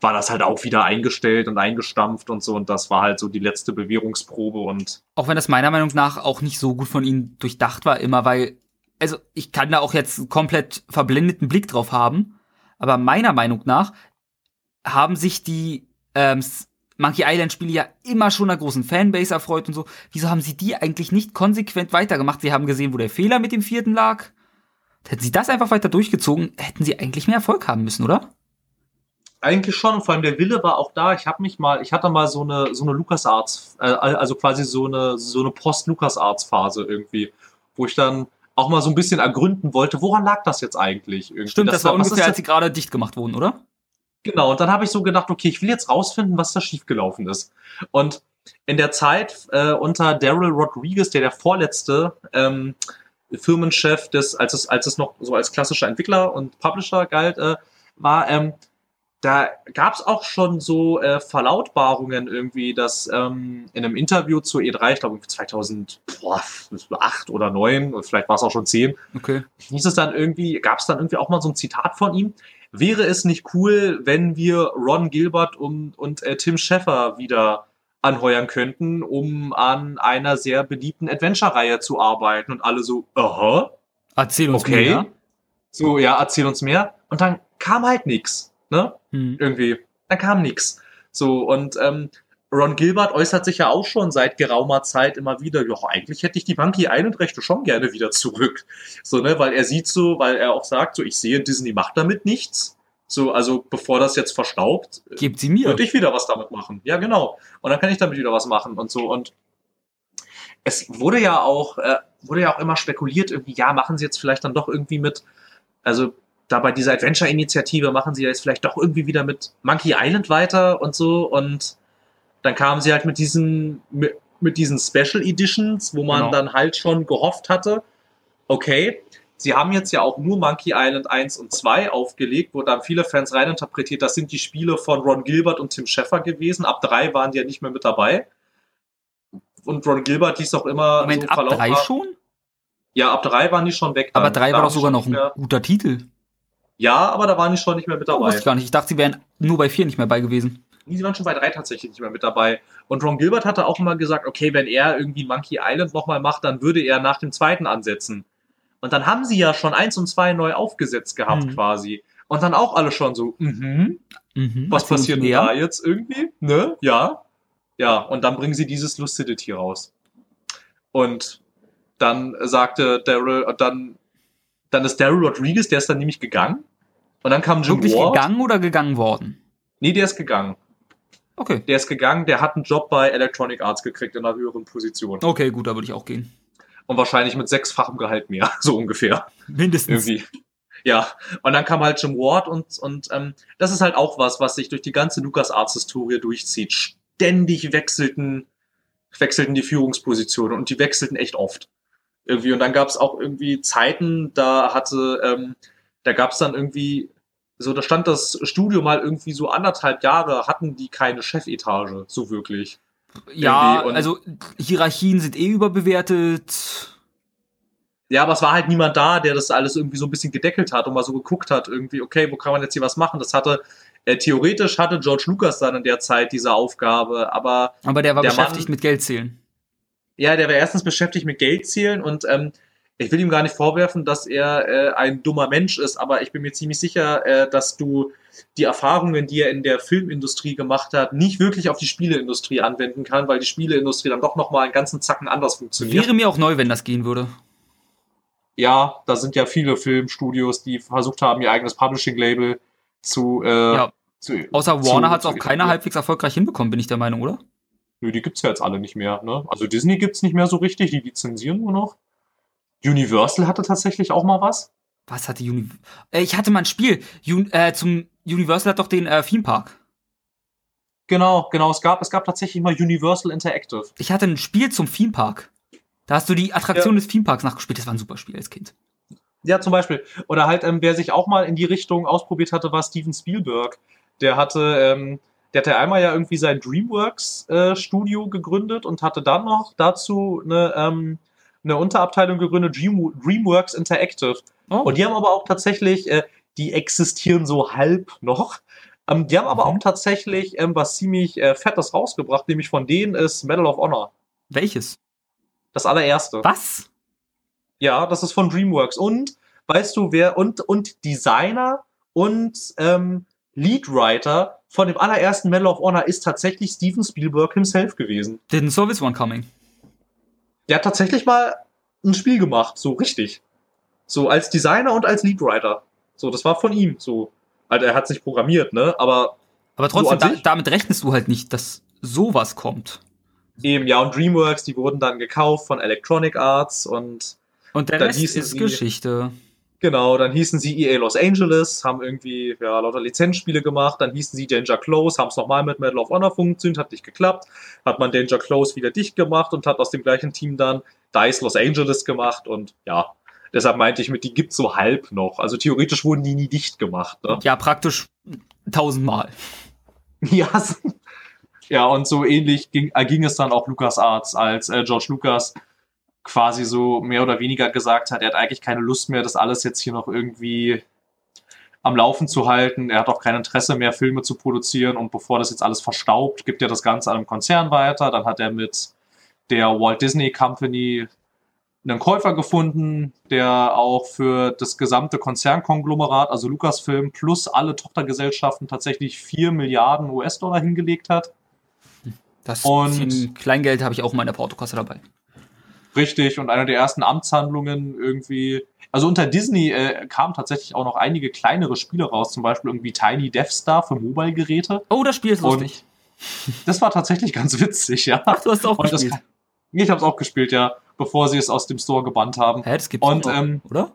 war das halt auch wieder eingestellt und eingestampft und so und das war halt so die letzte Bewährungsprobe und Auch wenn das meiner Meinung nach auch nicht so gut von ihnen durchdacht war, immer, weil, also ich kann da auch jetzt einen komplett verblendeten Blick drauf haben, aber meiner Meinung nach haben sich die ähm, Monkey Island Spiele ja immer schon einer großen Fanbase erfreut und so. Wieso haben sie die eigentlich nicht konsequent weitergemacht? Sie haben gesehen, wo der Fehler mit dem vierten lag. Hätten sie das einfach weiter durchgezogen, hätten sie eigentlich mehr Erfolg haben müssen, oder? Eigentlich schon und vor allem der Wille war auch da. Ich habe mich mal, ich hatte mal so eine so eine LucasArts, äh, also quasi so eine so eine Post LucasArts Phase irgendwie, wo ich dann auch mal so ein bisschen ergründen wollte, woran lag das jetzt eigentlich? Irgendwie? Stimmt, das, war was ist ungefähr, das- als sie gerade dicht gemacht wurden, oder? Genau, und dann habe ich so gedacht, okay, ich will jetzt rausfinden, was da schiefgelaufen ist. Und in der Zeit äh, unter Daryl Rodriguez, der der vorletzte ähm, Firmenchef des, als es, als es noch so als klassischer Entwickler und Publisher galt, äh, war, ähm, da gab es auch schon so äh, Verlautbarungen irgendwie, dass ähm, in einem Interview zur E3, ich glaube 2008 oder 9, oder vielleicht war es auch schon 10, Okay. hieß es dann irgendwie, gab es dann irgendwie auch mal so ein Zitat von ihm. Wäre es nicht cool, wenn wir Ron Gilbert und, und äh, Tim Schäffer wieder anheuern könnten, um an einer sehr beliebten Adventure-Reihe zu arbeiten und alle so, aha, Erzähl uns okay. mehr. So, ja, erzähl uns mehr. Und dann kam halt nix, ne? Hm. Irgendwie. Dann kam nix. So, und ähm, Ron Gilbert äußert sich ja auch schon seit geraumer Zeit immer wieder, ja, eigentlich hätte ich die Monkey Island Rechte schon gerne wieder zurück. So, ne, weil er sieht so, weil er auch sagt, so, ich sehe, Disney macht damit nichts. So, also bevor das jetzt verstaubt, Gebt sie mir. würde ich wieder was damit machen. Ja, genau. Und dann kann ich damit wieder was machen und so. Und es wurde ja auch, äh, wurde ja auch immer spekuliert, irgendwie, ja, machen sie jetzt vielleicht dann doch irgendwie mit, also da bei dieser Adventure-Initiative machen sie ja jetzt vielleicht doch irgendwie wieder mit Monkey Island weiter und so. Und dann kamen sie halt mit diesen, mit, mit diesen Special Editions, wo man Genau. dann halt schon gehofft hatte, okay, sie haben jetzt ja auch nur Monkey Island 1 und 2 aufgelegt, wo dann viele Fans reininterpretiert, das sind die Spiele von Ron Gilbert und Tim Schäffer gewesen. Ab 3 waren die ja nicht mehr mit dabei. Und Ron Gilbert hieß auch immer Moment, so ab drei schon? Ja, ab 3 waren die schon weg. Aber dann. drei Da war doch sogar noch ein guter Titel. Ja, aber da waren die schon nicht mehr mit Oh, dabei. wusste ich gar nicht. Ich dachte, sie wären nur bei vier nicht mehr bei gewesen. die waren schon bei drei tatsächlich nicht mehr mit dabei. Und Ron Gilbert hatte auch immer gesagt, okay, wenn er irgendwie Monkey Island nochmal macht, dann würde er nach dem zweiten ansetzen. Und dann haben sie ja schon eins und zwei neu aufgesetzt gehabt Mhm. quasi. Und dann auch alle schon so, mhm, Mhm, was passiert da jetzt irgendwie? Ne? Ja. Ja, und dann bringen sie dieses Lucidity raus. Und dann sagte Daryl, dann, dann ist Daryl Rodriguez, der ist dann nämlich gegangen. Und dann kam Jim Wirklich Ward. gegangen oder gegangen worden? Nee, der ist gegangen. Okay. Der ist gegangen, der hat einen Job bei Electronic Arts gekriegt in einer höheren Position. Okay, gut, da würde ich auch gehen. Und wahrscheinlich mit sechsfachem Gehalt mehr, so ungefähr. Mindestens. Irgendwie. Ja, und dann kam halt Jim Ward und, und ähm, das ist halt auch was, was sich durch die ganze LucasArts-Historie durchzieht. Ständig wechselten, wechselten die Führungspositionen und die wechselten echt oft. Irgendwie. Und dann gab es auch irgendwie Zeiten, da hatte, ähm, da gab es dann irgendwie, so, da stand das Studio mal irgendwie so anderthalb Jahre, hatten die keine Chefetage, so wirklich. Ja, also Hierarchien sind eh überbewertet. Ja, aber es war halt niemand da, der das alles irgendwie so ein bisschen gedeckelt hat und mal so geguckt hat, irgendwie, okay, wo kann man jetzt hier was machen? Das hatte, äh, theoretisch hatte George Lucas dann in der Zeit diese Aufgabe, aber Aber der war Der beschäftigt Mann- mit Geld zählen. ja, der war erstens beschäftigt mit Geld zählen und ähm, ich will ihm gar nicht vorwerfen, dass er äh, ein dummer Mensch ist, aber ich bin mir ziemlich sicher, äh, dass du die Erfahrungen, die er in der Filmindustrie gemacht hat, nicht wirklich auf die Spieleindustrie anwenden kann, weil die Spieleindustrie dann doch nochmal einen ganzen Zacken anders funktioniert. Wäre mir auch neu, wenn das gehen würde. ja, da sind ja viele Filmstudios, die versucht haben, ihr eigenes Publishing-Label zu, äh, Ja. zu. Außer Warner hat es auch keiner halbwegs erfolgreich hinbekommen, bin ich der Meinung, oder? Nö, die gibt's ja jetzt alle nicht mehr, ne? Also Disney gibt's nicht mehr so richtig, die lizenzieren nur noch. Universal hatte tatsächlich auch mal was. Was hatte Uni äh, Ich hatte mal ein Spiel. Un äh, zum Universal hat doch den äh, Theme Park. Genau, genau, es gab, es gab tatsächlich mal Universal Interactive. Ich hatte ein Spiel zum Theme Park. Da hast du die Attraktion des Theme Parks nachgespielt. Das war ein super Spiel als Kind. Ja, zum Beispiel. Oder halt, ähm, wer sich auch mal in die Richtung ausprobiert hatte, war Steven Spielberg. Der hatte, ähm, der hatte einmal ja irgendwie sein DreamWorks äh, Studio gegründet und hatte dann noch dazu eine, ähm, eine Unterabteilung gegründet, Dream, DreamWorks Interactive. Oh. Und die haben aber auch tatsächlich, äh, die existieren so halb noch. Ähm, die haben aber Mhm. auch tatsächlich ähm, was ziemlich äh, Fettes rausgebracht, nämlich von denen ist Medal of Honor. Welches? Das allererste. Was? Ja, das ist von DreamWorks. Und weißt du, wer und, und Designer und ähm, Leadwriter von dem allerersten Medal of Honor ist tatsächlich Steven Spielberg himself gewesen. Didn't saw this one coming. Der hat tatsächlich mal ein Spiel gemacht, so richtig. So als Designer und als Leadwriter. So, das war von ihm. So, also er hat es nicht programmiert, ne? Aber Aber So trotzdem, an da, sich? damit rechnest du halt nicht, dass sowas kommt. eben, ja, und DreamWorks, die wurden dann gekauft von Electronic Arts und Und der Dann Rest ist Geschichte. Genau, dann hießen sie EA Los Angeles, haben irgendwie ja, lauter Lizenzspiele gemacht, dann hießen sie Danger Close, haben es nochmal mit Medal of Honor funktioniert, hat nicht geklappt, hat man Danger Close wieder dicht gemacht und hat aus dem gleichen Team dann DICE Los Angeles gemacht und ja, deshalb meinte ich mit, die gibt's so halb noch. Also theoretisch wurden die nie dicht gemacht. Ne? Ja, praktisch tausendmal. Ja, ja, und so ähnlich ging, äh, ging es dann auch LucasArts, als äh, George Lucas quasi so mehr oder weniger gesagt hat, er hat eigentlich keine Lust mehr, das alles jetzt hier noch irgendwie am Laufen zu halten. Er hat auch kein Interesse mehr, Filme zu produzieren. Und bevor das jetzt alles verstaubt, gibt er das Ganze einem Konzern weiter. Dann hat er mit der Walt Disney Company einen Käufer gefunden, der auch für das gesamte Konzernkonglomerat, also Lucasfilm plus alle Tochtergesellschaften tatsächlich 4 Milliarden US-Dollar hingelegt hat. Das Und- bisschen Kleingeld habe ich auch in meiner Portokasse dabei. Richtig, und eine der ersten Amtshandlungen irgendwie. Also unter Disney äh, kamen tatsächlich auch noch einige kleinere Spiele raus, zum Beispiel irgendwie Tiny Death Star für Mobile-Geräte. Oh, das Spiel ist Und lustig. das war tatsächlich ganz witzig, ja. Ach, du hast auch Und das- gespielt. Ich habe es auch gespielt, ja, bevor sie es aus dem Store gebannt haben. Hä, das gibt's Und, noch, ähm, oder?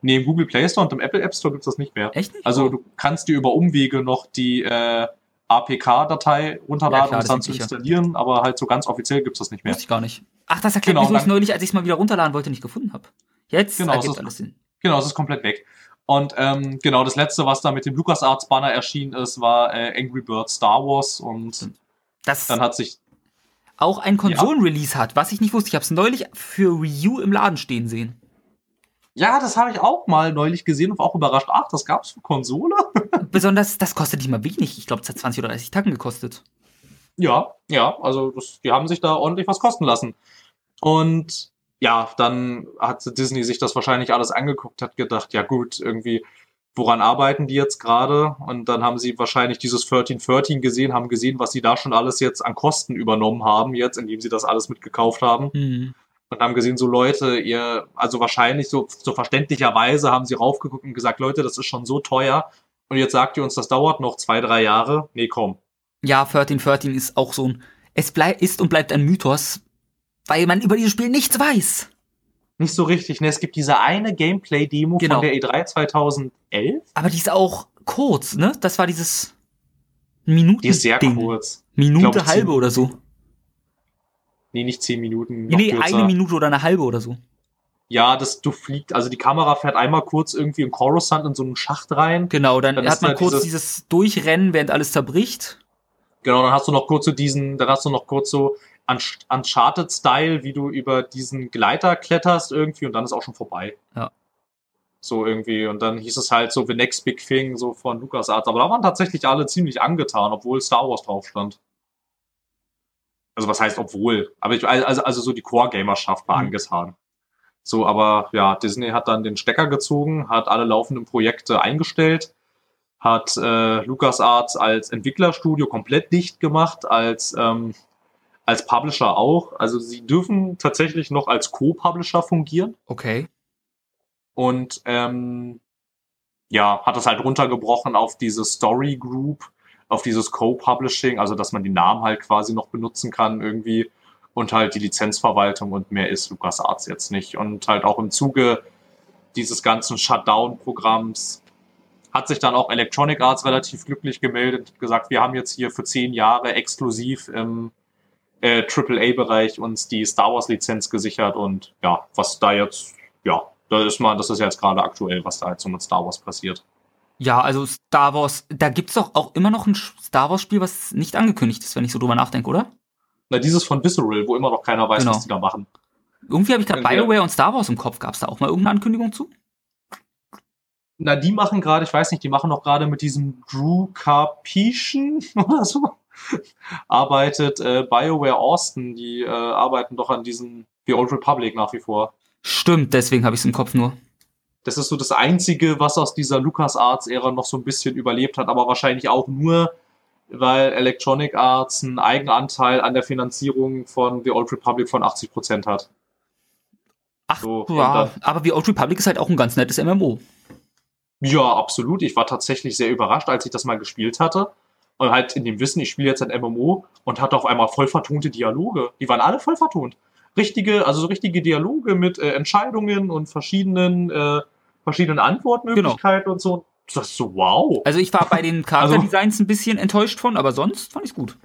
Nee, im Google Play Store und im Apple App Store gibt's das nicht mehr. Echt nicht? Also du kannst dir über Umwege noch die äh, APK-Datei runterladen, Ja, klar, um es dann das zu installieren, aber halt so ganz offiziell gibt's das nicht mehr. Wusste ich gar nicht. Ach, das erklärt, Genau, wieso ich neulich, als ich es mal wieder runterladen wollte, nicht gefunden habe. Jetzt Genau, ergibt es ist- alles Sinn. Genau, es ist komplett weg. Und ähm, genau, das letzte, was da mit dem LucasArts Banner erschienen ist, war äh, Angry Birds Star Wars und Das dann hat sich auch ein Konsolen-Release hat, was ich nicht wusste. Ich habe es neulich für Wii U im Laden stehen sehen. Ja, das habe ich auch mal neulich gesehen und war auch überrascht. Ach, das gab's für Konsole? Besonders, das kostet nicht mal wenig. Ich glaube, es hat 20 oder 30 Tacken gekostet. Ja, ja, also das, die haben sich da ordentlich was kosten lassen. Und ja, dann hat Disney sich das wahrscheinlich alles angeguckt, hat gedacht, ja gut, irgendwie, woran arbeiten die jetzt gerade? Und dann haben sie wahrscheinlich dieses 1313 gesehen, haben gesehen, was sie da schon alles jetzt an Kosten übernommen haben, jetzt, indem sie das alles mitgekauft haben. Mhm. Und haben gesehen, so Leute, ihr, also wahrscheinlich so, so verständlicherweise haben sie raufgeguckt und gesagt, Leute, das ist schon so teuer. Und jetzt sagt ihr uns, das dauert noch zwei, drei Jahre. Nee, komm. Ja, 1313 ist auch so ein, es bleib, ist und bleibt ein Mythos, weil man über dieses Spiel nichts weiß. Nicht so richtig, ne? Es gibt diese eine Gameplay-Demo Genau. von der E3 2011. Aber die ist auch kurz, ne? Das war dieses Minuten. Die ist sehr Ding. kurz. Minute, glaub, halbe zehn- oder so. Nee, nicht zehn Minuten. Nee, nee, eine Minute oder eine halbe oder so. Ja, das, du fliegt, also die Kamera fährt einmal kurz irgendwie in Coruscant in so einen Schacht rein. Genau, dann, Dann hat man da kurz dieses- dieses Durchrennen, während alles zerbricht. Genau, dann hast du noch kurz so diesen, dann hast du noch kurz so Uncharted-Style, wie du über diesen Gleiter kletterst irgendwie und dann ist auch schon vorbei. Ja. So irgendwie. Und dann hieß es halt so The Next Big Thing, so von LucasArts. Aber da waren tatsächlich alle ziemlich angetan, obwohl Star Wars drauf stand. Also was heißt obwohl? Aber ich, also, also so die Core-Gamerschaft war Mhm. angetan. So, aber ja, Disney hat dann den Stecker gezogen, hat alle laufenden Projekte eingestellt, hat äh, LucasArts als Entwicklerstudio komplett dicht gemacht, als, ähm, als Publisher auch. Also sie dürfen tatsächlich noch als Co-Publisher fungieren Okay. und ähm, ja, hat das halt runtergebrochen auf diese Story Group, auf dieses Co-Publishing, also dass man die Namen halt quasi noch benutzen kann irgendwie und halt die Lizenzverwaltung und mehr ist LucasArts jetzt nicht. Und halt auch im Zuge dieses ganzen Shutdown-Programms hat sich dann auch Electronic Arts relativ glücklich gemeldet und gesagt, wir haben jetzt hier für zehn Jahre exklusiv im äh, AAA-Bereich uns die Star Wars-Lizenz gesichert und ja, was da jetzt, ja, da ist mal, das ist jetzt gerade aktuell, was da jetzt so mit Star Wars passiert. Ja, also Star Wars, da gibt's doch auch immer noch ein Star Wars Spiel, was nicht angekündigt ist, wenn ich so drüber nachdenke, oder? Na, dieses von Visceral, wo immer noch keiner weiß, Genau. was die da machen. Irgendwie habe ich gerade. BioWare und Star Wars im Kopf. Gab's da auch mal irgendeine Ankündigung zu? Na, die machen gerade, ich weiß nicht, die machen noch gerade mit diesem Drew Carpetian oder so. Arbeitet äh, BioWare Austin, die äh, arbeiten doch an diesem The Old Republic nach wie vor. Stimmt, deswegen habe ich es im Kopf nur. Das ist so das Einzige, was aus dieser LucasArts-Ära noch so ein bisschen überlebt hat, aber wahrscheinlich auch nur, weil Electronic Arts einen Eigenanteil an der Finanzierung von The Old Republic von 80% hat. Ach, So, ja, aber The Old Republic ist halt auch ein ganz nettes MMO. Ja, absolut. Ich war tatsächlich sehr überrascht, als ich das mal gespielt hatte. Und halt in dem Wissen, ich spiele jetzt ein MMO und hatte auf einmal voll vertonte Dialoge. Die waren alle voll vertont. Richtige, also so richtige Dialoge mit äh, Entscheidungen und verschiedenen, äh, verschiedenen Antwortmöglichkeiten und so. Das ist so, wow. Also ich war bei den Charakterdesigns ein bisschen enttäuscht von, aber sonst fand ich's gut.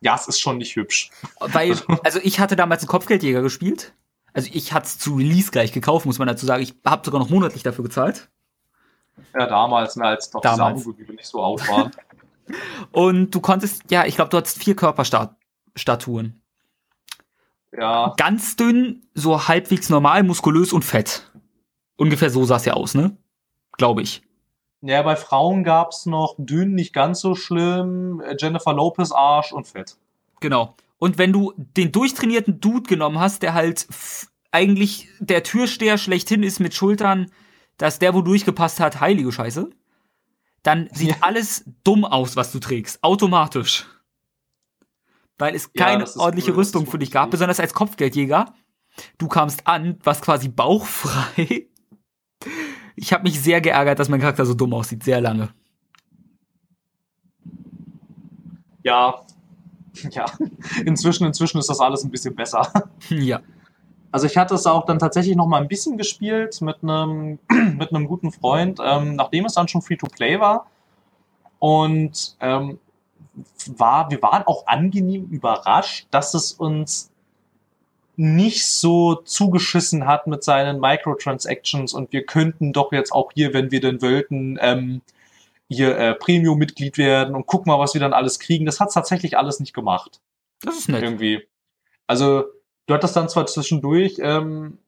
Ja, es ist schon nicht hübsch. Weil, also ich hatte damals einen Kopfgeldjäger gespielt. Also ich hatte es zu Release gleich gekauft, muss man dazu sagen. Ich habe sogar noch monatlich dafür gezahlt. Ja, damals, ne, als noch Damals. Abo-Gebühren nicht so out waren. Und du konntest, ja, ich glaube, du hattest vier Körperstatuen. ja, Ganz dünn, so halbwegs normal, muskulös und fett. Ungefähr so sah es ja aus, ne? Glaube ich. ja, bei Frauen gab's noch dünn, nicht ganz so schlimm, äh, Jennifer Lopez Arsch und Fett. Genau. Und wenn du den durchtrainierten Dude genommen hast, der halt eigentlich der Türsteher schlechthin ist mit Schultern, dass der, wo durchgepasst hat, heilige Scheiße, dann sieht Ja. alles dumm aus, was du trägst. Automatisch. Weil es Ja, keine ist ordentliche cool, Rüstung für dich gab, besonders als Kopfgeldjäger. Du kamst an, warst quasi bauchfrei. Ich habe mich sehr geärgert, dass mein Charakter so dumm aussieht, sehr lange. Ja, ja. Inzwischen, inzwischen ist das alles ein bisschen besser. ja. Also ich hatte es auch dann tatsächlich noch mal ein bisschen gespielt mit einem mit einem guten Freund, ähm, nachdem es dann schon Free-to-Play war. Und ähm, war, wir waren auch angenehm überrascht, dass es uns nicht so zugeschissen hat mit seinen Microtransactions und wir könnten doch jetzt auch hier, wenn wir denn wollten, ähm, hier äh, Premium-Mitglied werden und guck mal, was wir dann alles kriegen. Das hat tatsächlich alles nicht gemacht Das ist nett. irgendwie. Also, du hattest dann zwar zwischendurch ähm,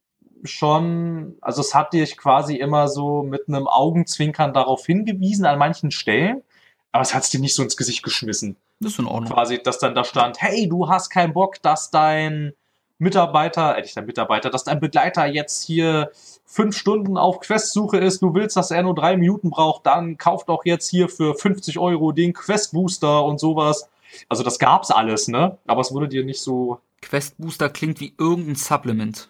schon, also es hat dich quasi immer so mit einem Augenzwinkern darauf hingewiesen an manchen Stellen, aber es hat es dir nicht so ins Gesicht geschmissen. Das ist in Ordnung. Quasi, dass dann da stand, hey, du hast keinen Bock, dass dein Mitarbeiter, äh, nicht dein Mitarbeiter, dass dein Begleiter jetzt hier fünf Stunden auf Questsuche ist, du willst, dass er nur drei Minuten braucht, dann kauf doch jetzt hier für 50 Euro den Quest Booster und sowas. Also das gab's alles, ne? Aber es wurde dir nicht so. Quest Booster klingt wie irgendein Supplement.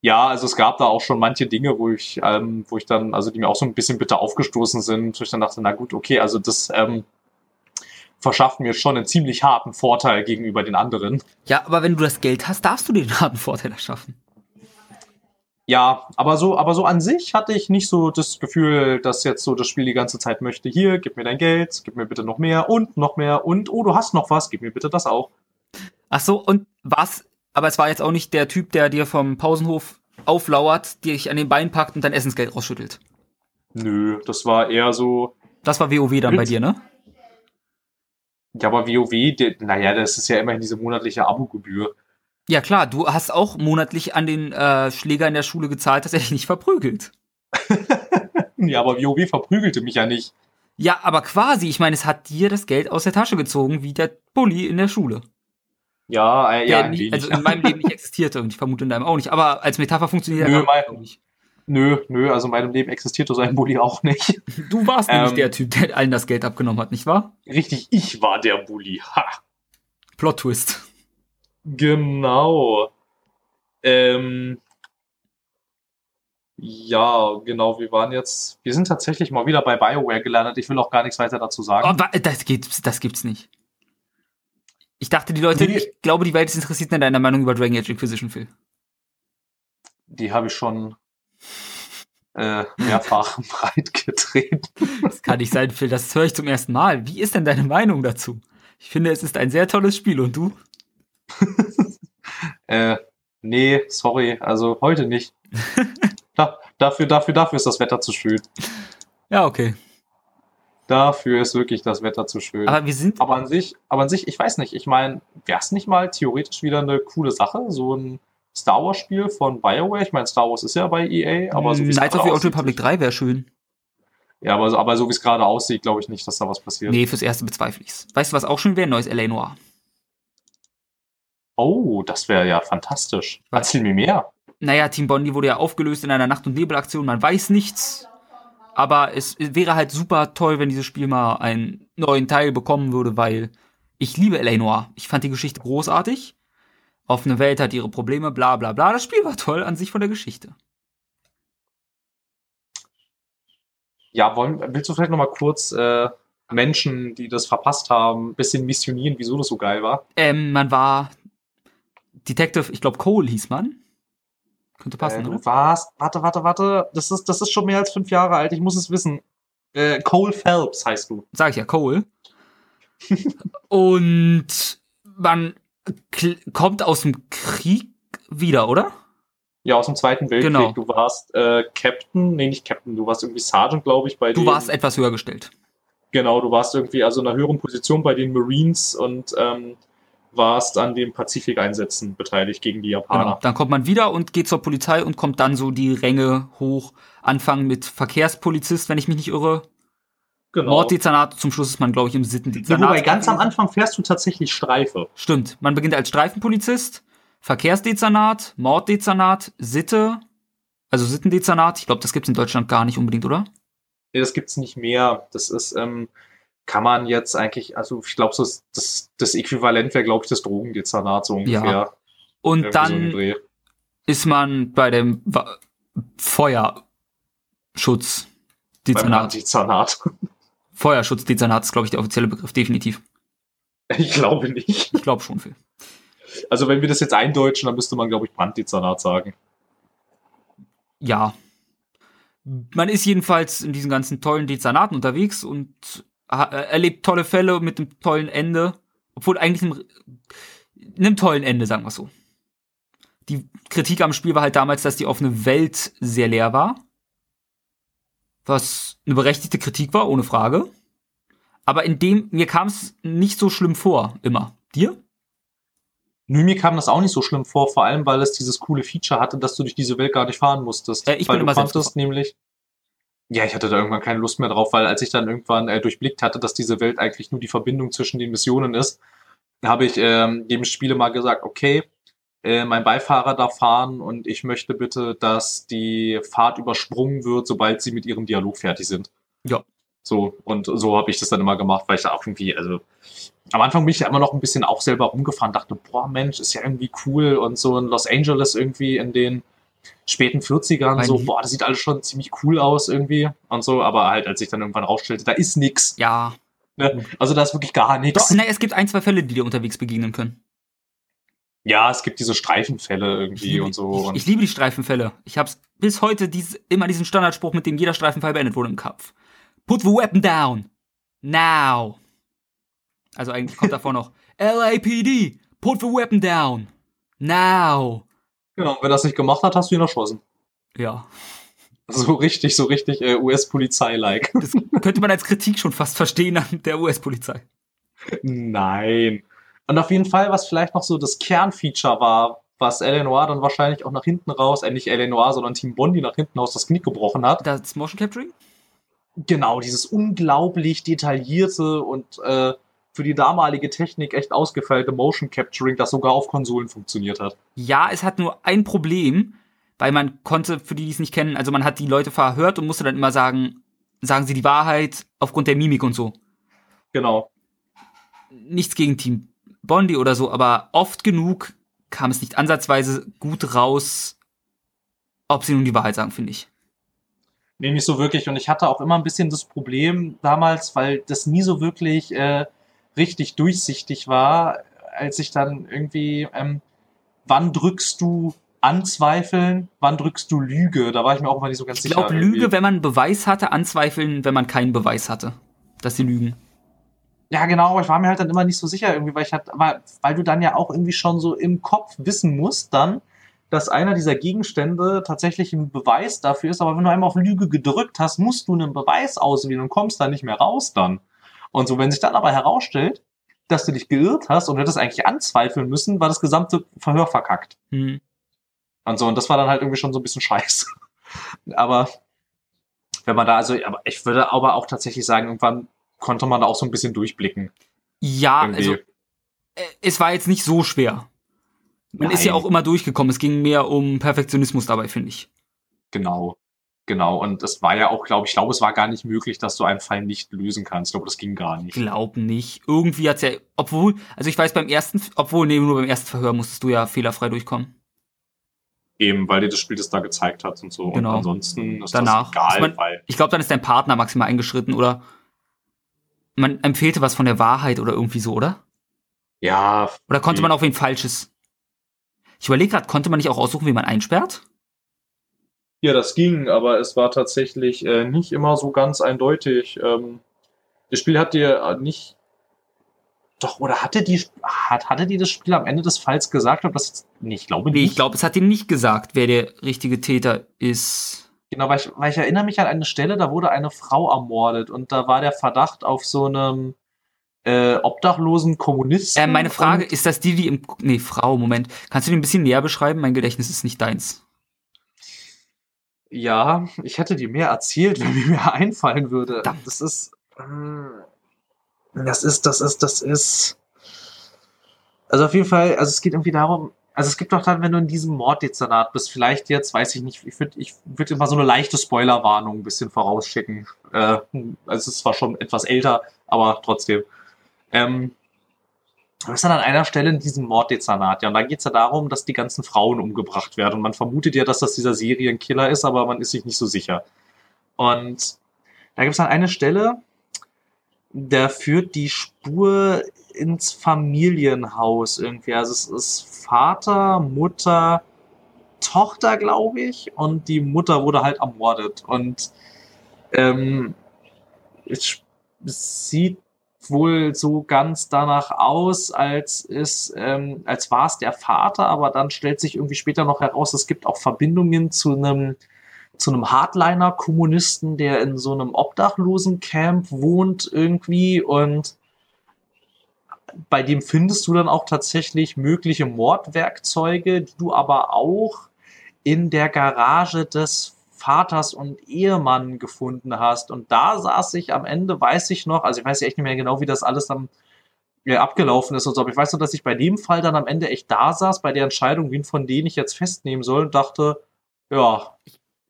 Ja, also es gab da auch schon manche Dinge, wo ich, ähm, wo ich dann, also die mir auch so ein bisschen bitter aufgestoßen sind, wo ich dann dachte, na gut, okay, also das ähm, verschafft mir schon einen ziemlich harten Vorteil gegenüber den anderen. Ja, aber wenn du das Geld hast, darfst du den harten Vorteil erschaffen. Ja, aber so, aber so an sich hatte ich nicht so das Gefühl, dass jetzt so das Spiel die ganze Zeit möchte, hier, gib mir dein Geld, gib mir bitte noch mehr und noch mehr und oh, du hast noch was, gib mir bitte das auch. Ach so, und was aber es war jetzt auch nicht der Typ, der dir vom Pausenhof auflauert, dich an den Bein packt und dein Essensgeld rausschüttelt. Nö, das war eher so. Das war WoW dann bei dir, ne? Ja, aber WoW, der, naja, das ist ja immerhin diese monatliche Abogebühr. Ja klar, du hast auch monatlich an den äh, Schläger in der Schule gezahlt, dass er dich nicht verprügelt. ja, aber WoW verprügelte mich ja nicht. Ja, aber quasi, ich meine, es hat dir das Geld aus der Tasche gezogen, wie der Bulli in der Schule. Ja, äh, ja, nie, also in meinem Leben nicht existierte und ich vermute in deinem auch nicht. Aber als Metapher funktioniert nö, er auch nicht. Nö, nö, also in meinem Leben existierte so ein Bully auch nicht. Du warst ähm, nämlich der Typ, der allen das Geld abgenommen hat, nicht wahr? Richtig, ich war der Bully. Ha. Plot Twist. Genau. Ähm, ja, genau, wir waren jetzt, wir sind tatsächlich mal wieder bei BioWare gelandet. Ich will auch gar nichts weiter dazu sagen. Oh, das, gibt's, das gibt's nicht. Ich dachte, die Leute, nee. ich glaube, die Welt ist interessiert an deiner Meinung über Dragon Age Inquisition, Phil. Die habe ich schon äh, mehrfach breit getreten. Das kann nicht sein, Phil, das höre ich zum ersten Mal. Wie ist denn deine Meinung dazu? Ich finde, es ist ein sehr tolles Spiel und du? äh, nee, sorry, also heute nicht. da, dafür, dafür, dafür ist das Wetter zu schön. Ja, okay. Dafür ist wirklich das Wetter zu schön. Aber wir sind. Aber an sich, aber an sich, ich weiß nicht. Ich meine, wäre es nicht mal theoretisch wieder eine coole Sache, so ein Star Wars Spiel von BioWare? Ich meine, Star Wars ist ja bei EA, aber so wie es Knights of the Old Republic 3 wäre schön. Ja, aber, aber so wie es gerade aussieht, glaube ich nicht, dass da was passiert. Nee, fürs erste bezweifle ich's. Weißt du, was auch schön wäre? Neues LA Noir. Oh, das wäre ja fantastisch. Erzähl mir mehr. Naja, Team Bondi wurde ja aufgelöst in einer Nacht- und Nebelaktion. Man weiß nichts. Aber es wäre halt super toll, wenn dieses Spiel mal einen neuen Teil bekommen würde, weil ich liebe L.A. Noir. Ich fand die Geschichte großartig. Offene Welt hat ihre Probleme, bla bla bla. Das Spiel war toll an sich von der Geschichte. Ja, wollen, willst du vielleicht noch mal kurz äh, Menschen, die das verpasst haben, ein bisschen missionieren, wieso das so geil war? Ähm, man war Detective, ich glaube Cole hieß man. Könnte passen, äh, du warst, warte, warte, warte, das ist, das ist schon mehr als fünf Jahre alt, ich muss es wissen. Äh, Cole Phelps heißt du. Sag ich ja, Cole. Und man kommt aus dem Krieg wieder, oder? Ja, aus dem Zweiten Weltkrieg. Genau. Du warst äh, Captain, nee, nicht Captain, du warst irgendwie Sergeant, glaube ich, bei Du warst etwas höher gestellt. Genau, du warst irgendwie also in einer höheren Position bei den Marines und ähm, warst an den Pazifikeinsätzen beteiligt gegen die Japaner. Genau. Dann kommt man wieder und geht zur Polizei und kommt dann so die Ränge hoch. Anfangen mit Verkehrspolizist, wenn ich mich nicht irre. Genau. Morddezernat, zum Schluss ist man, glaube ich, im Sittendezernat. Ja, wobei ganz am Anfang fährst du tatsächlich Streife. Stimmt. Man beginnt als Streifenpolizist, Verkehrsdezernat, Morddezernat, Sitte, also Sittendezernat. Ich glaube, das gibt's in Deutschland gar nicht unbedingt, oder? Nee, das gibt's nicht mehr. Das ist, ähm, kann man jetzt eigentlich, also ich glaube, das, das, das Äquivalent wäre, glaube ich, das Drogendezernat so ungefähr. Ja. Und dann so ist man bei dem Feuerschutzdezernat. Dezernat. Feuerschutzdezernat ist, glaube ich, der offizielle Begriff, definitiv. Ich glaube nicht. Ich glaube schon, Phil. Also wenn wir das jetzt eindeutschen, dann müsste man, glaube ich, Branddezernat sagen. Ja. Man ist jedenfalls in diesen ganzen tollen Dezernaten unterwegs und erlebt tolle Fälle mit einem tollen Ende. Obwohl eigentlich einem, einem tollen Ende, sagen wir so. Die Kritik am Spiel war halt damals, dass die offene Welt sehr leer war. Was eine berechtigte Kritik war, ohne Frage. Aber in dem, mir kam es nicht so schlimm vor, immer. Dir? Nö, mir kam das auch nicht so schlimm vor, vor allem, weil es dieses coole Feature hatte, dass du durch diese Welt gar nicht fahren musstest. Äh, ich weil bin du immer konntest nämlich. Ja, ich hatte da irgendwann keine Lust mehr drauf, weil als ich dann irgendwann äh, durchblickt hatte, dass diese Welt eigentlich nur die Verbindung zwischen den Missionen ist, habe ich ähm, dem Spiele mal gesagt, okay, äh, mein Beifahrer darf fahren und ich möchte bitte, dass die Fahrt übersprungen wird, sobald sie mit ihrem Dialog fertig sind. Ja. So, und so habe ich das dann immer gemacht, weil ich da auch irgendwie, also am Anfang bin ich ja immer noch ein bisschen auch selber rumgefahren, dachte, boah, Mensch, ist ja irgendwie cool und so in Los Angeles irgendwie in den späten 40ern, Mein so, boah, das sieht alles schon ziemlich cool aus irgendwie und so, aber halt, als ich dann irgendwann rausstellte, da ist nix. Ja. Ne? Also da ist wirklich gar Doch, nichts. ne, es gibt ein, zwei Fälle, die dir unterwegs begegnen können. Ja, es gibt diese Streifenfälle irgendwie liebe, und so. ich, ich liebe die Streifenfälle. Ich hab's bis heute dies, immer diesen Standardspruch, mit dem jeder Streifenfall beendet wurde im Kopf. Put the weapon down. Now. Also eigentlich kommt davor noch LAPD. Put the weapon down. Now. Genau, wenn das nicht gemacht hat, hast du ihn erschossen. Ja. So richtig, so richtig äh, US-Polizei-like. Das könnte man als Kritik schon fast verstehen an der US-Polizei. Nein. Und auf jeden Fall, was vielleicht noch so das Kernfeature war, was Eleanor dann wahrscheinlich auch nach hinten raus, äh, nicht Eleanor, sondern Team Bondi nach hinten aus das Knie gebrochen hat. Das Motion Capturing? Genau, dieses unglaublich detaillierte und äh, für die damalige Technik echt ausgefeilte Motion Capturing, das sogar auf Konsolen funktioniert hat. Ja, es hat nur ein Problem, weil man konnte, für die, die es nicht kennen, also man hat die Leute verhört und musste dann immer sagen, sagen sie die Wahrheit aufgrund der Mimik und so. Genau. nichts gegen Team Bondi oder so, aber oft genug kam es nicht ansatzweise gut raus, ob sie nun die Wahrheit sagen, finde ich. Nee, nicht so wirklich. Und ich hatte auch immer ein bisschen das Problem damals, weil das nie so wirklich äh, richtig durchsichtig war, als ich dann irgendwie, ähm, wann drückst du Anzweifeln, wann drückst du Lüge? Da war ich mir auch immer nicht so ganz Ich sicher. glaube, irgendwie. Lüge, wenn man einen Beweis hatte, anzweifeln, wenn man keinen Beweis hatte, dass sie lügen. Ja, genau, aber ich war mir halt dann immer nicht so sicher irgendwie, weil ich halt, weil, weil du dann ja auch irgendwie schon so im Kopf wissen musst dann, dass einer dieser Gegenstände tatsächlich ein Beweis dafür ist, aber wenn du einmal auf Lüge gedrückt hast, musst du einen Beweis auswählen und kommst da nicht mehr raus dann. Und so, wenn sich dann aber herausstellt, dass du dich geirrt hast und hättest eigentlich anzweifeln müssen, war das gesamte Verhör verkackt. Hm. Und so, und das war dann halt irgendwie schon so ein bisschen scheiße. Aber wenn man da, also, aber ich würde aber auch tatsächlich sagen, irgendwann konnte man da auch so ein bisschen durchblicken. Ja, Irgendwie. also äh, es war jetzt nicht so schwer. Man ist ja Nein. auch immer durchgekommen. Es ging mehr um Perfektionismus dabei, finde ich. Genau. Genau. Und es war ja auch, glaube ich, glaube, es war gar nicht möglich, dass du einen Fall nicht lösen kannst. Ich glaube, das ging gar nicht. Glaub nicht. Irgendwie hat's ja, obwohl, also ich weiß beim ersten, obwohl, nee, nur beim ersten Verhör musstest du ja fehlerfrei durchkommen. Eben, weil dir das Spiel das da gezeigt hat und so. Genau. Und ansonsten ist Danach. das egal, Ist man- weil. Ich glaube, dann ist dein Partner maximal eingeschritten oder man empfehlte was von der Wahrheit oder irgendwie so, oder? Ja, Oder konnte man auch wen Falsches? Ich überlege gerade, konnte man nicht auch aussuchen, wie man einsperrt? Ja, das ging, aber es war tatsächlich äh, nicht immer so ganz eindeutig. Ähm, das Spiel hat dir äh, nicht. Doch, oder hatte die, hat, hatte die das Spiel am Ende des Falls gesagt? Ob das jetzt, nee, ich glaube Nee, nicht. ich glaube, es hat ihm nicht gesagt, wer der richtige Täter ist. Genau, weil ich, weil ich erinnere mich an eine Stelle, da wurde eine Frau ermordet und da war der Verdacht auf so einem äh, obdachlosen Kommunisten. Äh, meine Frage, ist das die, die im. Nee, Frau, Moment. Kannst du die ein bisschen näher beschreiben? Mein Gedächtnis ist nicht deins. Ja, ich hätte dir mehr erzählt, wenn mir mehr einfallen würde. Verdammt. Das ist. äh, Das ist, das ist, das ist. Also auf jeden Fall, also es geht irgendwie darum, also es gibt doch dann, wenn du in diesem Morddezernat bist, vielleicht jetzt, weiß ich nicht, ich würde ich würd immer so eine leichte Spoilerwarnung ein bisschen vorausschicken. Äh, also es ist zwar schon etwas älter, aber trotzdem. Ähm, du bist dann an einer Stelle in diesem Morddezernat, ja, und da geht es ja darum, dass die ganzen Frauen umgebracht werden. Und man vermutet ja, dass das dieser Serienkiller ist, aber man ist sich nicht so sicher. Und da gibt es dann eine Stelle, da führt die Spur ins Familienhaus irgendwie. Also es ist Vater, Mutter, Tochter, glaube ich, und die Mutter wurde halt ermordet. Und ähm, es sieht wohl so ganz danach aus, als ist, ähm, als war es der Vater, aber dann stellt sich irgendwie später noch heraus, es gibt auch Verbindungen zu einem zu einem Hardliner-Kommunisten, der in so einem Obdachlosencamp wohnt irgendwie und bei dem findest du dann auch tatsächlich mögliche Mordwerkzeuge, die du aber auch in der Garage des Vaters und Ehemann gefunden hast. Und da saß ich am Ende, weiß ich noch, also ich weiß ja echt nicht mehr genau, wie das alles dann abgelaufen ist und so, aber ich weiß nur, dass ich bei dem Fall dann am Ende echt da saß, bei der Entscheidung, wen von denen ich jetzt festnehmen soll und dachte, ja,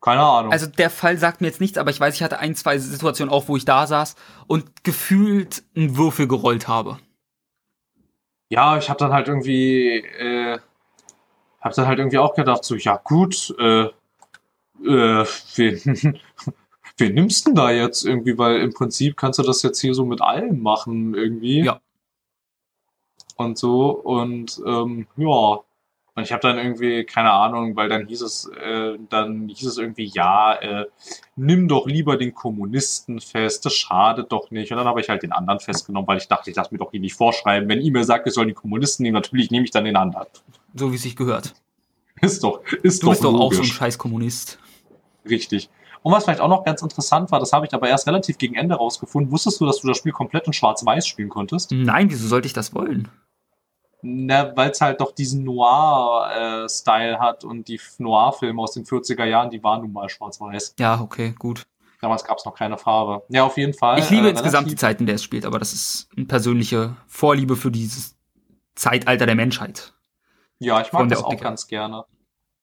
keine Ahnung. Also der Fall sagt mir jetzt nichts, aber ich weiß, ich hatte ein, zwei Situationen auch, wo ich da saß und gefühlt einen Würfel gerollt habe. Ja, ich habe dann halt irgendwie, äh, hab dann halt irgendwie auch gedacht, so, ja gut, äh, äh, wen, wen nimmst du denn da jetzt irgendwie? Weil im Prinzip kannst du das jetzt hier so mit allen machen irgendwie. Ja. Und so und ähm, ja. Und ich habe dann irgendwie, keine Ahnung, weil dann hieß es, äh, dann hieß es irgendwie, ja, äh, nimm doch lieber den Kommunisten fest, das schadet doch nicht. Und dann habe ich halt den anderen festgenommen, weil ich dachte, ich lasse mir doch hier nicht vorschreiben. Wenn ihr mir sagt, ich soll die Kommunisten nehmen, natürlich nehme ich dann den anderen. So wie es sich gehört. Ist doch, ist Du doch bist doch auch so ein logisch. scheiß Kommunist. Richtig. Und was vielleicht auch noch ganz interessant war, das habe ich aber erst relativ gegen Ende rausgefunden. Wusstest du, dass du das Spiel komplett in Schwarz-Weiß spielen konntest? Nein, wieso sollte ich das wollen? Na, weil es halt doch diesen Noir-Style hat und die Noir-Filme aus den 40er Jahren, die waren nun mal schwarz-weiß. Ja, okay, gut. Damals gab es noch keine Farbe. Ja, auf jeden Fall. Ich liebe äh, insgesamt die relativ- Zeit, in der es spielt, aber das ist eine persönliche Vorliebe für dieses Zeitalter der Menschheit. Ja, ich mag das auch her. ganz gerne.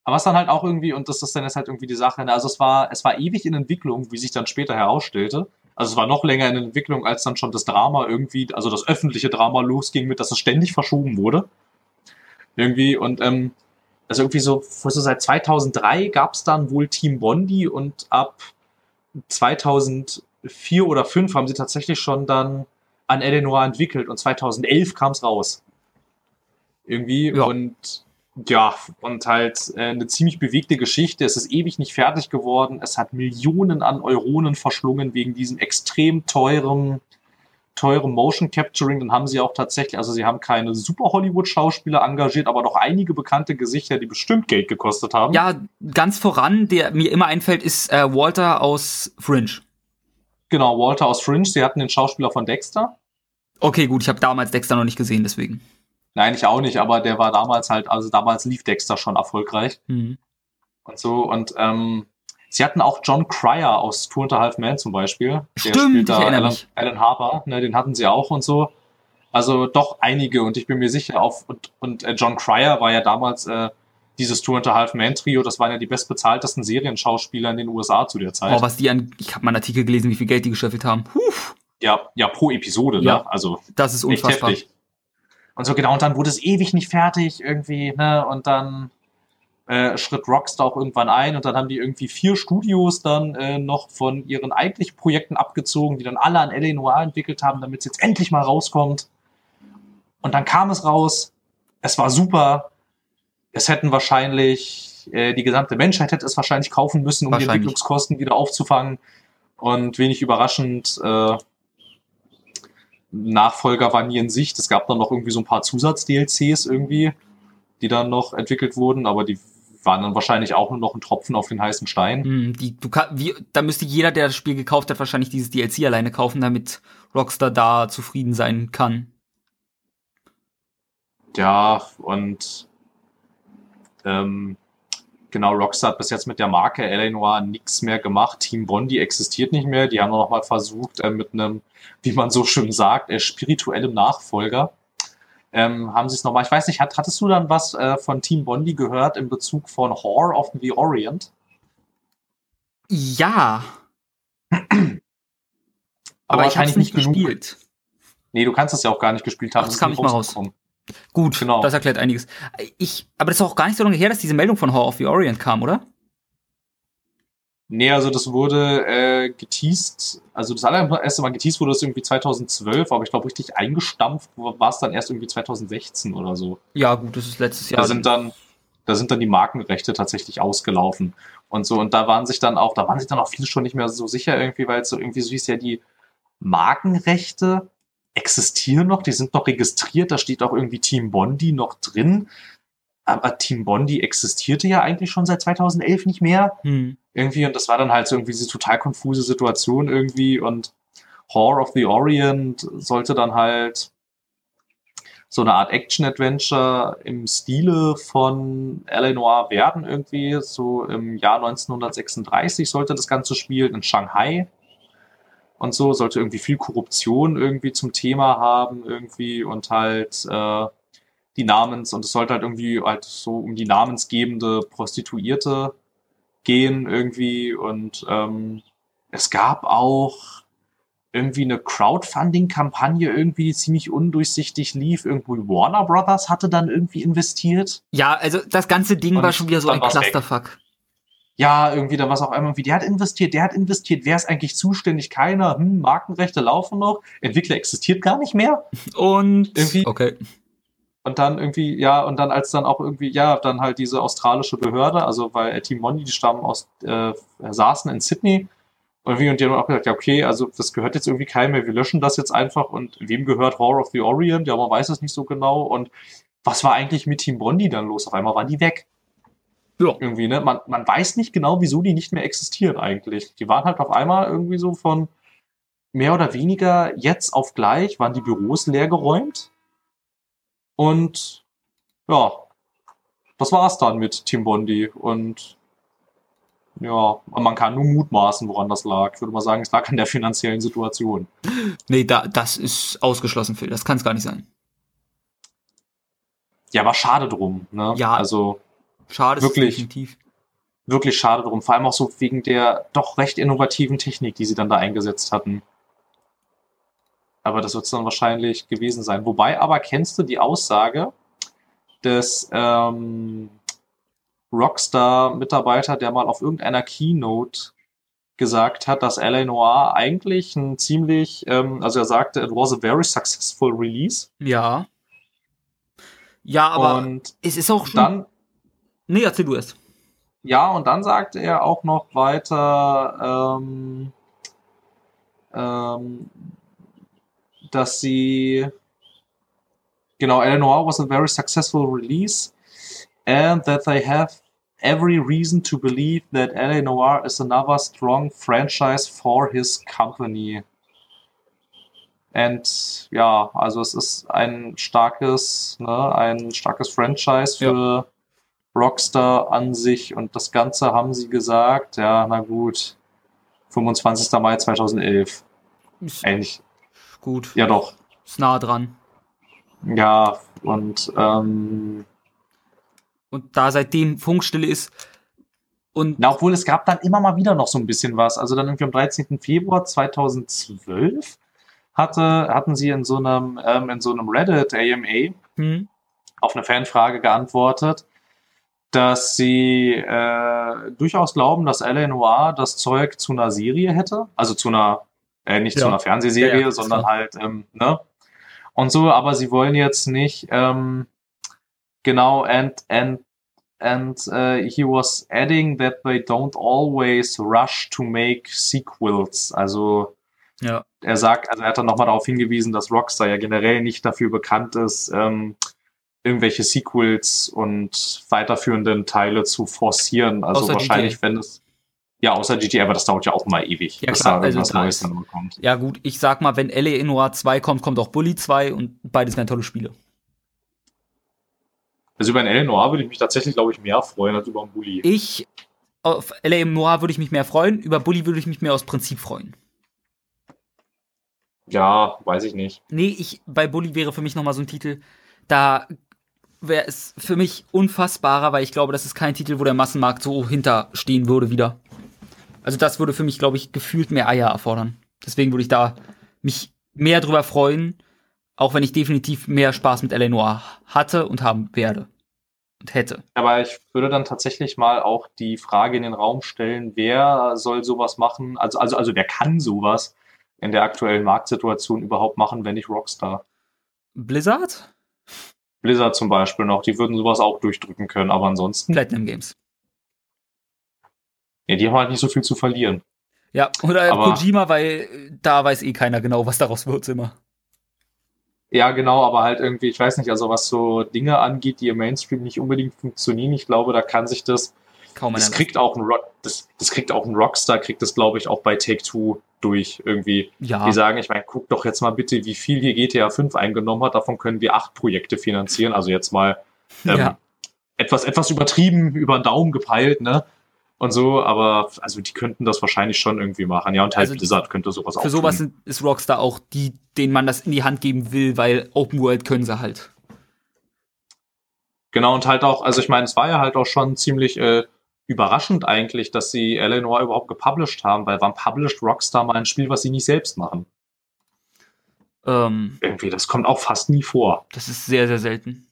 Aber was dann halt auch irgendwie, und das ist dann jetzt halt irgendwie die Sache, ne, also es war, es war ewig in Entwicklung, wie sich dann später herausstellte. Also es war noch länger in Entwicklung, als dann schon das Drama irgendwie, also das öffentliche Drama losging mit, dass es ständig verschoben wurde. Irgendwie, und ähm, also irgendwie so, so seit 2003 gab es dann wohl Team Bondi und ab 2004 oder 2005 haben sie tatsächlich schon dann an Eleanor entwickelt und 2011 kam es raus. Irgendwie Ja. und ja, und halt äh, eine ziemlich bewegte Geschichte. Es ist ewig nicht fertig geworden. Es hat Millionen an Euronen verschlungen wegen diesem extrem teuren, teuren Motion Capturing. Dann haben sie auch tatsächlich, also sie haben keine super Hollywood-Schauspieler engagiert, aber doch einige bekannte Gesichter, die bestimmt Geld gekostet haben. Ja, ganz voran, der mir immer einfällt, ist äh, Walter aus Fringe. Genau, Walter aus Fringe. Sie hatten den Schauspieler von Dexter. Okay, gut, ich habe damals Dexter noch nicht gesehen, deswegen. Nein, ich auch nicht, aber der war damals halt, also damals lief Dexter schon erfolgreich. Hm. und so. Und ähm, sie hatten auch John Cryer aus Two and a Half Men zum Beispiel. Der Stimmt, spielt ich da Alan. Alan Harper, ne, den hatten sie auch und so. Also doch einige und ich bin mir sicher auf und, und äh, John Cryer war ja damals äh, dieses Two and a Half Man Trio, das waren ja die bestbezahltesten Serienschauspieler in den USA zu der Zeit. Boah, was die an. Ich habe mal einen Artikel gelesen, wie viel Geld die gescheffelt haben. Puh, ja, ja, pro Episode, Ja. ne? Also das ist echt unfassbar. heftig. Und so genau, und dann wurde es ewig nicht fertig irgendwie, ne? Und dann äh, schritt Rockstar auch irgendwann ein und dann haben die irgendwie vier Studios dann äh, noch von ihren eigentlichen Projekten abgezogen, die dann alle an L.A. Noir entwickelt haben, damit es jetzt endlich mal rauskommt. Und dann kam es raus. Es war super. Es hätten wahrscheinlich, äh, die gesamte Menschheit hätte es wahrscheinlich kaufen müssen, um die. Entwicklungskosten wieder aufzufangen. Und wenig überraschend, äh, Nachfolger war nie in Sicht. Es gab dann noch irgendwie so ein paar Zusatz-DLCs irgendwie, die dann noch entwickelt wurden, aber die waren dann wahrscheinlich auch nur noch ein Tropfen auf den heißen Stein. Hm, die, du kann, wie, da müsste jeder, der das Spiel gekauft hat, wahrscheinlich dieses DLC alleine kaufen, damit Rockstar da zufrieden sein kann. Ja, und ähm, genau, Rockstar hat bis jetzt mit der Marke L.A. Noir nichts mehr gemacht. Team Bondi existiert nicht mehr. Die haben noch mal versucht, äh, mit einem, wie man so schön sagt, äh, spirituellem Nachfolger. Ähm, haben sie es nochmal, ich weiß nicht, hat, hattest du dann was äh, von Team Bondi gehört in Bezug von Whore of the Orient? Ja. Aber, ich habe wahrscheinlich es nicht genug. gespielt. Nee, du kannst es ja auch gar nicht gespielt haben. Ach, das kam nicht mal raus. Gut, Genau. das erklärt einiges. Ich, aber das ist auch gar nicht so lange her, dass diese Meldung von Horror of the Orient kam, oder? Nee, also das wurde äh, geteased, also das allererste Mal geteased wurde das irgendwie 2012, aber ich glaube richtig eingestampft war es dann erst irgendwie 2016 oder so. Ja, gut, das ist letztes Jahr. Da sind dann, da sind dann die Markenrechte tatsächlich ausgelaufen und so und da waren sich dann auch, da waren sich dann auch viele schon nicht mehr so sicher irgendwie, weil es so irgendwie so hieß ja die Markenrechte existieren noch, die sind noch registriert, da steht auch irgendwie Team Bondi noch drin, aber Team Bondi existierte ja eigentlich schon seit 2011 nicht mehr hm. irgendwie und das war dann halt so irgendwie diese total konfuse Situation irgendwie und Whore of the Orient sollte dann halt so eine Art Action-Adventure im Stile von L.A. Noir werden irgendwie. So im Jahr 1936 sollte das Ganze spielen in Shanghai und so, sollte irgendwie viel Korruption irgendwie zum Thema haben irgendwie und halt äh, die Namens, und es sollte halt irgendwie halt so um die namensgebende Prostituierte gehen irgendwie und ähm, es gab auch irgendwie eine Crowdfunding-Kampagne irgendwie, die ziemlich undurchsichtig lief. Irgendwie Warner Brothers hatte dann irgendwie investiert. Ja, also das ganze Ding Und war schon wieder so ein war's weg. Ja, irgendwie, da war es auf einmal irgendwie, der hat investiert, der hat investiert, wer ist eigentlich zuständig? Keiner, hm, Markenrechte laufen noch, Entwickler existiert gar nicht mehr. Und Irgendwie- okay. Und dann irgendwie, ja, und dann als dann auch irgendwie, ja, dann halt diese australische Behörde, also weil äh, Team Mondi, die stammen aus, äh, saßen in Sydney. Und wie und die haben auch gesagt, ja, okay, also das gehört jetzt irgendwie keinem mehr, wir löschen das jetzt einfach. Und wem gehört Horror of the Orient? Ja, man weiß es nicht so genau. Und was war eigentlich mit Team Bondi dann los? Auf einmal waren die weg. Ja. Irgendwie, ne? Man, man weiß nicht genau, wieso die nicht mehr existieren eigentlich. Die waren halt auf einmal irgendwie so von mehr oder weniger jetzt auf gleich, waren die Büros leer geräumt. Und ja, das war's dann mit Team Bondi. Und ja, man kann nur mutmaßen, woran das lag. Ich würde mal sagen, es lag an der finanziellen Situation. Nee, da, das ist ausgeschlossen, Phil. Das kann es gar nicht sein. Ja, war schade drum. Ne? Ja. Also Schade Wirklich. definitiv. wirklich schade drum. Vor allem auch so wegen der doch recht innovativen Technik, die sie dann da eingesetzt hatten. Aber das wird es dann wahrscheinlich gewesen sein. Wobei aber kennst du die Aussage des ähm, Rockstar-Mitarbeiter, der mal auf irgendeiner Keynote gesagt hat, dass L.A. Noir eigentlich ein ziemlich, ähm, also er sagte, it was a very successful release. Ja. Ja, aber und es ist auch schon. dann nee, erzähl du es. Ja, und dann sagte er auch noch weiter, ähm, ähm, dass sie, genau, Eleanor was a very successful release and that they have every reason to believe that L.A. Noir is another strong franchise for his company. And ja, also es ist ein starkes, ne, ein starkes Franchise für Rockstar an sich und das Ganze haben sie gesagt, ja, na gut, 25. Mai 2011. Ist Ähnlich, gut. ja doch. Ist nah dran. Ja, und ähm, Und da seitdem Funkstille ist und na, obwohl es gab dann immer mal wieder noch so ein bisschen was. Also dann irgendwie am 13. Februar 2012 hatte, hatten sie in so einem, ähm, in so einem Reddit AMA hm, auf eine Fanfrage geantwortet, dass sie äh, durchaus glauben, dass L.A. Noir das Zeug zu einer Serie hätte. Also zu einer, äh, nicht zu Ja. einer Fernsehserie, Ja, ja, sondern halt, ähm, ne? Und so, aber sie wollen jetzt nicht, ähm, genau, and, and, and uh, he was adding that they don't always rush to make sequels. Also, ja. er sagt, also er hat dann nochmal darauf hingewiesen, dass Rockstar ja generell nicht dafür bekannt ist, ähm, irgendwelche Sequels und weiterführenden Teile zu forcieren. Also Außer wahrscheinlich, GTA. wenn es ja, außer GTA, aber das dauert ja auch mal ewig, Ja, bis klar, da also irgendwas da Neues dann kommt. Ja, gut, ich sag mal, wenn L.A. Noir 2 kommt, kommt auch Bully 2 und beides wären tolle Spiele. Also über ein L Noir würde ich mich tatsächlich, glaube ich, mehr freuen als über einen Bully. Ich, auf L.A. Noir würde ich mich mehr freuen, über Bully würde ich mich mehr aus Prinzip freuen. Ja, weiß ich nicht. Nee, ich, bei Bully wäre für mich nochmal so ein Titel, da wäre es für mich unfassbarer, weil ich glaube, das ist kein Titel, wo der Massenmarkt so hinterstehen würde wieder. Also das würde für mich, glaube ich, gefühlt mehr Eier erfordern. Deswegen würde ich da mich mehr drüber freuen, auch wenn ich definitiv mehr Spaß mit L.A. Noir hatte und haben werde. Und hätte. Aber ich würde dann tatsächlich mal auch die Frage in den Raum stellen, wer soll sowas machen? Also, also, also wer kann sowas in der aktuellen Marktsituation überhaupt machen, wenn nicht Rockstar? Blizzard? Blizzard zum Beispiel noch, die würden sowas auch durchdrücken können, aber ansonsten, Platinum Games. ja, die haben halt nicht so viel zu verlieren. Ja, oder Aber- Kojima, weil da weiß eh keiner genau, was daraus wird immer. Ja, genau, aber halt irgendwie, ich weiß nicht, also was so Dinge angeht, die im Mainstream nicht unbedingt funktionieren, ich glaube, da kann sich das kaum einer das kriegt auch ein Rock, das, das kriegt auch ein Rockstar, kriegt das, glaube ich, auch bei Take-Two durch irgendwie. Ja. Die sagen, ich meine, guck doch jetzt mal bitte, wie viel hier GTA 5 eingenommen hat, davon können wir acht Projekte finanzieren. Also jetzt mal ähm, Ja. etwas, etwas übertrieben, über den Daumen gepeilt, ne? Und so, aber also die könnten das wahrscheinlich schon irgendwie machen. Ja, und halt Also Blizzard könnte sowas auch Für sowas tun. ist Rockstar auch die, denen man das in die Hand geben will, weil Open World können sie halt. Genau, und halt auch, also ich meine, es war ja halt auch schon ziemlich äh, überraschend eigentlich, dass sie Eleanor überhaupt gepublished haben, weil wann published Rockstar mal ein Spiel, was sie nicht selbst machen? Ähm, Irgendwie, das kommt auch fast nie vor. das ist sehr, sehr selten.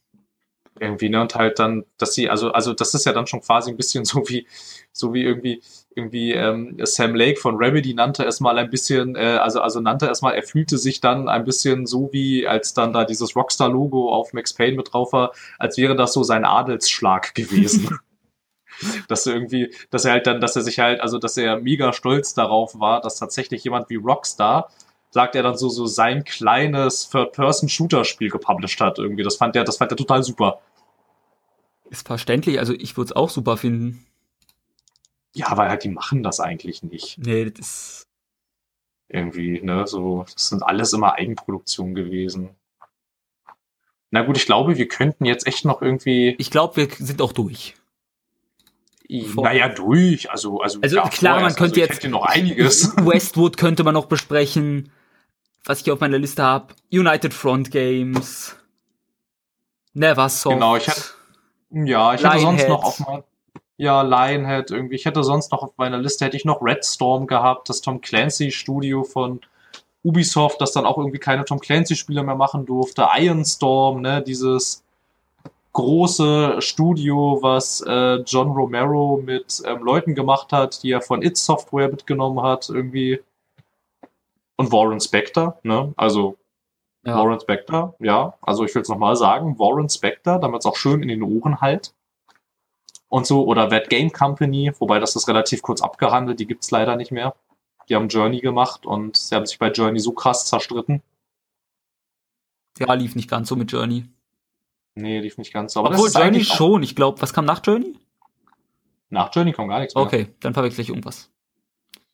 Irgendwie, ne? Und halt dann, dass sie, also, also das ist ja dann schon quasi ein bisschen so wie, so wie irgendwie, irgendwie ähm, Sam Lake von Remedy nannte es mal ein bisschen, äh, also, also nannte es mal, er fühlte sich dann ein bisschen so wie, als dann da dieses Rockstar-Logo auf Max Payne mit drauf war, als wäre das so sein Adelsschlag gewesen. dass er irgendwie, dass er halt dann, dass er sich halt, also dass er mega stolz darauf war, dass tatsächlich jemand wie Rockstar, sagt er dann so, so sein kleines Third-Person-Shooter-Spiel gepublished hat irgendwie. Das fand er, das fand er total super. Ist verständlich, also ich würde es auch super finden. Ja, weil halt die machen das eigentlich nicht. Nee, das ist. Irgendwie, ne, so, das sind alles immer Eigenproduktionen gewesen. Na gut, ich glaube, wir könnten jetzt echt noch irgendwie, Ich glaube, wir sind auch durch. Vor- naja, durch, also, also, Also klar, man vorerst, könnte ich jetzt- noch einiges. Westwood könnte man noch besprechen. Was ich auf meiner Liste habe. United Front Games. Neversoft. Genau, ich hätte- Ja, ich hätte sonst noch auf mein, ja, Lionhead irgendwie. Ich hätte sonst noch auf meiner Liste hätte ich noch Red Storm gehabt, das Tom Clancy Studio von Ubisoft, das dann auch irgendwie keine Tom Clancy Spiele mehr machen durfte. Iron Storm, ne, dieses große Studio, was äh, John Romero mit ähm, Leuten gemacht hat, die er von It Software mitgenommen hat, irgendwie. Und Warren Spector, ne? Also Ja. Warren Spector, ja. Also ich will es nochmal sagen, Warren Spector, damit es auch schön in den Ohren halt. Und so, oder That Game Company, wobei das ist relativ kurz abgehandelt, die gibt's leider nicht mehr. Die haben Journey gemacht und sie haben sich bei Journey so krass zerstritten. Ja, lief nicht ganz so mit Journey. Nee, lief nicht ganz so. Aber Obwohl das Journey schon. Ich glaube, was kam nach Journey? Nach Journey kommt gar nichts mehr. Okay, dann verwechsel ich irgendwas.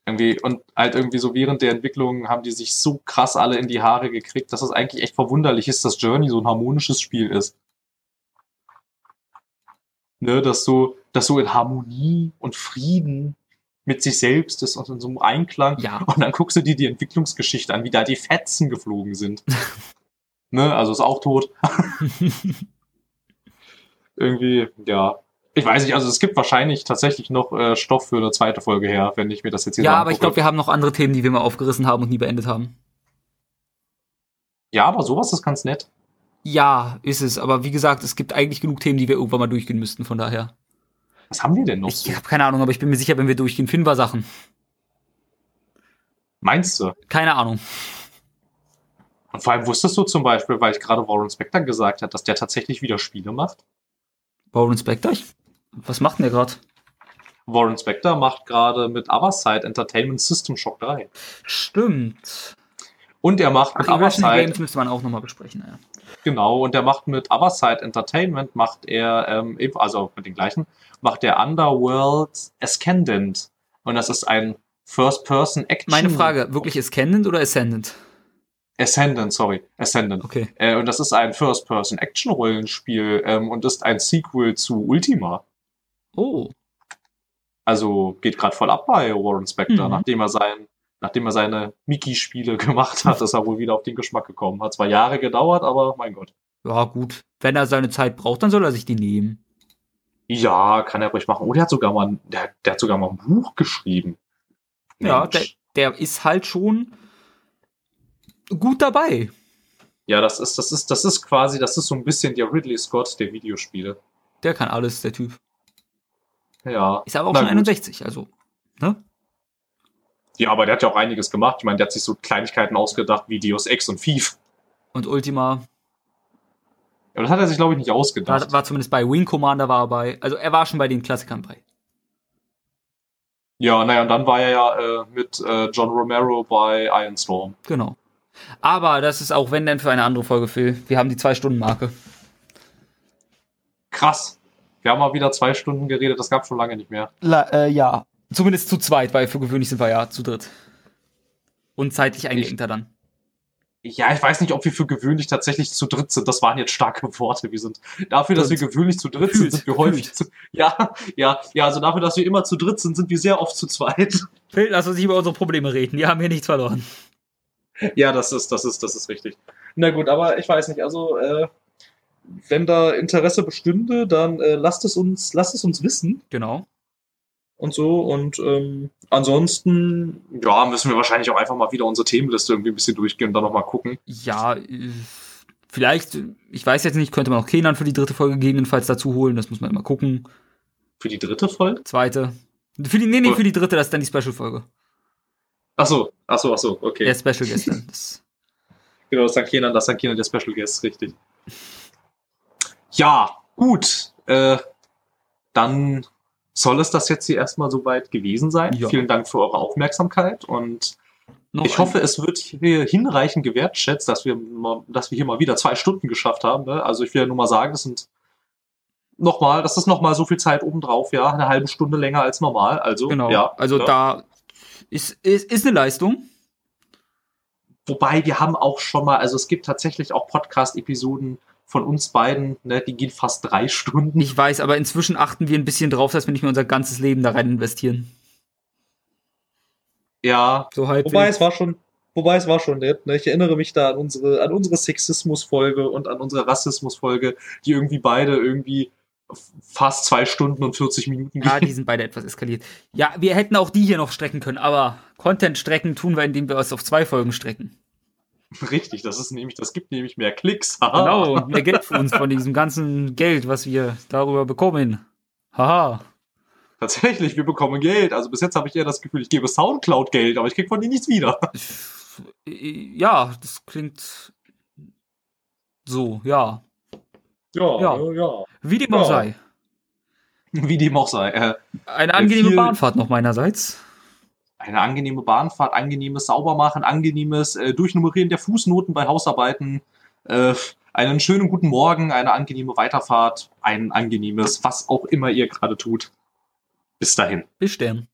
Irgendwie, und halt irgendwie so während der Entwicklung haben die sich so krass alle in die Haare gekriegt, dass es eigentlich echt verwunderlich ist, dass Journey so ein harmonisches Spiel ist. Ne, dass so, dass so in Harmonie und Frieden mit sich selbst ist und in so einem Einklang. Ja. Und dann guckst du dir die Entwicklungsgeschichte an, wie da die Fetzen geflogen sind. ne, also ist auch tot. Irgendwie, ja. Ich weiß nicht, also es gibt wahrscheinlich tatsächlich noch äh, Stoff für eine zweite Folge her, wenn ich mir das jetzt hier so Ja, aber ich glaube, wir haben noch andere Themen, die wir mal aufgerissen haben und nie beendet haben. Ja, aber sowas ist ganz nett. Ja, ist es. Aber wie gesagt, es gibt eigentlich genug Themen, die wir irgendwann mal durchgehen müssten. Von daher. Was haben wir denn noch? Ich habe keine Ahnung, aber ich bin mir sicher, wenn wir durchgehen, finden wir Sachen. Meinst du? Keine Ahnung. Und vor allem wusstest du zum Beispiel, weil ich gerade Warren Spector gesagt hat, dass der tatsächlich wieder Spiele macht. Warren Spector? Ich, was macht denn der gerade? Warren Spector macht gerade mit Otherside Entertainment System Shock 3. Stimmt. Und er macht Ach, mit Otherside, Games müsste man auch nochmal besprechen. Ja. genau, und er macht mit Otherside Entertainment, macht er, ähm, also mit den gleichen, macht er Underworld Ascendant. Und das ist ein First-Person-Action. Meine Frage, wirklich Ascendant oder Ascendant? Ascendant, sorry. Ascendant. Okay. Äh, und das ist ein First-Person-Action-Rollenspiel ähm, und ist ein Sequel zu Ultima. Oh. Also geht gerade voll ab bei Warren Spector, Mhm. nachdem er sein, nachdem er seine Mickey-Spiele gemacht hat, ist er wohl wieder auf den Geschmack gekommen. Hat zwar Jahre gedauert, aber mein Gott. Ja, gut. Wenn er seine Zeit braucht, dann soll er sich die nehmen. Ja, kann er ruhig machen. Oh, der hat sogar mal, ein- der, der hat sogar mal ein Buch geschrieben. Ja, Mensch. der, der ist halt schon gut dabei. ja, das ist, das ist, das ist quasi, das ist so ein bisschen der Ridley Scott der Videospiele. Der kann alles, der Typ. Ja. Ist aber auch Na schon gut. 61, also. Ne? Ja, aber der hat ja auch einiges gemacht. Ich meine, der hat sich so Kleinigkeiten ausgedacht wie Deus Ex und Thief. Und Ultima, Ja, das hat er sich, glaube ich, nicht ausgedacht. war, war zumindest bei Wing Commander war er bei. Also er war schon bei den Klassikern bei. Ja, naja, und dann war er ja äh, mit äh, John Romero bei Iron Storm. Genau. Aber das ist auch, wenn denn, für eine andere Folge, Phil. Wir haben die Zwei-Stunden-Marke. Krass. Wir haben mal wieder zwei Stunden geredet, das gab schon lange nicht mehr. La, äh, ja. Zumindest zu zweit, weil für gewöhnlich sind wir ja zu dritt. Und zeitlich eingeengter dann. Ja, ich weiß nicht, ob wir für gewöhnlich tatsächlich zu dritt sind. Das waren jetzt starke Worte. Wir sind dafür, dass wir gewöhnlich zu dritt sind, sind wir häufig zu, ja, ja, ja, also dafür, dass wir immer zu dritt sind, sind wir sehr oft zu zweit. Phil, lass uns nicht über unsere Probleme reden. Die haben hier nichts verloren. Ja, das ist, das ist, das ist richtig. Na gut, aber ich weiß nicht, also, äh, wenn da Interesse bestünde, dann äh, lasst es uns, lasst es uns wissen. Genau. Und so. Und ähm, ansonsten, ja, müssen wir wahrscheinlich auch einfach mal wieder unsere Themenliste irgendwie ein bisschen durchgehen und dann nochmal gucken. Ja, vielleicht, ich weiß jetzt nicht, könnte man auch Kenan für die dritte Folge gegebenenfalls dazu holen, das muss man immer gucken. Für die dritte Folge? Zweite. Für die, nee, nee, für die dritte, das ist dann die Special-Folge. Ach so, ach so, ach so, okay. Der Special Guest dann. Das genau, das Kenan, das Kenan der Special Guest, richtig. Ja, gut. Äh, dann soll es das jetzt hier erstmal soweit gewesen sein. Ja. Vielen Dank für eure Aufmerksamkeit und Noch ich hoffe, es wird hier hinreichend gewertschätzt, dass wir, mal, dass wir hier mal wieder zwei Stunden geschafft haben. Ne? Also ich will ja nur mal sagen, das sind nochmal, das ist nochmal so viel Zeit obendrauf, ja, eine halbe Stunde länger als normal. Also, genau. ja. Also ja. da ist, ist, ist eine Leistung. Wobei wir haben auch schon mal, also es gibt tatsächlich auch Podcast-Episoden, von uns beiden, ne, die geht fast drei Stunden. Ich weiß, aber inzwischen achten wir ein bisschen drauf, dass wir nicht mehr unser ganzes Leben da rein investieren. Ja, so halbwegs. wobei es war schon, wobei es war schon nett. Ne? Ich erinnere mich da an unsere, an unsere Sexismus-Folge und an unsere Rassismus-Folge, die irgendwie beide irgendwie fast zwei Stunden und 40 Minuten gehen. Ja, die sind beide etwas eskaliert. Ja, wir hätten auch die hier noch strecken können, aber Content strecken tun wir, indem wir es auf zwei Folgen strecken. Richtig, das ist nämlich, das gibt nämlich mehr Klicks. genau, mehr Geld für uns von diesem ganzen Geld, was wir darüber bekommen. Haha. Tatsächlich, wir bekommen Geld. Also bis jetzt habe ich eher das Gefühl, ich gebe Soundcloud Geld, aber ich kriege von denen nichts wieder. Ja, das klingt so, ja. Ja, ja. ja. Wie dem auch sei. Wie dem auch sei. Äh, Eine angenehme Bahnfahrt noch meinerseits eine angenehme Bahnfahrt, angenehmes Saubermachen, angenehmes äh, Durchnummerieren der Fußnoten bei Hausarbeiten, äh, einen schönen guten Morgen, eine angenehme Weiterfahrt, ein angenehmes, was auch immer ihr gerade tut. Bis dahin. Bis dann.